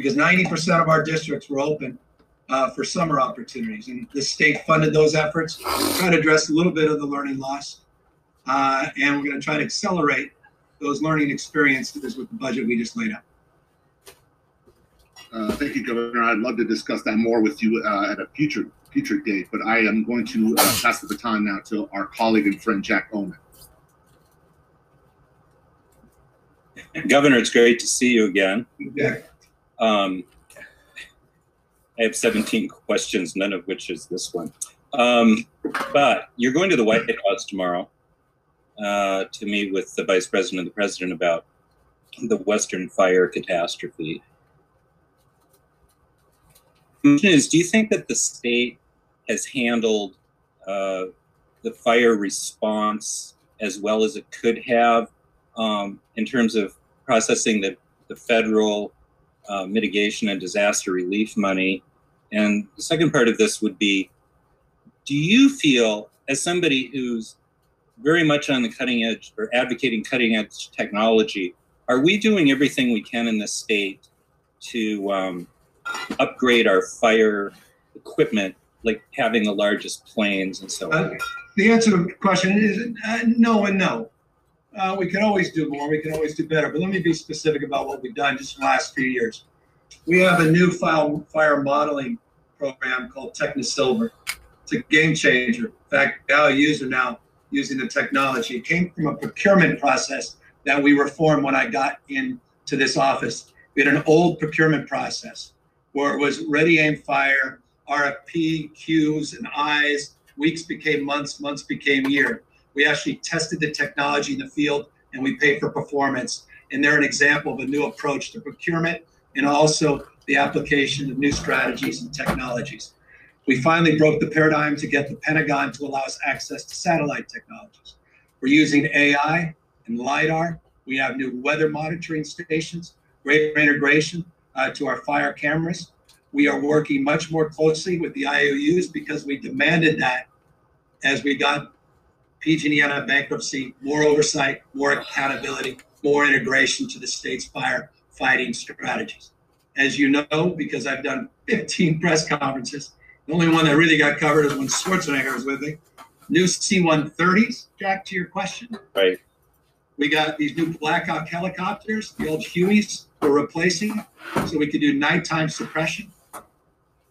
because 90% of our districts were open uh, for summer opportunities. And the state funded those efforts, to try to address a little bit of the learning loss. Uh, and we're going to try to accelerate those learning experiences with the budget we just laid out. Uh, thank you, Governor. I'd love to discuss that more with you uh, at a future future date, but I am going to uh, pass the baton now to our colleague and friend Jack Ohman. Governor, it's great to see you again. Yeah. Um, I have 17 questions, none of which is this one. Um, but you're going to the White House tomorrow uh, to meet with the Vice President and the President about the Western fire catastrophe. Is, do you think that the state has handled uh, the fire response as well as it could have um, in terms of processing the, the federal uh, mitigation and disaster relief money. And the second part of this would be do you feel, as somebody who's very much on the cutting edge or advocating cutting edge technology, are we doing everything we can in this state to um, upgrade our fire equipment, like having the largest planes and so on? Uh, the answer to the question is uh, no and no. Uh, we can always do more. We can always do better. But let me be specific about what we've done just in the last few years. We have a new file, fire modeling program called Technosylva. It's a game changer. In fact, a user now using the technology. It came from a procurement process that we reformed when I got into this office. We had an old procurement process where it was ready, aim, fire, RFP, Qs, and Is. Weeks became months, months became year. We actually tested the technology in the field and we pay for performance. And they're an example of a new approach to procurement and also the application of new strategies and technologies. We finally broke the paradigm to get the Pentagon to allow us access to satellite technologies. We're using AI and LIDAR. We have new weather monitoring stations, greater integration uh, to our fire cameras. We are working much more closely with the IOUs because we demanded that as we got PG&E out of bankruptcy, more oversight, more accountability, more integration to the state's fire fighting strategies. As you know, because I've done 15 press conferences, the only one that really got covered is when Schwarzenegger was with me. New C-130s, Jack, to your question. Right. We got these new Black Hawk helicopters, the old Hueys we're replacing, so we could do nighttime suppression.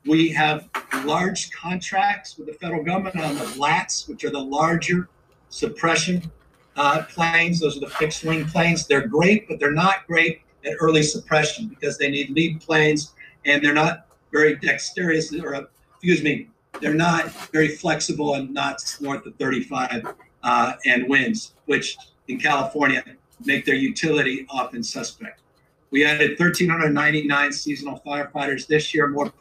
We have large contracts with the federal government on the LATs, which are the larger suppression uh, planes. Those are the fixed wing planes. They're great, but they're not great at early suppression because they need lead planes and they're not very dexterous or, excuse me, they're not very flexible and not north of 35 uh, and winds, which in California make their utility often suspect. We added 1,399 seasonal firefighters this year, more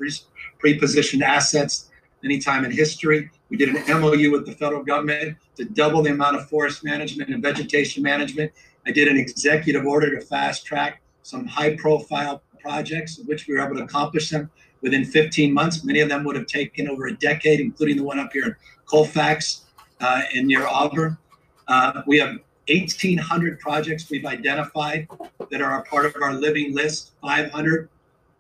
pre positioned assets any time in history. We did an MOU with the federal government to double the amount of forest management and vegetation management. I did an executive order to fast track some high profile projects, which we were able to accomplish them within 15 months. Many of them would have taken over a decade, including the one up here in Colfax uh, and near Auburn. Uh, we have 1,800 projects we've identified that are a part of our living list, 500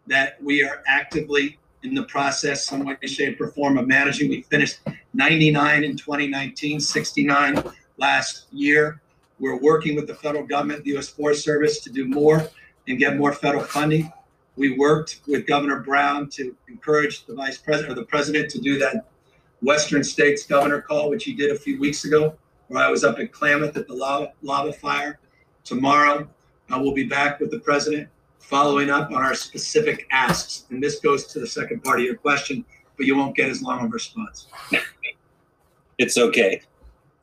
that we are actively in the process, some way, shape, or form of managing. We finished 99 in 2019, 69 last year. We're working with the federal government, the U.S. Forest Service, to do more and get more federal funding. We worked with Governor Brown to encourage the vice president or the president to do that Western States governor call, which he did a few weeks ago, where I was up at Klamath at the lava, lava fire. Tomorrow, I will be back with the president following up on our specific asks. And this goes to the second part of your question, but you won't get as long of a response. it's okay.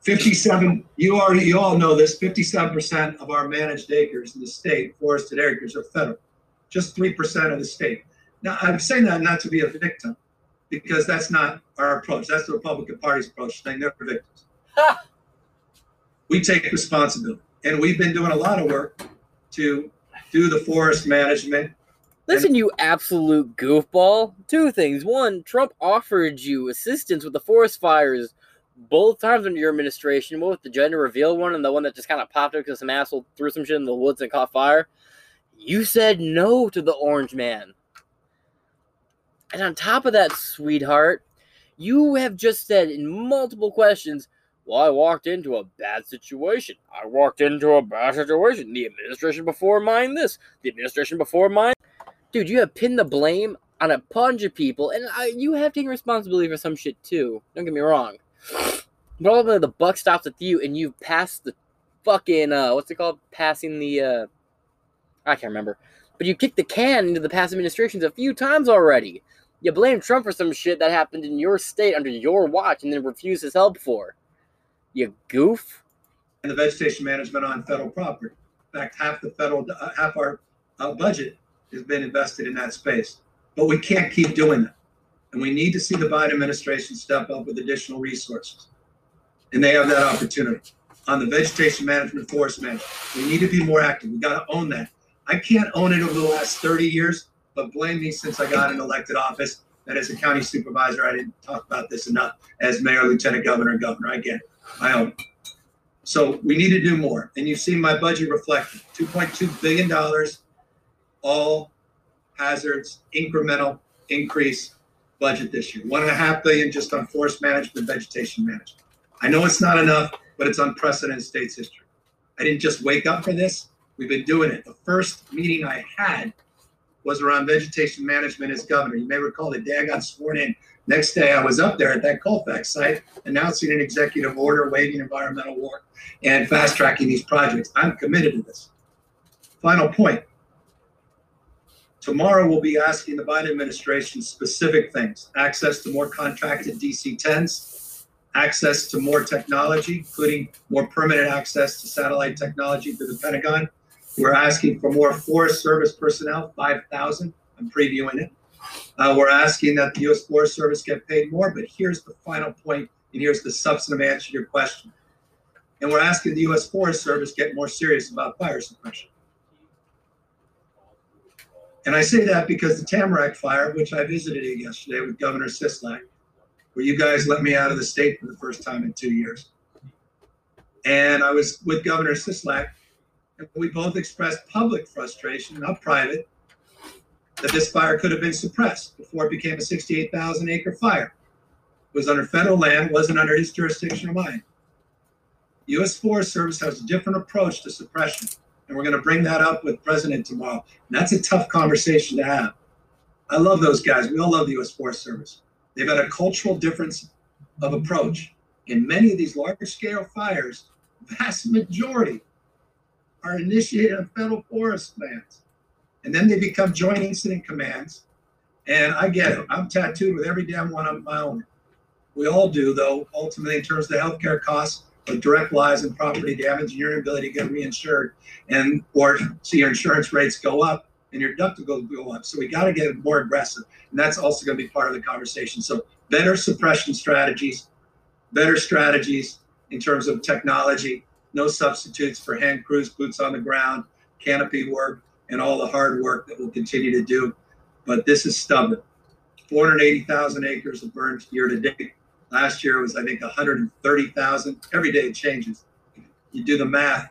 57, you already, you all know this, 57% of our managed acres in the state, forested acres, are federal. Just 3% of the state. Now, I'm saying that not to be a victim, because that's not our approach. That's the Republican Party's approach, saying they're victims. we take responsibility. And we've been doing a lot of work to do the forest management. Listen, you absolute goofball. Two things. One, Trump offered you assistance with the forest fires both times under your administration, both the gender reveal one and the one that just kind of popped up because some asshole threw some shit in the woods and caught fire. You said no to the orange man. And on top of that, sweetheart, you have just said in multiple questions well, I walked into a bad situation. I walked into a bad situation. The administration before mine, this. The administration before mine. Dude, you have pinned the blame on a bunch of people, and I, you have taken responsibility for some shit too. Don't get me wrong. [SIGHS] But ultimately, the buck stops with you, and you've passed the fucking, uh, what's it called? Passing the, uh, I can't remember. But you kicked the can into the past administrations a few times already. You blame Trump for some shit that happened in your state under your watch and then refused his help for. You goof. And the vegetation management on federal property. In fact, half the federal, uh, half our uh, budget has been invested in that space. But we can't keep doing that. And we need to see the Biden administration step up with additional resources. And they have that opportunity. On the vegetation management, forest management, we need to be more active. We got to own that. I can't own it over the last 30 years, but blame me since I got an elected office. That as a county supervisor, I didn't talk about this enough. As mayor, lieutenant governor, and governor, I get it. I own. So we need to do more. And you've seen my budget reflected $2.2 billion, all hazards, incremental increase budget this year. One and a half billion just on forest management, vegetation management. I know it's not enough, but it's unprecedented state's history. I didn't just wake up for this. We've been doing it. The first meeting I had was around vegetation management as governor. You may recall the day I got sworn in, Next day, I was up there at that Colfax site announcing an executive order waiving environmental work and fast tracking these projects. I'm committed to this. Final point. Tomorrow, we'll be asking the Biden administration specific things access to more contracted DC 10s, access to more technology, including more permanent access to satellite technology through the Pentagon. We're asking for more Forest Service personnel, 5,000. I'm previewing it. Uh, we're asking that the U.S. Forest Service get paid more, but here's the final point, and here's the substantive answer to your question. And we're asking the U.S. Forest Service get more serious about fire suppression. And I say that because the Tamarack fire, which I visited yesterday with Governor Sisolak, where you guys let me out of the state for the first time in two years. And I was with Governor Sisolak, and we both expressed public frustration, not private, that this fire could have been suppressed before it became a 68,000 acre fire. It was under federal land, wasn't under his jurisdiction or mine. U.S. Forest Service has a different approach to suppression, and we're going to bring that up with President tomorrow. And that's a tough conversation to have. I love those guys. We all love the U.S. Forest Service. They've had a cultural difference of approach. In many of these larger scale fires, vast majority are initiated on federal forest lands. And then they become joint incident commands. And I get it. I'm tattooed with every damn one of my own. We all do, though, ultimately, in terms of the healthcare costs of direct lives and property damage and your ability to get reinsured and or see your insurance rates go up and your deductibles go up. So we got to get more aggressive. And that's also going to be part of the conversation. So better suppression strategies, better strategies in terms of technology, no substitutes for hand crews, boots on the ground, canopy work, and all the hard work that we'll continue to do. But this is stubborn. 480,000 acres of burned year to date. Last year was, I think, 130,000. Every day it changes. You do the math,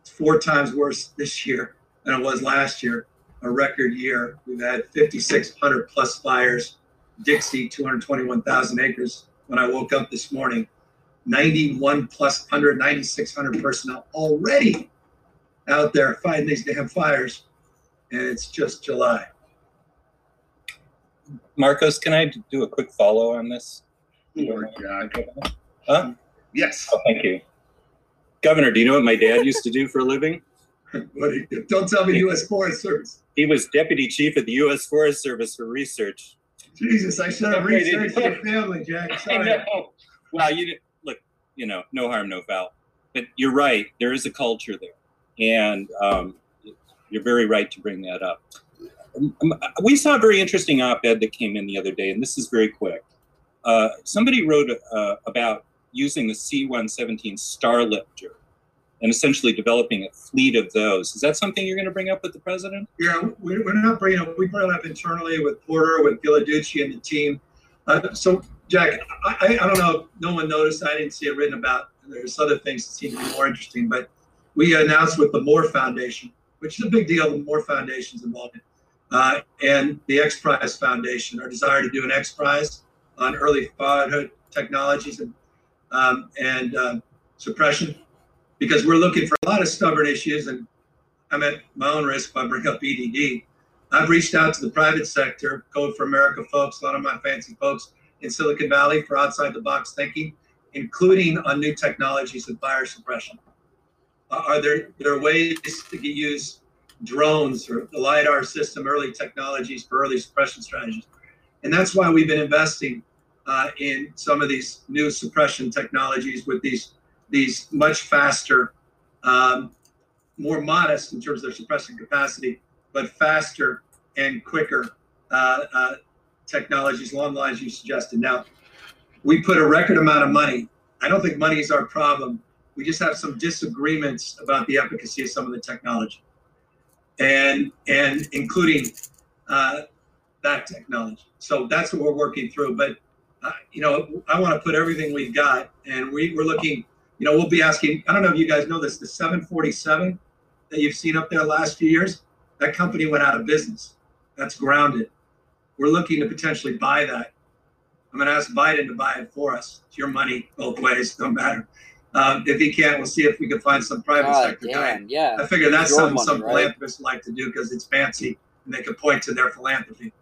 it's four times worse this year than it was last year. A record year. We've had 5,600 plus fires. Dixie, 221,000 acres. When I woke up this morning, 91 plus 100, 9,600 personnel already out there fighting these damn fires. And it's just July. Marcos, can I do a quick follow on this? Lord God. Huh? Yes. Oh, thank you. Governor, do you know what my dad used to do for a living? [LAUGHS] what do you, don't tell me U.S. Forest Service. He was deputy chief of the U.S. Forest Service for research. Jesus, I should have researched your family, Jack. Sorry. I know. Well, you look, you know, no harm, no foul. But you're right. There is a culture there, and um, you're very right to bring that up. Um, we saw a very interesting op-ed that came in the other day, and this is very quick. Uh, somebody wrote uh, about using the C-117 Starlifter and essentially developing a fleet of those. Is that something you're going to bring up with the president? Yeah, we're, we're not bringing up. We brought it up internally with Porter, with Ghilarducci, and the team. Uh, so, Jack, I, I don't know. No one noticed. I didn't see it written about. There's other things that seem to be more interesting, but we announced with the Moore Foundation, which is a big deal. The Moore Foundation's involved in, uh, and the X Prize Foundation, our desire to do an X Prize on early fatherhood technologies and um, and um, suppression because we're looking for a lot of stubborn issues. And I'm at my own risk by bring up EDD. I've reached out to the private sector, Code for America folks, a lot of my fancy folks in Silicon Valley for outside the box thinking, including on new technologies and fire suppression. Uh, are there, there are ways to use drones or the LIDAR system, early technologies for early suppression strategies? And that's why we've been investing uh, in some of these new suppression technologies with these these much faster, um, more modest in terms of their suppressing capacity, but faster and quicker uh, uh, technologies along the lines you suggested. Now, we put a record amount of money. I don't think money is our problem. We just have some disagreements about the efficacy of some of the technology, and and including uh, that technology. So that's what we're working through. But uh, you know, I want to put everything we've got, and we, we're looking you know, we'll be asking, I don't know if you guys know this, the 747 that you've seen up there last few years, that company went out of business. That's grounded. We're looking to potentially buy that. I'm going to ask Biden to buy it for us. It's your money both ways, don't matter. Um, if he can't, we'll see if we can find some private God sector damn, guy. yeah. I figure that's something money, some right? philanthropists like to do because it's fancy and they can point to their philanthropy.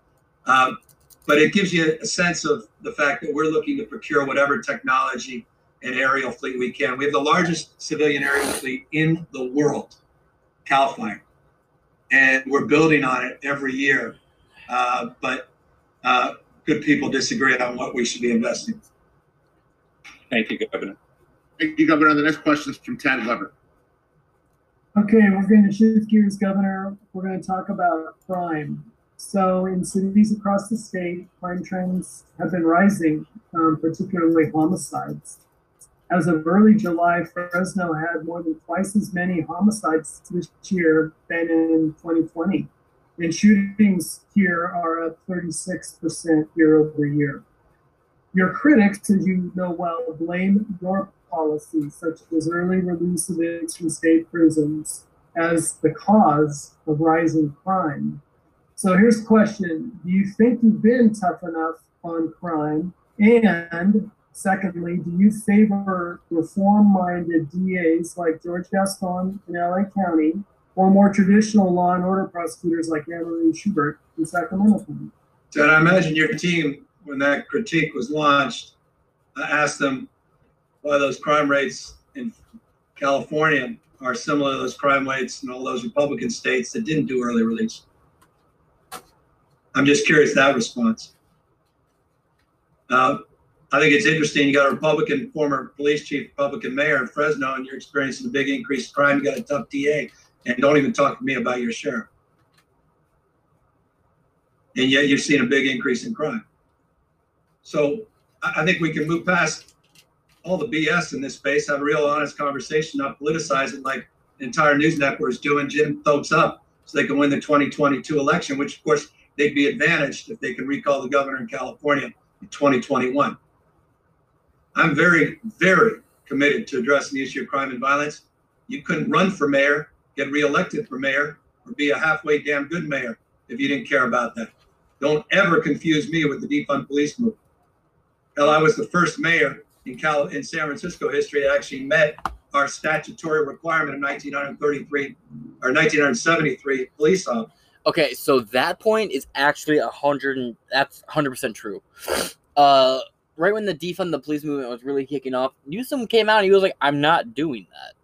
Um, but it gives you a sense of the fact that we're looking to procure whatever technology and aerial fleet we can. We have the largest civilian aerial fleet in the world, CAL FIRE, and we're building on it every year. Uh, but uh, good people disagree on what we should be investing. Thank you, Governor. Thank you, Governor. The next question is from Tad Weber. Okay, we're going to shift gears, Governor. We're going to talk about crime. So, in cities across the state, crime trends have been rising, um, particularly homicides. As of early July, Fresno had more than twice as many homicides this year than in 2020. And shootings here are up 36% year over year. Your critics, as you know well, blame your policies, such as early release of inmates from state prisons, as the cause of rising crime. So here's the question Do you think you've been tough enough on crime? And secondly, do you favor reform minded DAs like George Gascon in LA County or more traditional law and order prosecutors like Anne Schubert in Sacramento County? So I imagine your team, when that critique was launched, asked them why those crime rates in California are similar to those crime rates in all those Republican states that didn't do early release. I'm just curious that response. Uh, I think it's interesting. You got a Republican former police chief, Republican mayor in Fresno, and you're experiencing a big increase in crime. You got a tough DA, and don't even talk to me about your sheriff. And yet you're seeing a big increase in crime. So I think we can move past all the BS in this space, have a real honest conversation, not politicize it like the entire news network is doing, Jim folks up so they can win the 2022 election, which of course they'd be advantaged if they can recall the governor in California in 2021. I'm very, very committed to addressing the issue of crime and violence. You couldn't run for mayor, get reelected for mayor, or be a halfway damn good mayor if you didn't care about that. Don't ever confuse me with the defund police movement. Hell, I was the first mayor in Cal in San Francisco history that actually met our statutory requirement of 1933 or 1973 police officer. Okay, so that point is actually a hundred. That's hundred percent true. Uh, right when the defund the police movement was really kicking off, Newsom came out and he was like, "I'm not doing that.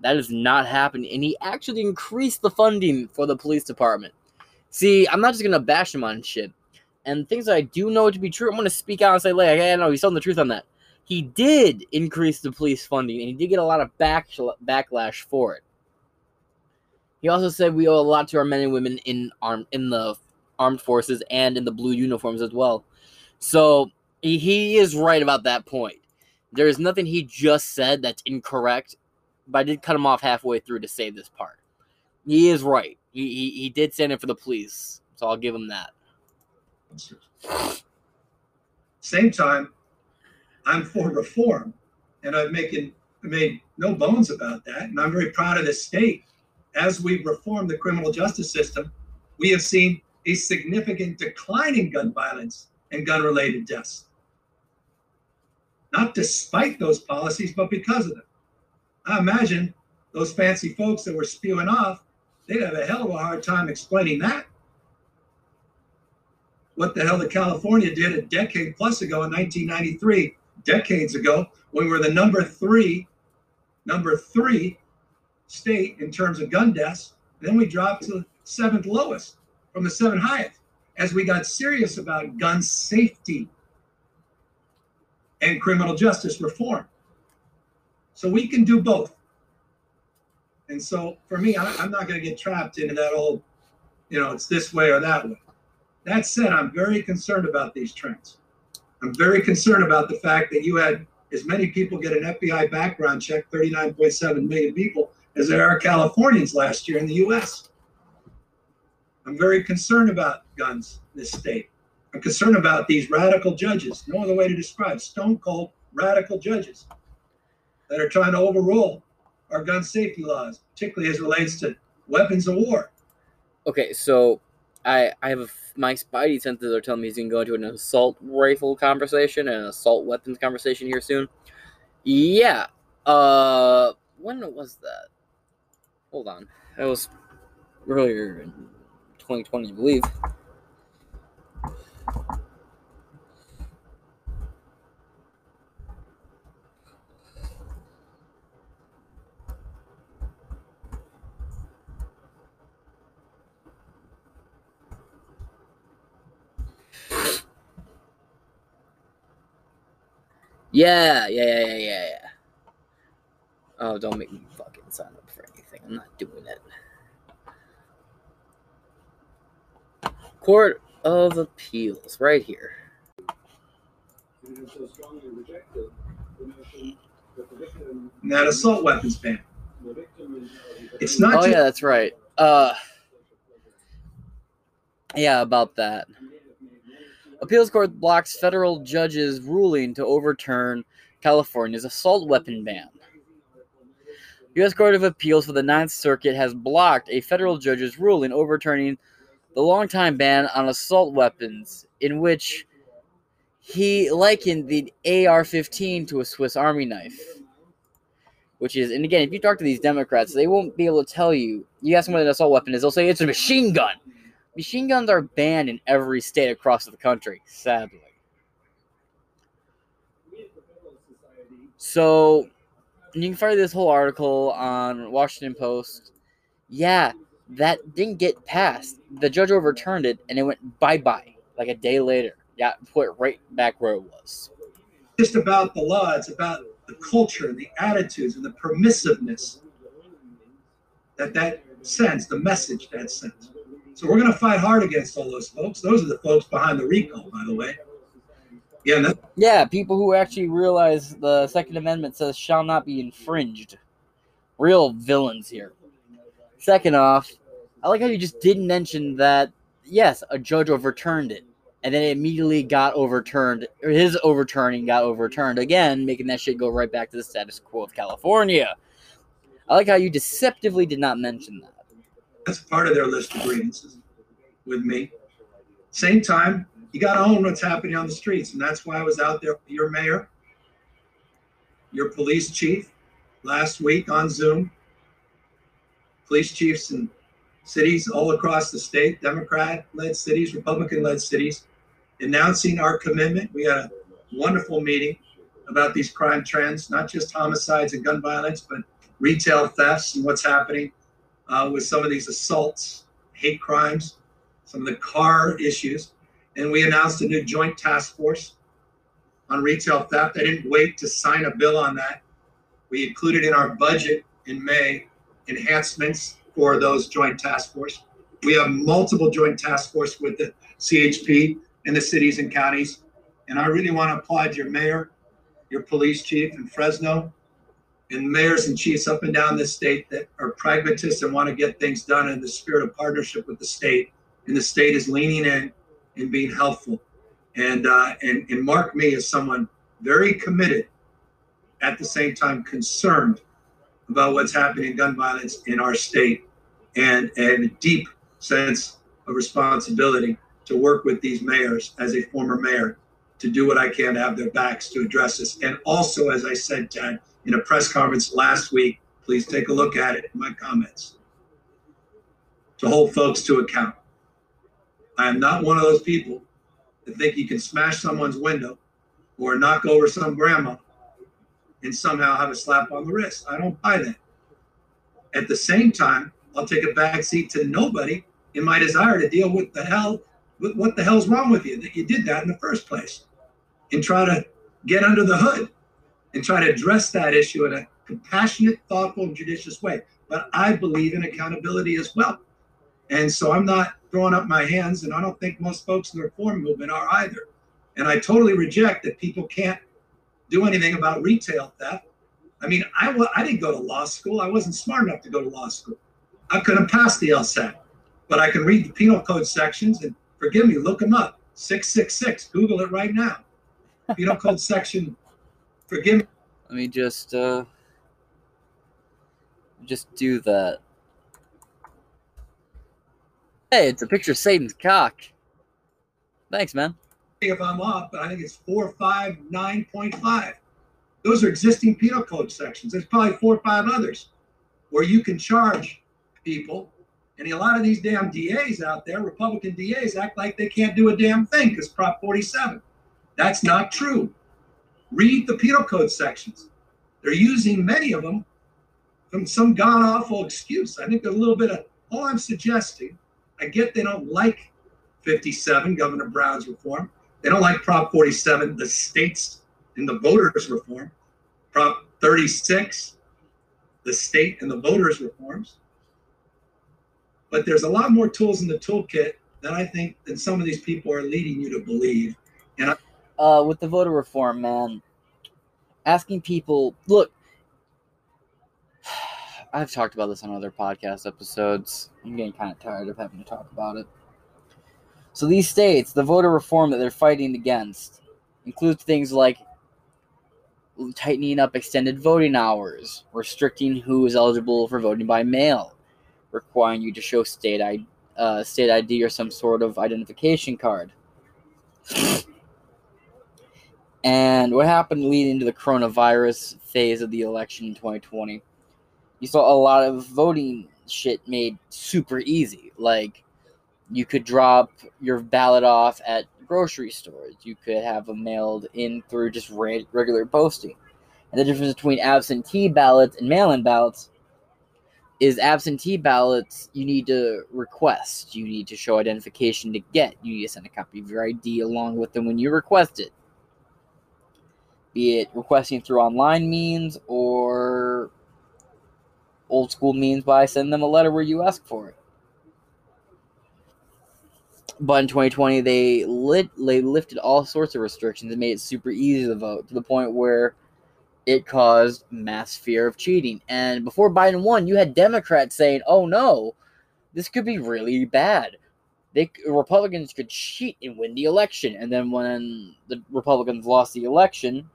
That is not happening." And he actually increased the funding for the police department. See, I'm not just gonna bash him on shit. And things that I do know to be true, I'm gonna speak out and say, like, hey, know he's telling the truth on that. He did increase the police funding, and he did get a lot of back backlash for it. He also said we owe a lot to our men and women in arm in the armed forces and in the blue uniforms as well. So he, he is right about that point. There is nothing he just said that's incorrect, but I did cut him off halfway through to say this part. He is right. He, he, he did stand in for the police, so I'll give him that. Same time, I'm for reform, and I've making made no bones about that, and I'm very proud of this state. As we've reformed the criminal justice system, we have seen a significant decline in gun violence and gun-related deaths. Not despite those policies, but because of them. I imagine those fancy folks that were spewing off, they'd have a hell of a hard time explaining that what the hell that California did a decade plus ago in 1993, decades ago, when we were the number three, number three state in terms of gun deaths. Then we dropped to the seventh lowest from the seventh highest as we got serious about gun safety and criminal justice reform. So we can do both. And so for me, I, I'm not going to get trapped into that old, you know, it's this way or that way. That said, I'm very concerned about these trends. I'm very concerned about the fact that you had as many people get an FBI background check, 39.7 million people, as there are Californians last year in the US. I'm very concerned about guns in this state. I'm concerned about these radical judges, no other way to describe stone cold radical judges that are trying to overrule our gun safety laws, particularly as relates to weapons of war. Okay, so I I have a, my spidey senses are telling me he's gonna go into an assault rifle conversation and an assault weapons conversation here soon. Yeah. Uh, when was that? Hold on. That was earlier in 2020, I believe. Yeah, yeah, yeah, yeah, yeah, yeah. Oh, don't make me fucking sign up for anything. I'm not doing it. Court of Appeals, right here. That assault weapons ban. It's not oh just yeah, that's right. Uh, yeah, about that. Appeals court blocks federal judge's ruling to overturn California's assault weapon ban. U.S. Court of Appeals for the Ninth Circuit has blocked a federal judge's ruling overturning the longtime ban on assault weapons, in which he likened the AR 15 to a Swiss Army knife. Which is, and again, if you talk to these Democrats, they won't be able to tell you. You ask them what an assault weapon is, they'll say it's a machine gun. Machine guns are banned in every state across the country, sadly. So, you can find this whole article on Washington Post. Yeah, that didn't get passed. The judge overturned it, and it went bye bye like a day later. Got put right back where it was. just about the law. It's about the culture, and the attitudes, and the permissiveness that that sends, the message that sends. So we're going to fight hard against all those folks. Those are the folks behind the recall, by the way. Yeah, that, Yeah, people who actually realize the Second Amendment says shall not be infringed. Real villains here. Second off, I like how you just didn't mention that, yes, a judge overturned it. And then it immediately got overturned. Or his overturning got overturned again, making that shit go right back to the status quo of California. I like how you deceptively did not mention that. That's part of their list of grievances with me. Same time, you got to own what's happening on the streets, and that's why I was out there. Your mayor, your police chief, last week on Zoom. Police chiefs in cities all across the state, Democrat-led cities, Republican-led cities, announcing our commitment. We had a wonderful meeting about these crime trends, not just homicides and gun violence, but retail thefts and what's happening uh, with some of these assaults, hate crimes, some of the car issues. And we announced a new joint task force on retail theft. I didn't wait to sign a bill on that. We included in our budget in May enhancements for those joint task force. We have multiple joint task force with the CHP and the cities and counties. And I really want to applaud your mayor, your police chief in Fresno, and mayors and chiefs up and down this state that are pragmatists and want to get things done in the spirit of partnership with the state. And the state is leaning in and being helpful. And uh, and and mark me as someone very committed, at the same time concerned about what's happening in gun violence in our state, and and a deep sense of responsibility to work with these mayors as a former mayor to do what I can to have their backs to address this. And also, as I said, Ted, in a press conference last week, please take a look at it in my comments to hold folks to account. I am not one of those people that think you can smash someone's window or knock over some grandma and somehow have a slap on the wrist. I don't buy that. At the same time, I'll take a back seat to nobody in my desire to deal with the hell, with what the hell's wrong with you that you did that in the first place, and try to get under the hood and try to address that issue in a compassionate, thoughtful, and judicious way. But I believe in accountability as well. And so I'm not throwing up my hands, and I don't think most folks in the reform movement are either. And I totally reject that people can't do anything about retail theft. I mean, I, I didn't go to law school. I wasn't smart enough to go to law school. I couldn't pass the LSAT, but I can read the penal code sections and forgive me, look them up. 666, Google it right now. Penal code section, forgive me. Let me just uh just do that. Hey, it's a picture of Satan's cock. Thanks, man. if I'm off, but I think it's four, five, nine point five. Those are existing penal code sections. There's probably four or five others where you can charge people. And a lot of these damn DAs out there, Republican DAs, act like they can't do a damn thing because Prop 47. That's not true. Read the penal code sections. They're using many of them from some god awful excuse. I think a little bit of all I'm suggesting. I get they don't like 57, Governor Brown's reform. They don't like Prop 47, the state's and the voters reform, Prop 36, the state and the voters reforms. But there's a lot more tools in the toolkit than I think than some of these people are leading you to believe. And I, uh, with the voter reform, man, asking people, look, [SIGHS] I've talked about this on other podcast episodes. I'm getting kind of tired of having to talk about it. So these states, the voter reform that they're fighting against, includes things like tightening up extended voting hours, restricting who is eligible for voting by mail, requiring you to show state ID, uh, state ID or some sort of identification card. [SIGHS] [LAUGHS] And what happened leading to the coronavirus phase of the election in 2020? You saw a lot of voting shit made super easy. Like, you could drop your ballot off at grocery stores. You could have them mailed in through just re- regular posting. And the difference between absentee ballots and mail in ballots is absentee ballots you need to request. You need to show identification to get. You need to send a copy of your ID along with them when you request it be it requesting through online means or old school means by sending them a letter where you ask for it. But in 2020, they lit they lifted all sorts of restrictions and made it super easy to vote to the point where it caused mass fear of cheating. And before Biden won, you had Democrats saying, "Oh no, this could be really bad." They Republicans could cheat and win the election. And then when the Republicans lost the election,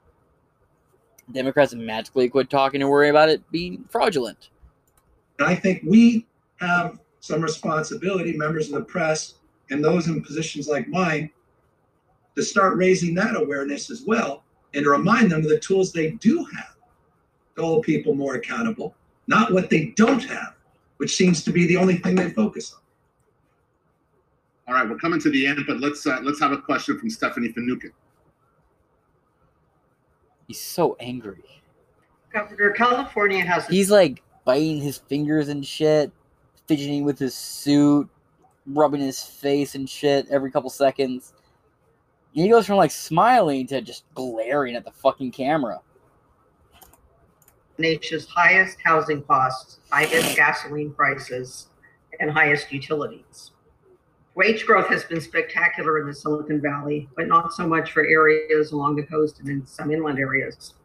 Democrats magically quit talking and worry about it being fraudulent. I think we have some responsibility, members of the press and those in positions like mine, to start raising that awareness as well and to remind them of the tools they do have to hold people more accountable, not what they don't have, which seems to be the only thing they focus on. All right, we're coming to the end, but let's uh, let's have a question from Stephanie Finucane. He's so angry. Governor, California has. He's like biting his fingers and shit, fidgeting with his suit, rubbing his face and shit every couple seconds. And he goes from like smiling to just glaring at the fucking camera. Nation's highest housing costs, highest gasoline prices, and highest utilities. Wage growth has been spectacular in the Silicon Valley, but not so much for areas along the coast and in some inland areas.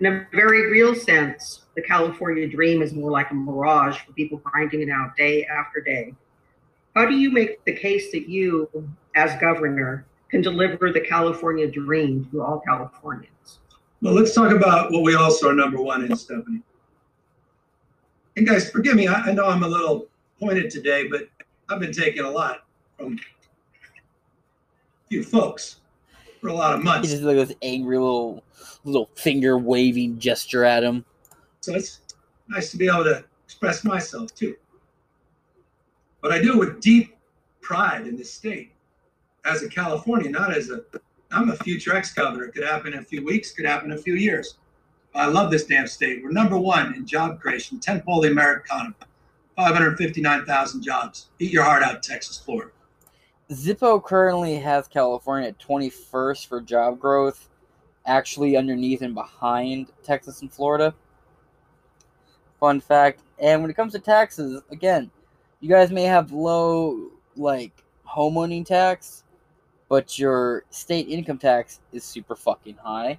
In a very real sense, the California dream is more like a mirage for people grinding it out day after day. How do you make the case that you, as governor, can deliver the California dream to all Californians? Well, let's talk about what we also are number one in, Stephanie. And guys, forgive me, I, I know I'm a little pointed today, but I've been taking a lot from a few folks for a lot of months. He just like this angry little little finger waving gesture at him. So it's nice to be able to express myself too. But I do it with deep pride in this state. As a Californian, not as a I'm a future ex-governor. It could happen in a few weeks, could happen in a few years. I love this damn state. We're number one in job creation, tenfold the American economy, 559,000 jobs. Eat your heart out, Texas, Florida. Zippo currently has California at 21st for job growth, actually underneath and behind Texas and Florida. Fun fact. And when it comes to taxes, again, you guys may have low, like, homeowning tax, but your state income tax is super fucking high.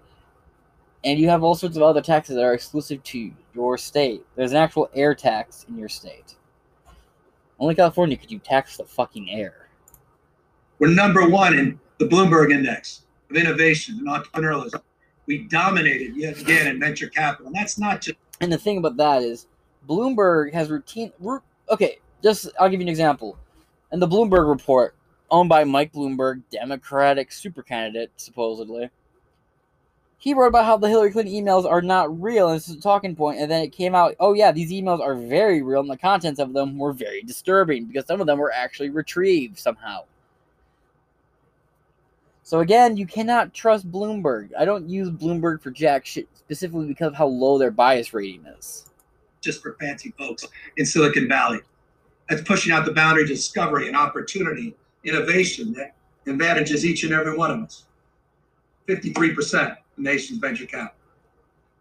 And you have all sorts of other taxes that are exclusive to your state. There's an actual air tax in your state. Only California could you tax the fucking air. We're number one in the Bloomberg Index of innovation and entrepreneurialism. We dominated yet again in venture capital. And that's not just. And the thing about that is, Bloomberg has routine. Okay, just I'll give you an example. In the Bloomberg report, owned by Mike Bloomberg, Democratic super candidate, supposedly, he wrote about how the Hillary Clinton emails are not real, and this is a talking point. And then it came out, oh yeah, these emails are very real, and the contents of them were very disturbing because some of them were actually retrieved somehow. So again, you cannot trust Bloomberg. I don't use Bloomberg for jack shit specifically because of how low their bias rating is. Just for fancy folks in Silicon Valley. That's pushing out the boundary of discovery and opportunity, innovation that advantages each and every one of us. 53% of the nation's venture capital.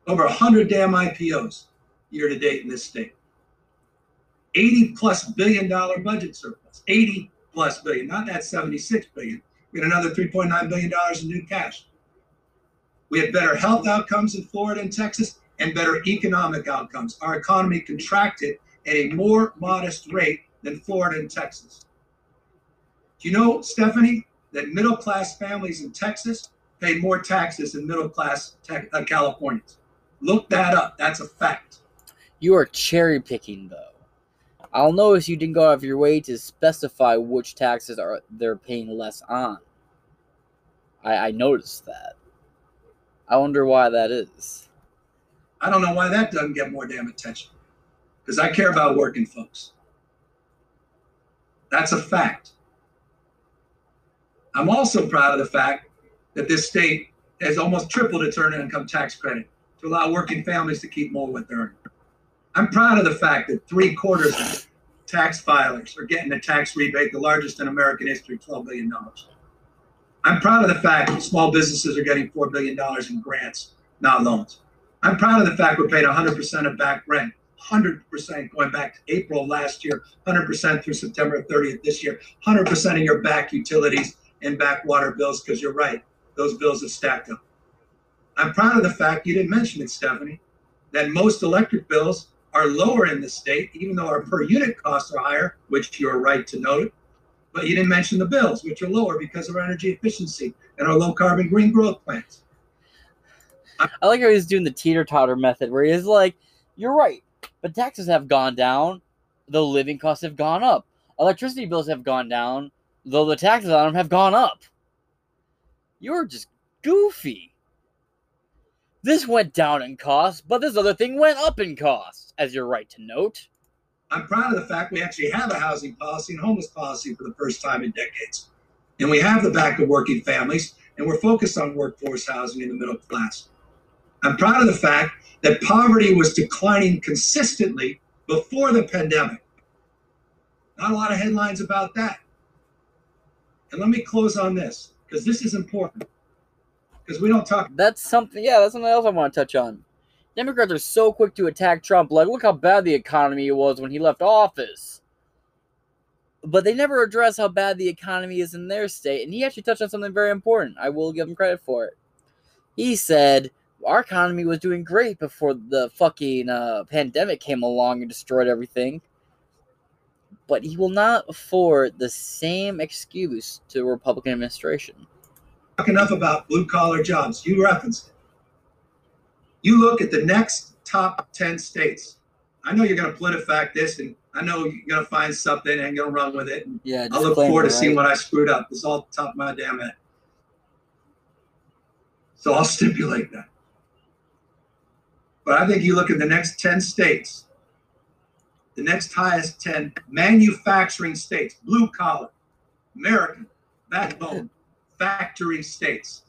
Over 100 damn IPOs year to date in this state. 80 plus billion dollar budget surplus. 80 plus billion, not that 76 billion. We had another 3.9 billion dollars in new cash. We had better health outcomes in Florida and Texas and better economic outcomes. Our economy contracted at a more modest rate than Florida and Texas. Do you know, Stephanie, that middle class families in Texas pay more taxes than middle class te- uh, Californians? Look that up. That's a fact. You are cherry picking, though. I'll notice you didn't go out of your way to specify which taxes are they're paying less on. I, I noticed that. I wonder why that is. I don't know why that doesn't get more damn attention. Because I care about working folks. That's a fact. I'm also proud of the fact that this state has almost tripled its earned income tax credit to allow working families to keep more with their I'm proud of the fact that three quarters of tax filers are getting a tax rebate, the largest in American history, $12 billion. I'm proud of the fact that small businesses are getting $4 billion in grants, not loans. I'm proud of the fact we're paying 100% of back rent, 100% going back to April last year, 100% through September 30th this year, 100% of your back utilities and back water bills, because you're right, those bills have stacked up. I'm proud of the fact, you didn't mention it, Stephanie, that most electric bills are lower in the state, even though our per unit costs are higher, which you're right to note. But you didn't mention the bills, which are lower because of our energy efficiency and our low carbon green growth plans. I like how he's doing the teeter totter method where he's like, You're right, but taxes have gone down, though living costs have gone up. Electricity bills have gone down, though the taxes on them have gone up. You're just goofy. This went down in cost, but this other thing went up in cost, as you're right to note. I'm proud of the fact we actually have a housing policy and homeless policy for the first time in decades. And we have the back of working families, and we're focused on workforce housing in the middle class. I'm proud of the fact that poverty was declining consistently before the pandemic. Not a lot of headlines about that. And let me close on this, because this is important. Because we don't talk. That's something, yeah, that's something else I want to touch on. Democrats are so quick to attack Trump. Like, look how bad the economy was when he left office. But they never address how bad the economy is in their state. And he actually touched on something very important. I will give him credit for it. He said our economy was doing great before the fucking uh, pandemic came along and destroyed everything. But he will not afford the same excuse to the Republican administration. Talk enough about blue collar jobs. You referenced it. You look at the next top 10 states. I know you're going to PolitiFact this, and I know you're going to find something and going to run with it. Yeah, I look forward to seeing what I screwed up. It's all top of my damn head. So I'll [LAUGHS] stipulate that. But I think you look at the next 10 states, the next highest 10 manufacturing states, blue collar, American, backbone, factory states.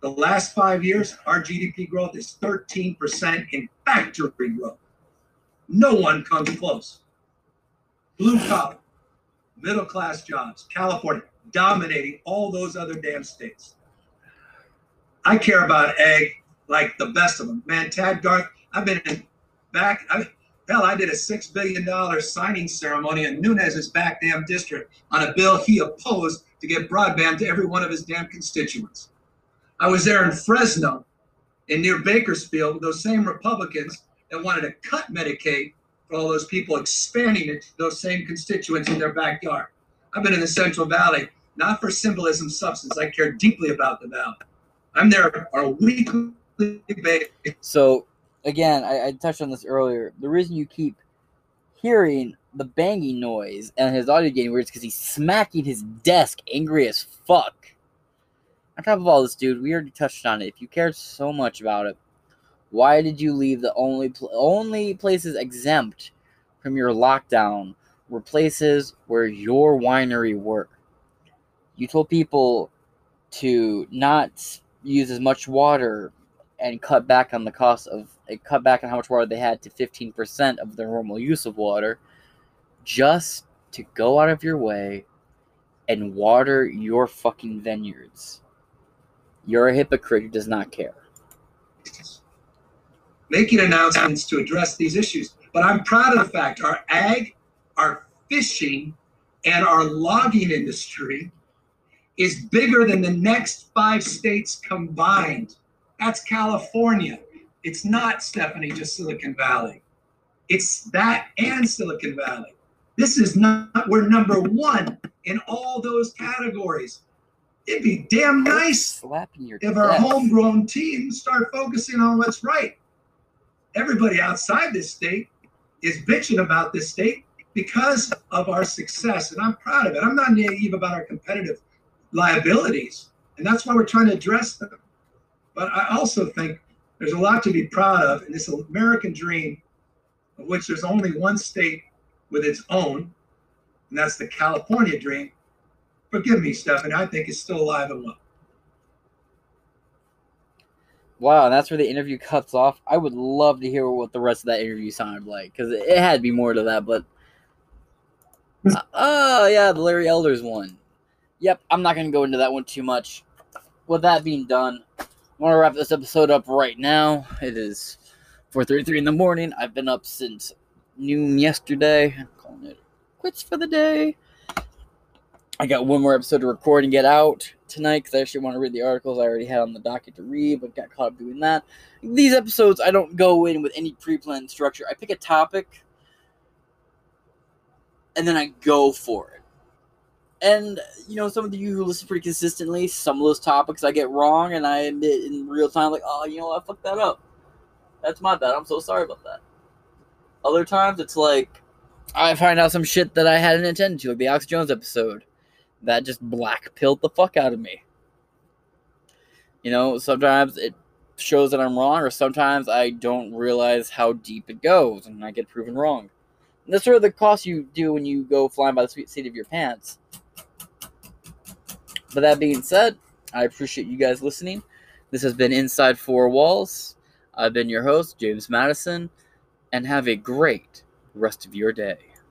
The last five years, our GDP growth is 13% in factory growth. No one comes close. Blue collar, middle class jobs, California dominating all those other damn states. I care about ag like the best of them. Man, Tad Garth, I've been in back. I, hell, I did a $6 billion signing ceremony in Nunes's back damn district on a bill he opposed to get broadband to every one of his damn constituents. I was there in Fresno and near Bakersfield with those same Republicans that wanted to cut Medicaid for all those people, expanding it to those same constituents in their backyard. I've been in the Central Valley, not for symbolism, substance. I care deeply about the Valley. I'm there on a weekly basis. So, again, I, I touched on this earlier. The reason you keep hearing the banging noise and his audio getting weird is because he's smacking his desk, angry as fuck. On top of all this, dude, we already touched on it. If you cared so much about it, why did you leave the only pl- only places exempt from your lockdown were places where your winery were? You told people to not use as much water and cut back on the cost of uh, cut back on how much water they had to 15% of their normal use of water just to go out of your way and water your fucking vineyards. You're a hypocrite who does not care. Making announcements to address these issues. But I'm proud of the fact our ag, our fishing, and our logging industry is bigger than the next five states combined. That's California. It's not, Stephanie, just Silicon Valley. It's that and Silicon Valley. This is not, we're number one in all those categories. It'd be damn nice if our homegrown teams start focusing on what's right. Everybody outside this state is bitching about this state because of our success, and I'm proud of it. I'm not naive about our competitive liabilities, and that's why we're trying to address them. But I also think there's a lot to be proud of in this American dream, of which there's only one state with its own, and that's the California dream. Forgive me, Stephanie, I think it's still alive and well. Wow, that's where the interview cuts off. I would love to hear what the rest of that interview sounded like because it had to be more to that. But [LAUGHS] uh, oh yeah, the Larry Elders one. Yep, I'm not gonna go into that one too much. With that being done, I want to wrap this episode up right now. It is 4:33 in the morning. I've been up since noon yesterday. I'm calling it quits for the day. I got one more episode to record and get out tonight because I actually want to read the articles I already had on the docket to read, but got caught up doing that. These episodes, I don't go in with any pre planned structure. I pick a topic and then I go for it. And, you know, some of you who listen pretty consistently, some of those topics I get wrong, and I admit in real time, like, oh, you know I fucked that up. That's my bad. I'm so sorry about that. Other times, it's like, I find out some shit that I hadn't intended to, like the Alex Jones episode that just black pilled the fuck out of me. You know, sometimes it shows that I'm wrong, or sometimes I don't realize how deep it goes and I get proven wrong. And that's sort of the cost you do when you go flying by the seat of your pants. But that being said, I appreciate you guys listening. This has been Inside Four Walls. I've been your host, James Madison, and have a great rest of your day.